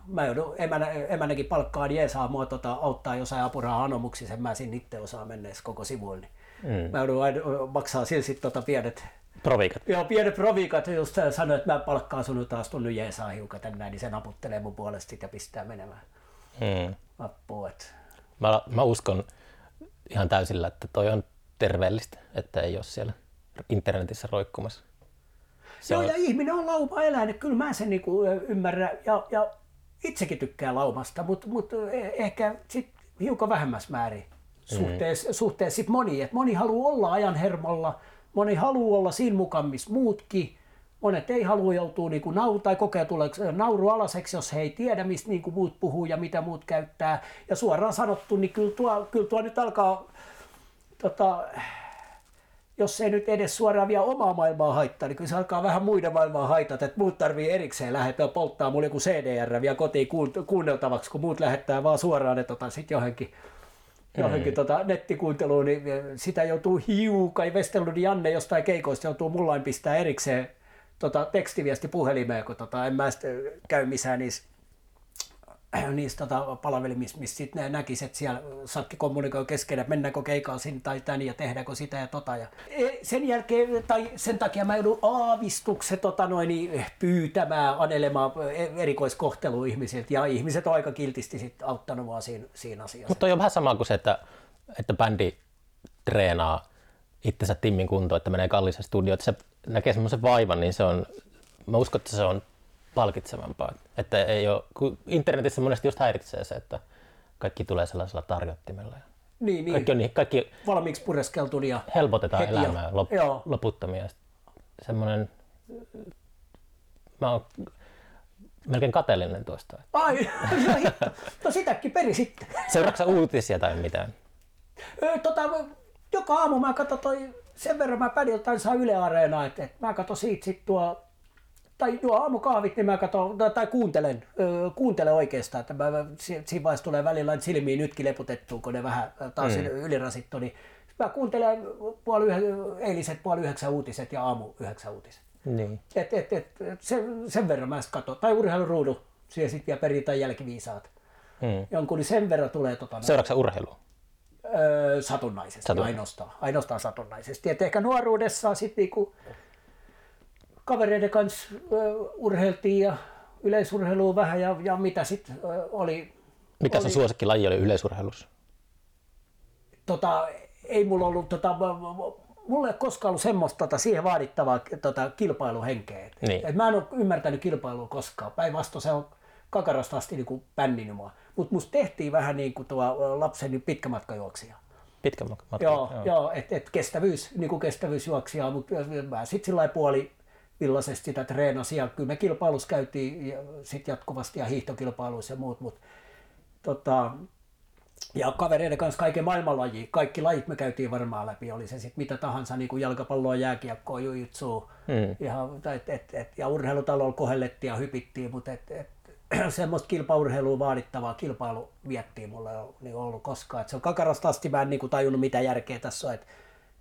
mä joudun, emänä, emänäkin palkkaan jeesaa mua tota, auttaa jossain apuraha anomuksissa, en mä siinä itse osaa mennä koko sivuille. Niin. Mm. Mä joudun aina maksaa sillä sit tota pienet Proviikat. Joo, pienet proviikat just sanoi, että mä palkkaan sun taas tunnu jeesaa hiukan tänään, niin se naputtelee mun puolesta ja pistää menemään. Hmm. Apua, et. Mä, mä uskon ihan täysillä, että toi on terveellistä, että ei ole siellä internetissä roikkumassa. Se Joo, on, ja ihminen on lauma eläin, kyllä mä sen niinku ymmärrän, ja, ja itsekin tykkään laumasta, mutta mut, eh- ehkä sit hiukan vähemmässä määrin suhteessa, mm. suhteessa sit moni, että moni haluaa olla ajan hermolla, moni haluaa olla siinä mukaan, missä muutkin, monet ei halua joutua niinku nau, tai kokea tuleeko naurualaseksi, jos he ei tiedä, mistä niinku muut puhuu ja mitä muut käyttää, ja suoraan sanottu, niin kyllä tuo, kyllä tuo nyt alkaa tota, jos ei nyt edes suoraan vielä omaa maailmaa haittaa, niin kyllä se alkaa vähän muiden maailmaa haitata, että muut tarvii erikseen lähettää polttaa mulle joku CDR vielä kotiin kuun- kuunneltavaksi, kun muut lähettää vaan suoraan ne tota, sitten johonkin, johonkin tota, nettikuunteluun, niin sitä joutuu hiukan, Westerlund Janne jostain keikoista joutuu mullain pistää erikseen tota, tekstiviesti puhelimeen, kun tota, en mä sitten käy missään niissä niissä tota, palvelimissa, missä sitten näkisi, että siellä sakki kommunikoi keskenään, että mennäänkö keikalla sinne tai tänne ja tehdäänkö sitä ja tota. Ja E, sen jälkeen, tai sen takia mä joudun aavistukset tota noin, niin pyytämään, anelemaan e, erikoiskohtelua ihmisiltä ja ihmiset on aika kiltisti sit auttanut mua siinä, siinä asiassa. mutta on vähän sama kuin se, että, että bändi treenaa itsensä timmin kuntoon, että menee kalliiseen studioon, että se näkee semmoisen vaivan, niin se on, mä uskon, että se on palkitsevampaa. Että ei ole, kun internetissä monesti just häiritsee se, että kaikki tulee sellaisella tarjottimella. ja niin, niin. Kaikki, on niin, kaikki valmiiksi pureskeltu ja helpotetaan Heti elämää lop, Joo. loputtomia. Semmoinen, mä oon melkein kateellinen tuosta. Ai, no hitto. No sitäkin peri sitten. Seuraatko uutisia tai mitään? Tota, joka aamu mä katson toi, sen verran mä pädiltä saa Yle Areenaa, että, että mä katson siitä sit tuo, tai juo aamukahvit, niin mä katson, tai, tai kuuntelen, kuuntelen oikeastaan, että mä, si- siinä vaiheessa tulee välillä silmiin nytkin leputettua, kun ne vähän taas mm. ylirasittu, niin mä kuuntelen puoli yhä, eiliset puoli yhdeksän uutiset ja aamu yhdeksän uutiset. Niin. Et, et, et, sen, sen verran mä sitten katson. Tai urheiluruudu, siihen sitten vielä perjantai jälkiviisaat. Hmm. Jonkun, niin sen verran tulee tota, Seuraatko urheilua? öö, satunnaisesti, Satun- ainoastaan, ainoastaan satunnaisesti. Et ehkä nuoruudessa sitten niinku kavereiden kanssa urheiltiin ja yleisurheilua vähän ja, ja mitä sitten oli. Mikä oli, sun suosikkilaji oli yleisurheilussa? Tota, ei mulla ollut, tota, mulla ei ole koskaan ollut semmoista tota, siihen vaadittavaa tota, kilpailuhenkeä. Et, Niin. et mä en ole ymmärtänyt kilpailua koskaan. Päinvastoin se on kakarasta asti niin pänninyt mua. Mutta musta tehtiin vähän niin kuin tuo ö, lapseni pitkämatkajuoksija. Pitkä matka. Joo, joo. joo että et kestävyys, niin kuin kestävyysjuoksija, mutta mä sitten sillä puoli villaisesti sitä treenasin ja kyllä me kilpailussa käytiin ja sit jatkuvasti ja hiihtokilpailuissa ja muut, mutta tota, ja kavereiden kanssa kaiken maailman laji, kaikki lajit me käytiin varmaan läpi, oli se sitten mitä tahansa, niin kuin jalkapalloa, jääkiekkoa, jujutsu, Mm. ihan, et, et, et, ja urheilutalolla kohellettiin ja hypittiin, mutta et, et, semmoista kilpaurheilua vaadittavaa kilpailu viettiin mulla ei niin ollut koskaan. Et se on kakarasta asti mä en niin kuin tajunnut mitä järkeä tässä on, että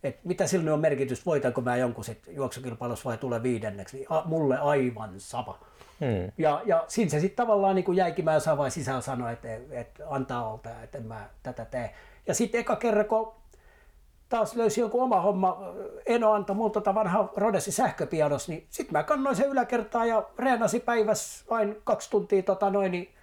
et mitä sillä on merkitys, voitanko mä jonkun sit juoksukilpailussa vai tulee viidenneksi, niin a, mulle aivan sama. Hmm. Ja, ja siinä se sitten tavallaan niin kuin jäikin, mä jossain vaiheessa sisään sanoa, että, että antaa olta, että en mä tätä tee. Ja sitten eka kerran, kun taas löysi joku oma homma, Eno antoi mulle tota vanha Rodesi sähköpianos, niin sitten mä kannoin sen yläkertaan ja reenasin päivässä vain kaksi tuntia tota noin, niin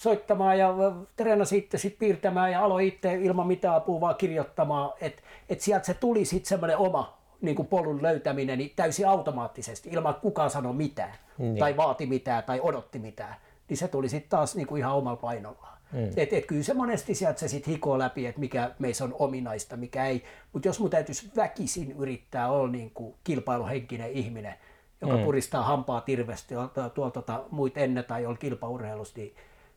soittamaan ja treenasin itse sit piirtämään ja aloin itse ilman mitään apua vaan kirjoittamaan, että et sieltä se tuli sitten semmoinen oma niin kuin polun löytäminen niin täysin automaattisesti, ilman että kukaan sanoi mitään, Niin. tai vaati mitään, tai odotti mitään. Niin se tuli sitten taas niin kuin ihan omalla painollaan. Mm. Et, et kyllä se monesti sieltä se sitten hikoo läpi, että mikä meissä on ominaista, mikä ei. Mutta jos mun täytyisi väkisin yrittää olla niin kuin kilpailuhenkinen ihminen, joka mm. puristaa hampaa tirvestä tuolla tuol, tota, muit ennen tai jolla kilpaurheilusta, niin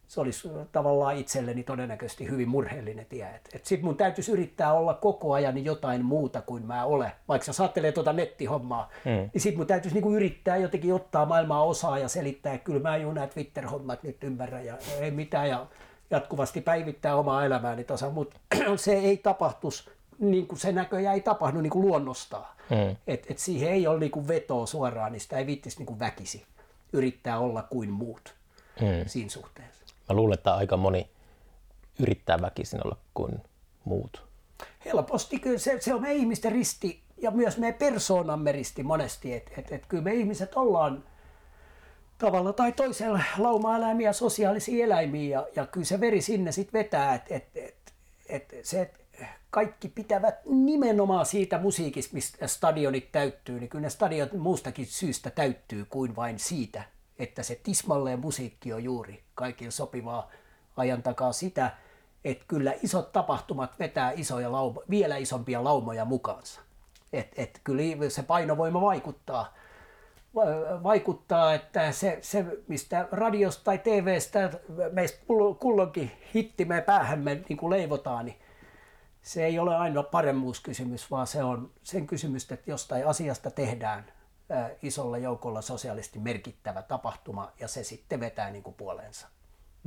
se olisi tavallaan itselleni todennäköisesti hyvin murheellinen tie. Et, et sit mun täytyisi yrittää olla koko ajan jotain muuta kuin mä olen. Vaikka jos ajattelee tuota nettihommaa, Mm. niin sit mun täytyisi niinku yrittää jotenkin ottaa maailmaa osaa ja selittää, että kyllä mä juuri nämä Twitter-hommat nyt ymmärrän ja ei mitään ja jatkuvasti päivittää omaa elämääni tasa, mutta se ei tapahtus niin kuin se näköjään ei tapahdu niin kuin luonnostaan. Mm. Et, et siihen ei ole niin kuin vetoa suoraan, niin sitä ei viittisi niin kuin väkisi yrittää olla kuin muut Mm. siinä suhteessa. Mä luulen, että aika moni yrittää väkisin olla kuin muut. Helposti kyllä se, se on me ihmisten risti ja myös me persoonamme risti monesti, että et, et kyllä me ihmiset ollaan tavalla tai toisella lauma-eläimiä, sosiaalisia eläimiä ja, ja kyllä se veri sinne sitten vetää, että et, et, et se, et kaikki pitävät nimenomaan siitä musiikista, mistä stadionit täyttyy, niin kyllä ne stadionit muustakin syystä täyttyy kuin vain siitä, että se tismalleen musiikki on juuri kaikille sopivaa ajan takaa sitä, että kyllä isot tapahtumat vetää isoja lauma, vielä isompia laumoja mukaansa. Et, et kyllä se painovoima vaikuttaa, va- vaikuttaa, että se, se mistä radiosta tai TVstä meistä kull- kulloinkin hittimme päähämme niin kuin leivotaan, niin se ei ole ainoa paremmuuskysymys, vaan se on sen kysymys, että jostain asiasta tehdään ää, isolla joukolla sosiaalisesti merkittävä tapahtuma ja se sitten vetää niin kuin puoleensa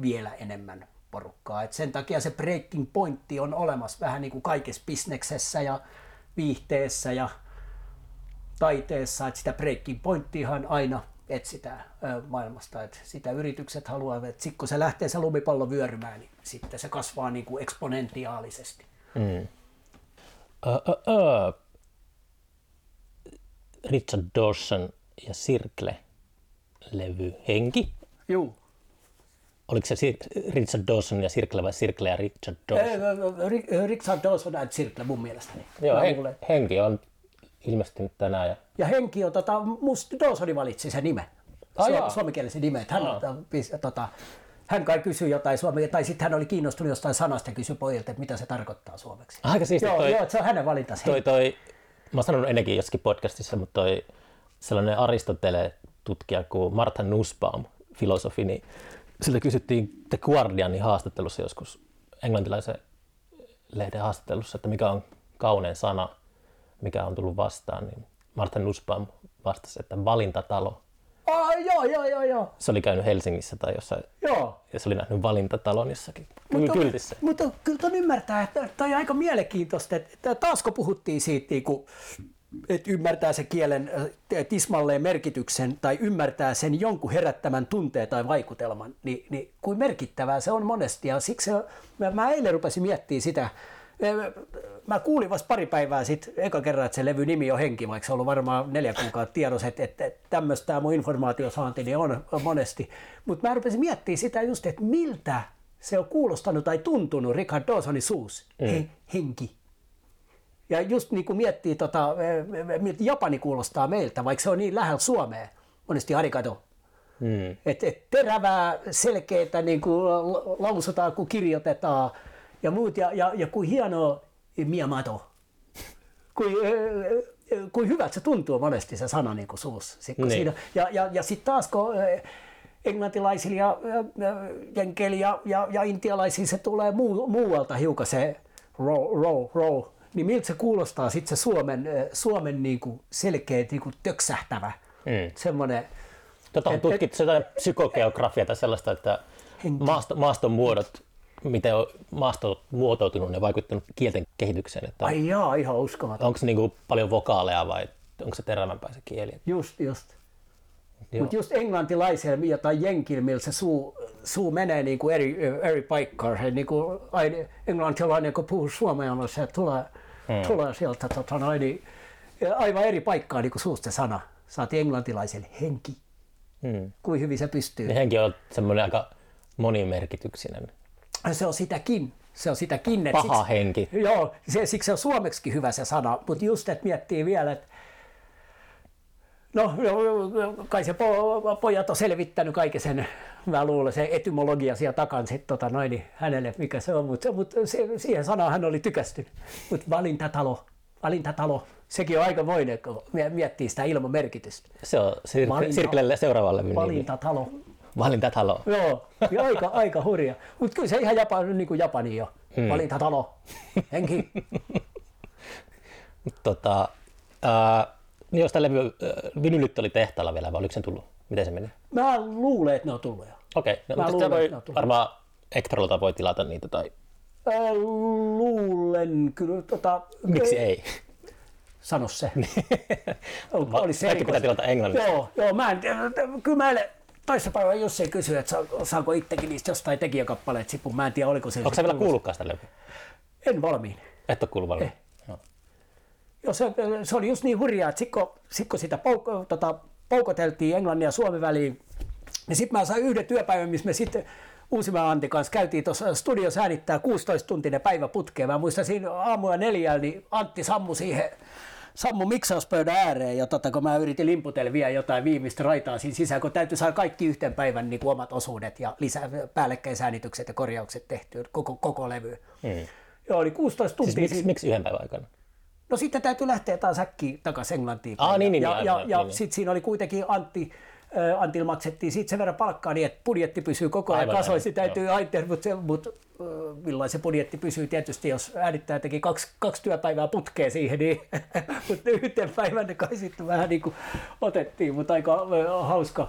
vielä enemmän porukkaa. Et sen takia se breaking pointti on olemassa vähän niin kuin kaikessa bisneksessä ja viihteessä ja taiteessa, että sitä breaking pointtiahan aina etsitään maailmasta, että sitä yritykset haluavat, että sit kun se lähtee se lumipallo vyörymään, niin sitten se kasvaa niin kuin eksponentiaalisesti. Mm. Ö, ö, ö. Richard Dawson ja Sirkle-levy Henki. Juu. Oliko se Sir- Richard Dawson ja Sirkle vai Sirkle ja Richard Dawson? Richard Dawson and Circle mun mielestäni. Joo, he, luulen. Henki on ilmestynyt tänään. Ja... Ja Henki on, tota, musta Dawsoni valitsi sen nimen. Ah, suomenkielisen nimen. Hän, tota, hän kai kysyi jotain suomea, tai sitten hän oli kiinnostunut jostain sanasta ja kysyi pojilta, että mitä se tarkoittaa suomeksi. Aika siistiä joo, toi, joo, että se on hänen valintansa. toi, toi, mä oon sanonut ennenkin jossakin podcastissa, mutta toi sellainen Aristotele-tutkija kuin Martha Nussbaum filosofi, niin siltä kysyttiin The Guardianin haastattelussa joskus englantilaisen lehden haastattelussa, että mikä on kaunein sana, mikä on tullut vastaan, niin Martin Nussbaum vastasi, että valintatalo. Oh, joo, joo, joo, joo. Se oli käynyt Helsingissä tai jossain, joo. ja se oli nähnyt valintatalon jossakin mutta, kyltissä. Mutta kyllä tuon ymmärtää, että toi on aika mielenkiintoista, että taasko puhuttiin siitä, niin kuin, että ymmärtää se kielen tismalleen merkityksen tai ymmärtää sen jonkun herättämän tunteen tai vaikutelman, niin, niin kuin merkittävää se on monesti. Ja siksi mä, mä eilen rupesin miettimään sitä, Mä kuulin vasta pari päivää sitten eka kerran, että se levy nimi on Henki, vaikka se on ollut varmaan neljä kuukautta tiedossa, että, että, tämmöistä tämä mun informaatiosaantini on, on monesti. Mutta mä rupesin miettimään sitä just, että miltä se on kuulostanut tai tuntunut Richard Dawsonin suus. Mm. He, henki. Ja just niin kuin miettii, tota, miltä Japani kuulostaa meiltä, vaikka se on niin lähellä Suomea, monesti arigato. Mm. Et, et terävää, selkeää niin kuin lausutaan, kun kirjoitetaan ja muut. Ja, ja, ja kuin hienoa Miyamato. Kuin, kuin hyvältä se tuntuu monesti se sana niin kuin suussa. Niin. Siinä, ja ja, ja sitten taas kun englantilaisilla ja, ja ja, ja, ja intialaisilla se tulee muu, muualta hiukan se roll, roll, roll. Niin miltä se kuulostaa sitten se Suomen, Suomen niin kuin selkeä niin kuin töksähtävä mm. semmoinen. Tota on tutkittu jotain psykogeografiaa tai sellaista, että maasto, maaston muodot miten on maasto muotoutunut ja vaikuttanut kielten kehitykseen. Että Ai jaa, ihan uskomaton. Onko se niin kuin paljon vokaaleja vai onko se terävämpää se kieli? Just, just. Mutta just englantilaisella tai jenkillä, se suu, suu menee niin kuin eri, eri paikkaan. Niin kuin englantilainen, kun puhuu suomea, niin se tulee, hmm. tulee sieltä tota noin, niin, aivan eri paikkaan niin kuin suusta sana. Saati englantilaiselle henki. Hmm. Kuin hyvin se pystyy. Niin henki on semmoinen aika monimerkityksinen se on sitäkin. Se on sitäkin. Paha siksi, henki. Joo, se, siksi se on suomeksi hyvä se sana, mutta just, että miettii vielä, että No, kai se po, pojat on selvittänyt kaiken sen, mä luulen, se etymologia siellä takan sit, tota, noin, niin hänelle, mikä se on, mutta mut siihen sanaan hän oli tykästynyt. Mutta valintatalo, valintatalo, sekin on aika voinen, kun miettii sitä ilman merkitystä. Se on sir- Valinta, seuraavalle Valintatalo. Valintatalo. Joo, ja aika, aika hurja. Mutta kyllä se ihan Japani, niin kuin Japani jo. Hmm. Valintatalo, henki. tota, äh, niin jos tälle vinylit oli tehtaalla vielä, vai oliko se tullut? Miten se meni? Mä luulen, että ne on tullut jo. Okei, okay. no, mutta luulen, voi, varmaan Ektrolta voi tilata niitä tai... Äh, luulen kyllä. Tota, Miksi ei? Sano se. Oli se Kaikki pitää tilata englanniksi. Joo, joo mä en, kyllä mä toissapäivä jos ei kysy, että saanko itsekin niistä jostain tekijäkappaleet sipun. Mä en tiedä, oliko se... Onko se vielä kuullutkaan sitä levy? En valmiin. Et ole kuullut valmiin? Eh. No. Joo, se, se, oli just niin hurjaa, että sitten sit kun sitä pouk- tota, poukoteltiin Englannin ja Suomen väliin, niin sitten mä sain yhden työpäivän, missä me sitten Uusimaan Antti kanssa käytiin tuossa studiossa äänittää 16 tuntinen päivä putkeen. Mä muistan siinä aamuja neljällä, niin Antti sammui siihen sammu miksauspöydän ääreen ja tota, kun mä yritin limputella vielä jotain viimeistä raitaa siinä sisään, kun täytyy saada kaikki yhteen päivän niin omat osuudet ja lisää päällekkäisäänitykset ja korjaukset tehtyä koko, koko levy. Hmm. Joo, oli 16 tuntia. Siis miksi, miksi yhden päivän aikana? No sitten täytyy lähteä taas äkkiä takaisin Englantiin. Ah, niin, niin, ja, niin, ja, niin, ja niin. sitten siinä oli kuitenkin Antti, Antil maksettiin siitä sen verran palkkaa niin, että budjetti pysyy koko ajan kasoissa. Täytyy aina, mutta, se, mutta millainen se budjetti pysyy tietysti, jos äänittäjä teki kaksi, kaksi työpäivää putkeen siihen, niin mutta yhten päivän ne kai sitten vähän niin kuin otettiin, mutta aika hauska,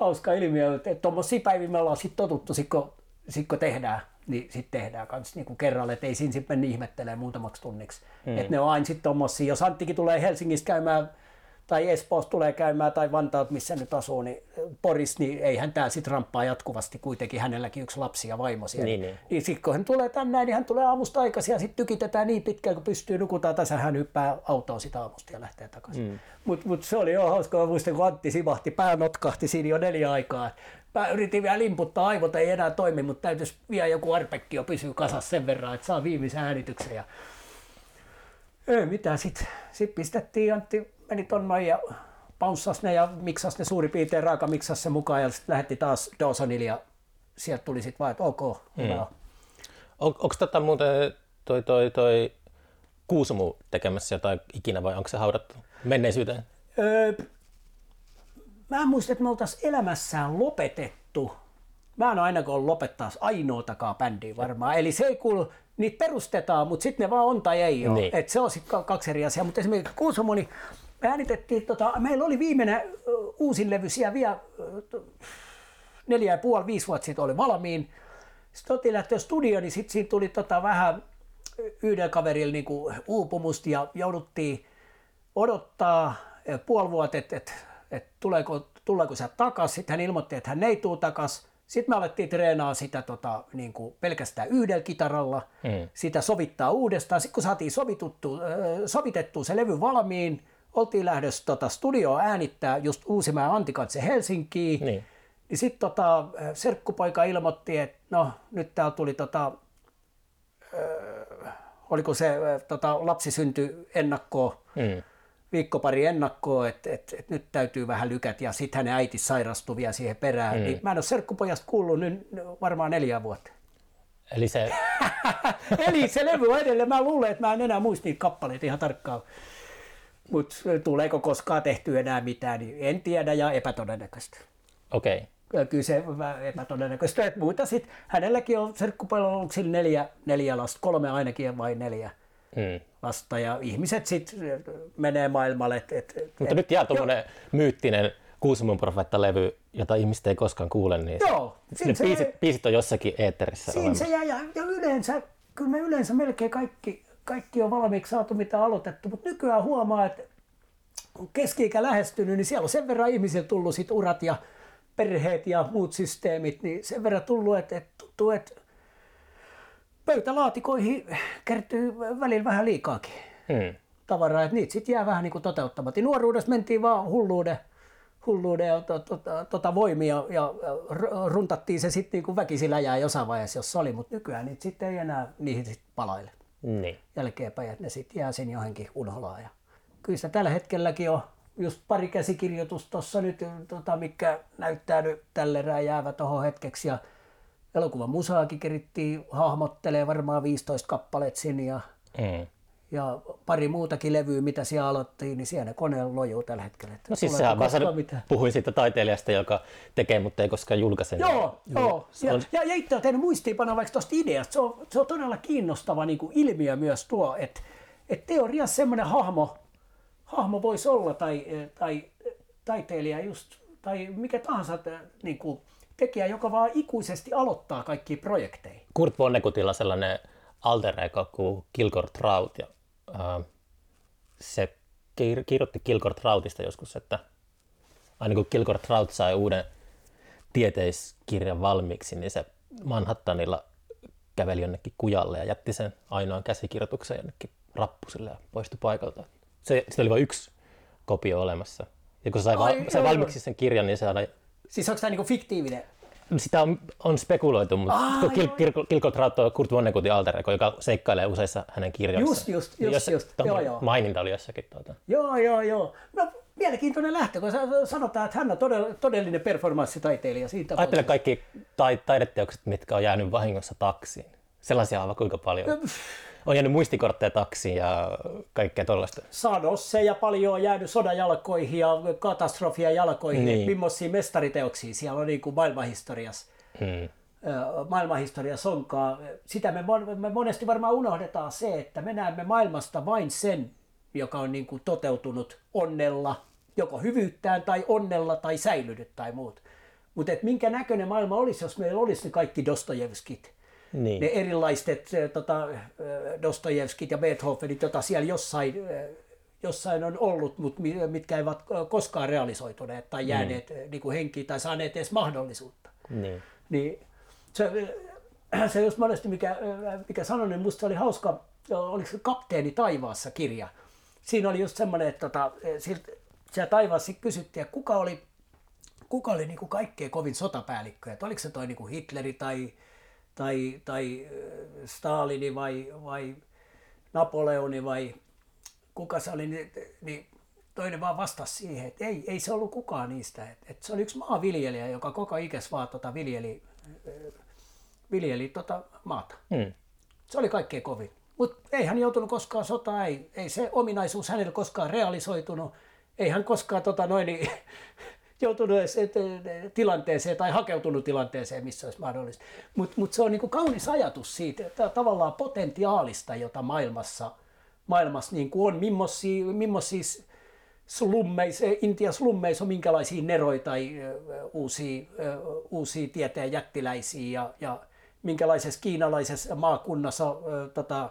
hauska ilmiö, että tuommoisia päiviä me ollaan sitten totuttu, sit kun, sit kun tehdään, niin sitten tehdään kans niin kerralla, että ei siinä sitten mennä ihmettelemään muutamaksi tunniksi. Mm. Että ne on aina sitten tuommoisia, jos Anttikin tulee Helsingistä käymään tai Espoossa tulee käymään tai Vantaat, missä nyt asuu, niin Poris, niin eihän tämä sitten ramppaa jatkuvasti kuitenkin, hänelläkin yksi lapsi ja vaimo siellä. Niin, niin. niin sitten kun hän tulee tänne, niin hän tulee aamusta aikaisin ja sitten tykitetään niin pitkään, kun pystyy nukutaan tässä, hän hyppää autoon sitä aamusta ja lähtee takaisin. Mm. Mutta mut se oli jo hauska, mä muistan, kun Antti sivahti, pää notkahti siinä jo neljä aikaa. Mä yritin vielä limputtaa, aivot ei enää toimi, mutta täytyisi vielä joku arpekki jo pysyä kasassa sen verran, että saa viimeisen äänityksen. Ja... Ei mitään, sitten sit pistettiin Antti meni tonne ja paunssas ne ja miksas ne suurin piirtein raaka miksas se mukaan ja sitten lähetti taas Dawsonille ja sieltä tuli sitten vaan, että ok, hyvä. Mm. On, onko tätä muuten toi, toi, toi Kuusumu tekemässä jotain ikinä vai onko se haudattu menneisyyteen? Öö, mä en muista, että me oltaisiin elämässään lopetettu. Mä en ainakaan lopettaa ainoatakaan bändiä varmaan. Eli se ei kuulu, niitä perustetaan, mutta sitten ne vaan on tai ei ole. Niin. Et se on sitten kaksi eri asiaa. Mutta esimerkiksi Kuusamo, niin me äänitettiin, tota, meillä oli viimeinen uusin levy siellä vielä neljä ja puoli, viisi vuotta sitten oli valmiin. Sitten oltiin lähteä studioon, niin sitten siinä tuli tota vähän yhdellä kaverilla niin uupumusta ja jouduttiin odottaa puoli vuotta, että et, et tuleeko, tuleeko se takaisin. Sitten hän ilmoitti, että hän ei tule takaisin. Sitten me alettiin treenaa sitä tota, niin kuin pelkästään yhdellä kitaralla, Mm. sitä sovittaa uudestaan. Sitten kun saatiin sovituttu, sovitettua se levy valmiin, oltiin lähdössä tota, studioon äänittää just Uusimaa Antikatse Helsinkiin. Niin. Niin sitten tota, serkkupoika ilmoitti, että no nyt täällä tuli tota, ö, oliko se ö, tota, lapsi syntyi ennakkoon, Mm. viikko pari ennakkoon, että et, et nyt täytyy vähän lykätä ja sitten hänen äiti sairastui vielä siihen perään. Mm. Niin mä en ole serkkupojasta kuullut nyt varmaan neljä vuotta. Eli se, Eli se levy on edelleen, mä luulen, että mä en enää muista niitä kappaleita ihan tarkkaan. Mutta tuleeko koskaan tehty enää mitään, niin en tiedä ja epätodennäköistä. okei. Okay. Ja kyllä se epätodennäköistä, että muuta sitten, hänelläkin on serkkupojalla ollut neljä, neljä lasta, kolme ainakin vai neljä Mm. lasta ja ihmiset sitten menee maailmalle. Et, et, Mutta et, nyt jää tuommoinen myyttinen Kuusamon profetta-levy, jota ihmiset ei koskaan kuule, niin se- Joo, ne siinä se- biisit, biisit on jossakin eetterissä Siinä olemassa. se jää, ja, ja yleensä, kyllä me yleensä melkein kaikki, kaikki on valmiiksi saatu mitä aloitettu, mutta nykyään huomaa, että kun keski-ikä lähestynyt, niin siellä on sen verran ihmisillä tullut sit urat ja perheet ja muut systeemit, niin sen verran tullut, että, että tuntuu, että pöytälaatikoihin kertyy välillä vähän liikaakin Mm. tavaraa, että niitä sitten jää vähän niin kuin toteuttamatta. Nuoruudessa mentiin vaan hulluuden, hulluuden ja to, to, to, tota voimia ja runtattiin se sitten niin kuin väkisin läjää jossain vaiheessa, jos se oli, mutta nykyään niitä sitten ei enää niihin sit palaile Niin. jälkeenpäin, että ne sitten jää sen johonkin unholaan. Ja kyllä sitä tällä hetkelläkin on just pari käsikirjoitusta tuossa nyt, tota, mikä näyttää nyt tälle erää jäävä tuohon hetkeksi ja elokuvan musaakin kerittiin hahmottelee varmaan 15 kappaleet sinne ja Mm. Ja pari muutakin levyä, mitä siellä aloittiin, niin siellä ne koneella lojuu tällä hetkellä. Että No siis sehän mä sanon, mitään? puhuin siitä taiteilijasta, joka tekee, mutta ei koskaan julkaise. Joo, joo. Se Ja, on- ja, ja itse olen tehnyt muistiinpanoa vaikka tuosta ideasta. Se on, se on todella kiinnostava niin kuin ilmiö myös tuo, että, että teoriassa semmoinen hahmo, hahmo voisi olla tai, tai taiteilija just, tai mikä tahansa niin kuin tekijä, joka vaan ikuisesti aloittaa kaikki projekteja. Kurt Vonnegutilla sellainen alter ego kuin Kilgore Trout. Ja, äh, se kir- kirjoitti Kilgore Troutista joskus, että aina kun Kilgore Trout sai uuden tieteiskirjan valmiiksi, niin se Manhattanilla käveli jonnekin kujalle ja jätti sen ainoan käsikirjoituksen jonnekin rappusille ja poistui paikalta. Se, sitä oli vain yksi kopio olemassa. Ja kun se sai, Ai, val- sai valmiiksi sen kirjan, niin se aina Siis onko tämä niin kuin fiktiivinen? Sitä on, on spekuloitu, mutta Aa, kun Kil, Kil, Kilko Trout on Kurt Vonnegutin alter ego, joka seikkailee useissa hänen kirjoissaan. Just, just, just, just. Joo, joo. Maininta oli jossakin. Tuota. Joo, joo, joo. No, mielenkiintoinen lähtö, kun sanotaan, että hän on todellinen performanssitaiteilija siitä. Ajattele kaikki tai, taideteokset, mitkä on jäänyt vahingossa taksiin. Sellaisia on kuinka paljon. On jäänyt muistikortteja taksiin ja kaikkea tollaista. Sanosseja paljon on jäänyt sodan jalkoihin ja katastrofia jalkoihin. Niin. Millaisia mestariteoksia siellä on niin kuin maailmanhistoriassa. Hmm. ö, maailmanhistoriassa onkaan. Sitä me, me monesti varmaan unohdetaan se, että me näemme maailmasta vain sen, joka on niin kuin toteutunut onnella, joko hyvyyttään tai onnella tai säilynyt tai muut. Mutta minkä näköinen maailma olisi, jos meillä olisi ne kaikki Dostojevskit, Niin. ne erilaiset eh, tota, eh, Dostojevskit ja Beethovenit, joita siellä jossain, eh, jossain on ollut, mutta mitkä eivät koskaan realisoituneet tai jääneet mm. niin kuin henkiin tai saaneet edes mahdollisuutta niin. niin se, se just monesti, mikä, mikä sanoin, niin musta oli hauska, oliko se Kapteeni taivaassa kirja. Siinä oli just semmoinen, että tota, sieltä, siellä taivaassa kysyttiin, että kuka oli, kuka oli niin kuin kaikkein kovin sotapäällikkö, että oliko se toi niin kuin Hitleri tai, tai, tai äh, Stalini vai, vai Napoleoni vai kuka se oli, niin, niin toinen vaan vastasi siihen, että ei, ei se ollut kukaan niistä. Että, että se oli yksi maanviljelijä, joka koko ikäs vaan tota viljeli, äh, viljeli tota maata. Hmm. Se oli kaikkein kovin. Mutta ei hän joutunut koskaan sotaan, ei, ei se ominaisuus hänellä koskaan realisoitunut. Ei hän koskaan tota noin, niin, joutunut edes tilanteeseen tai hakeutunut tilanteeseen, missä olisi mahdollista. Mutta mut se on niinku kaunis ajatus siitä, että tavallaan potentiaalista, jota maailmassa, maailmassa niinku on, millaisia, slummeissa, Intian slummeissa on minkälaisia neroja tai uusia, uusia tieteen jättiläisiä ja, ja minkälaisessa kiinalaisessa maakunnassa ö, tota,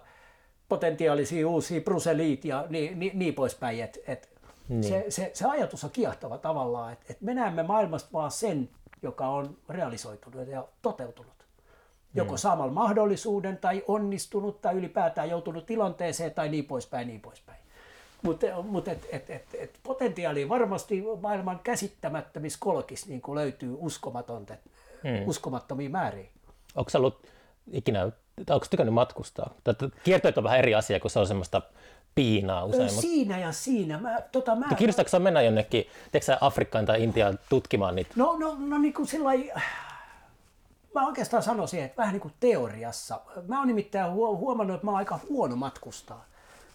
potentiaalisia uusia bruseliit ja niin, niin, niin poispäin. Et, et niin. se, se, se ajatus on kiehtova tavallaan, että et me näemme maailmasta vaan sen, joka on realisoitunut ja toteutunut. Joko saamalla mahdollisuuden tai onnistunut tai ylipäätään joutunut tilanteeseen tai niin poispäin, niin poispäin. Mutta mut et, et, et, et potentiaalia varmasti maailman käsittämättömissä kolkissa niin löytyy uskomatonta, hmm. uskomattomia määriä. Onko ollut ikinä, onko tykännyt matkustaa? Kiertoit on vähän eri asia, kun se on semmoista piinaa usein. Ö, siinä ja siinä. Mä, tota, mä, Kiinnostaako mennä jonnekin, sä Afrikkaan tai Intiaan tutkimaan niitä? No, no, no niin kuin sillai, mä oikeastaan sanoisin, että vähän niin kuin teoriassa. Mä oon nimittäin huomannut, että mä oon aika huono matkustaa.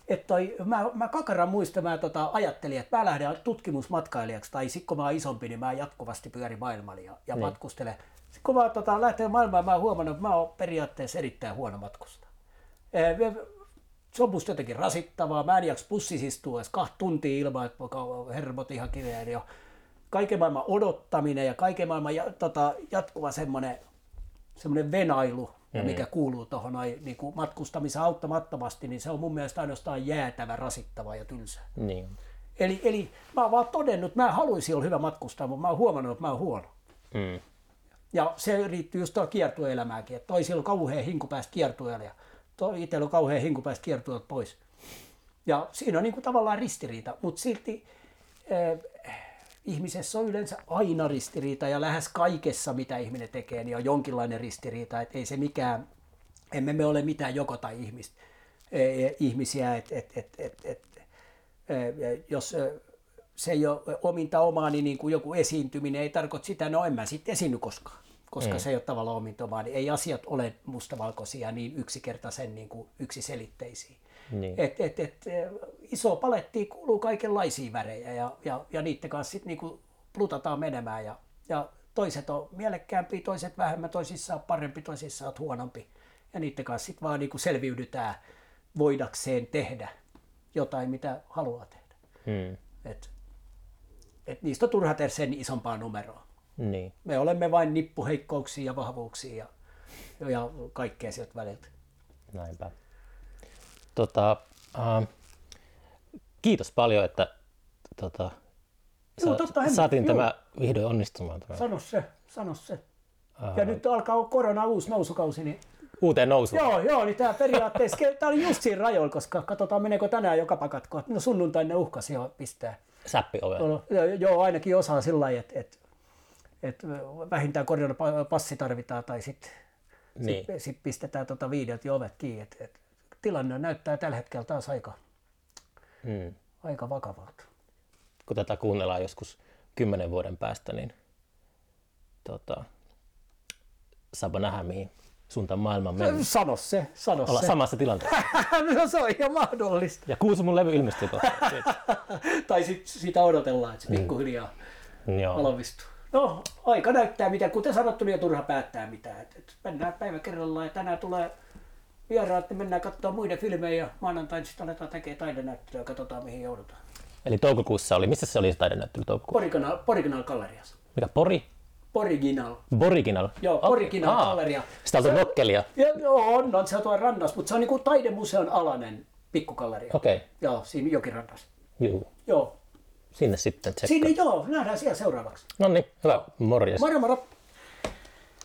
Että toi, mä, mä kakaran muista, mä tota, ajattelin, että mä lähden tutkimusmatkailijaksi, tai sitten kun mä oon isompi, niin mä jatkuvasti pyörin maailmalla ja, ja niin. matkustelen. Sitten kun mä tota, lähtee maailmaan, mä oon huomannut, että mä oon periaatteessa erittäin huono matkusta. Se on musta jotenkin rasittavaa. Mä en jaksa bussissa istua edes kahta tuntia ilman, että hermot ihan kirjeen. Ja kaiken maailman odottaminen ja kaiken maailman ja, tota, jatkuva semmoinen semmoinen venailu, ja mikä kuuluu tuohon niin matkustamiseen auttamattomasti, niin se on mun mielestä ainoastaan jäätävä, rasittava ja tylsä. Niin. Eli, eli mä oon vaan todennut, että mä haluaisin olla hyvä matkustaa, mutta mä oon huomannut, että mä oon huono. Mm. Ja se riittyy just tuohon kiertueelämäänkin, että toisilla on kauhean hinku päästä kiertueelle toi itsellä on kauhean hinku päästä pois. Ja siinä on niin kuin tavallaan ristiriita, mutta silti äh, ihmisessä on yleensä aina ristiriita ja lähes kaikessa, mitä ihminen tekee, niin on jonkinlainen ristiriita. Että ei se mikään, emme me ole mitään joko tai ihmistä, ihmisiä, että et, et, et, et, jos se ei ole ominta omaa, niin, kuin joku esiintyminen ei tarkoita sitä, no en mä sitten esiinny koskaan, koska mm. se ei ole tavallaan ominta omaa, niin ei asiat ole mustavalkoisia niin yksinkertaisen niin kuin yksiselitteisiä. Niin. Et, et, et, iso paletti kuuluu kaikenlaisia värejä ja, ja, ja niiden kanssa sitten niinku plutataan menemään. Ja, ja toiset on mielekkäämpiä, toiset vähemmän, toisissa on parempi, toisissa on huonompi. Ja niiden kanssa sitten vaan niinku selviydytään voidakseen tehdä jotain, mitä haluaa tehdä. Hmm. Et, et niistä on turha tehdä sen isompaa numeroa. Niin. Me olemme vain nippuheikkouksia ja vahvuuksia ja, ja kaikkea sieltä väliltä. Näinpä. Tota, uh, kiitos paljon, että tota, Joo, totta, saatiin Joo. tämä vihdoin onnistumaan. Tämä. Sano se, sano se. Ja nyt alkaa korona uusi nousukausi, niin uuteen nousuun. Joo, joo, niin tämä periaatteessa, tämä oli just siinä rajoilla, koska katsotaan meneekö tänään joka pakatko. No sunnuntain ne uhkasi jo pistää. Säppi ove. No, joo, ainakin osaa sillä lailla, että, että, että vähintään koronapassi tarvitaan tai sitten niin. sit, sit pistetään tota viideltä jo ovet kiinni. Että, että tilanne näyttää tällä hetkellä taas aika, hmm. aika vakavalta. Kun tätä kuunnellaan joskus kymmenen vuoden päästä, niin tota, saapa nähdä, mihin suuntaan maailman mennä. Sano se, sano Olla se. samassa tilanteessa. no se on ihan mahdollista. Ja kuusi mun levy ilmestyy kohta. tai sit, sitä odotellaan, että se mm. pikkuhiljaa Joo. valmistuu. No, aika näyttää mitä, kuten sanottu, niin on turha päättää mitään. Et, et mennään päivä kerrallaan ja tänään tulee vieraat, niin mennään katsomaan muiden filmejä ja maanantaina sitten aletaan tekemään taidenäyttelyä ja katsotaan mihin joudutaan. Eli toukokuussa oli, missä se oli se taidenäyttely toukokuussa? Poriginal, Poriginal Galleriassa. Mikä, Pori? Poriginal. Boriginal? Joo, Original Aa, Galleria. Sitä on nokkelia. Joo, on, on se on tuolla rannassa, mutta se on niinku taidemuseon alainen pikkugalleria. Okei. Okay. Joo, siinä jokirannassa. Joo. Joo. Sinne sitten tsekkaa. Sinne joo, nähdään siellä seuraavaksi. No niin, hyvä. Morjes. Moro moro.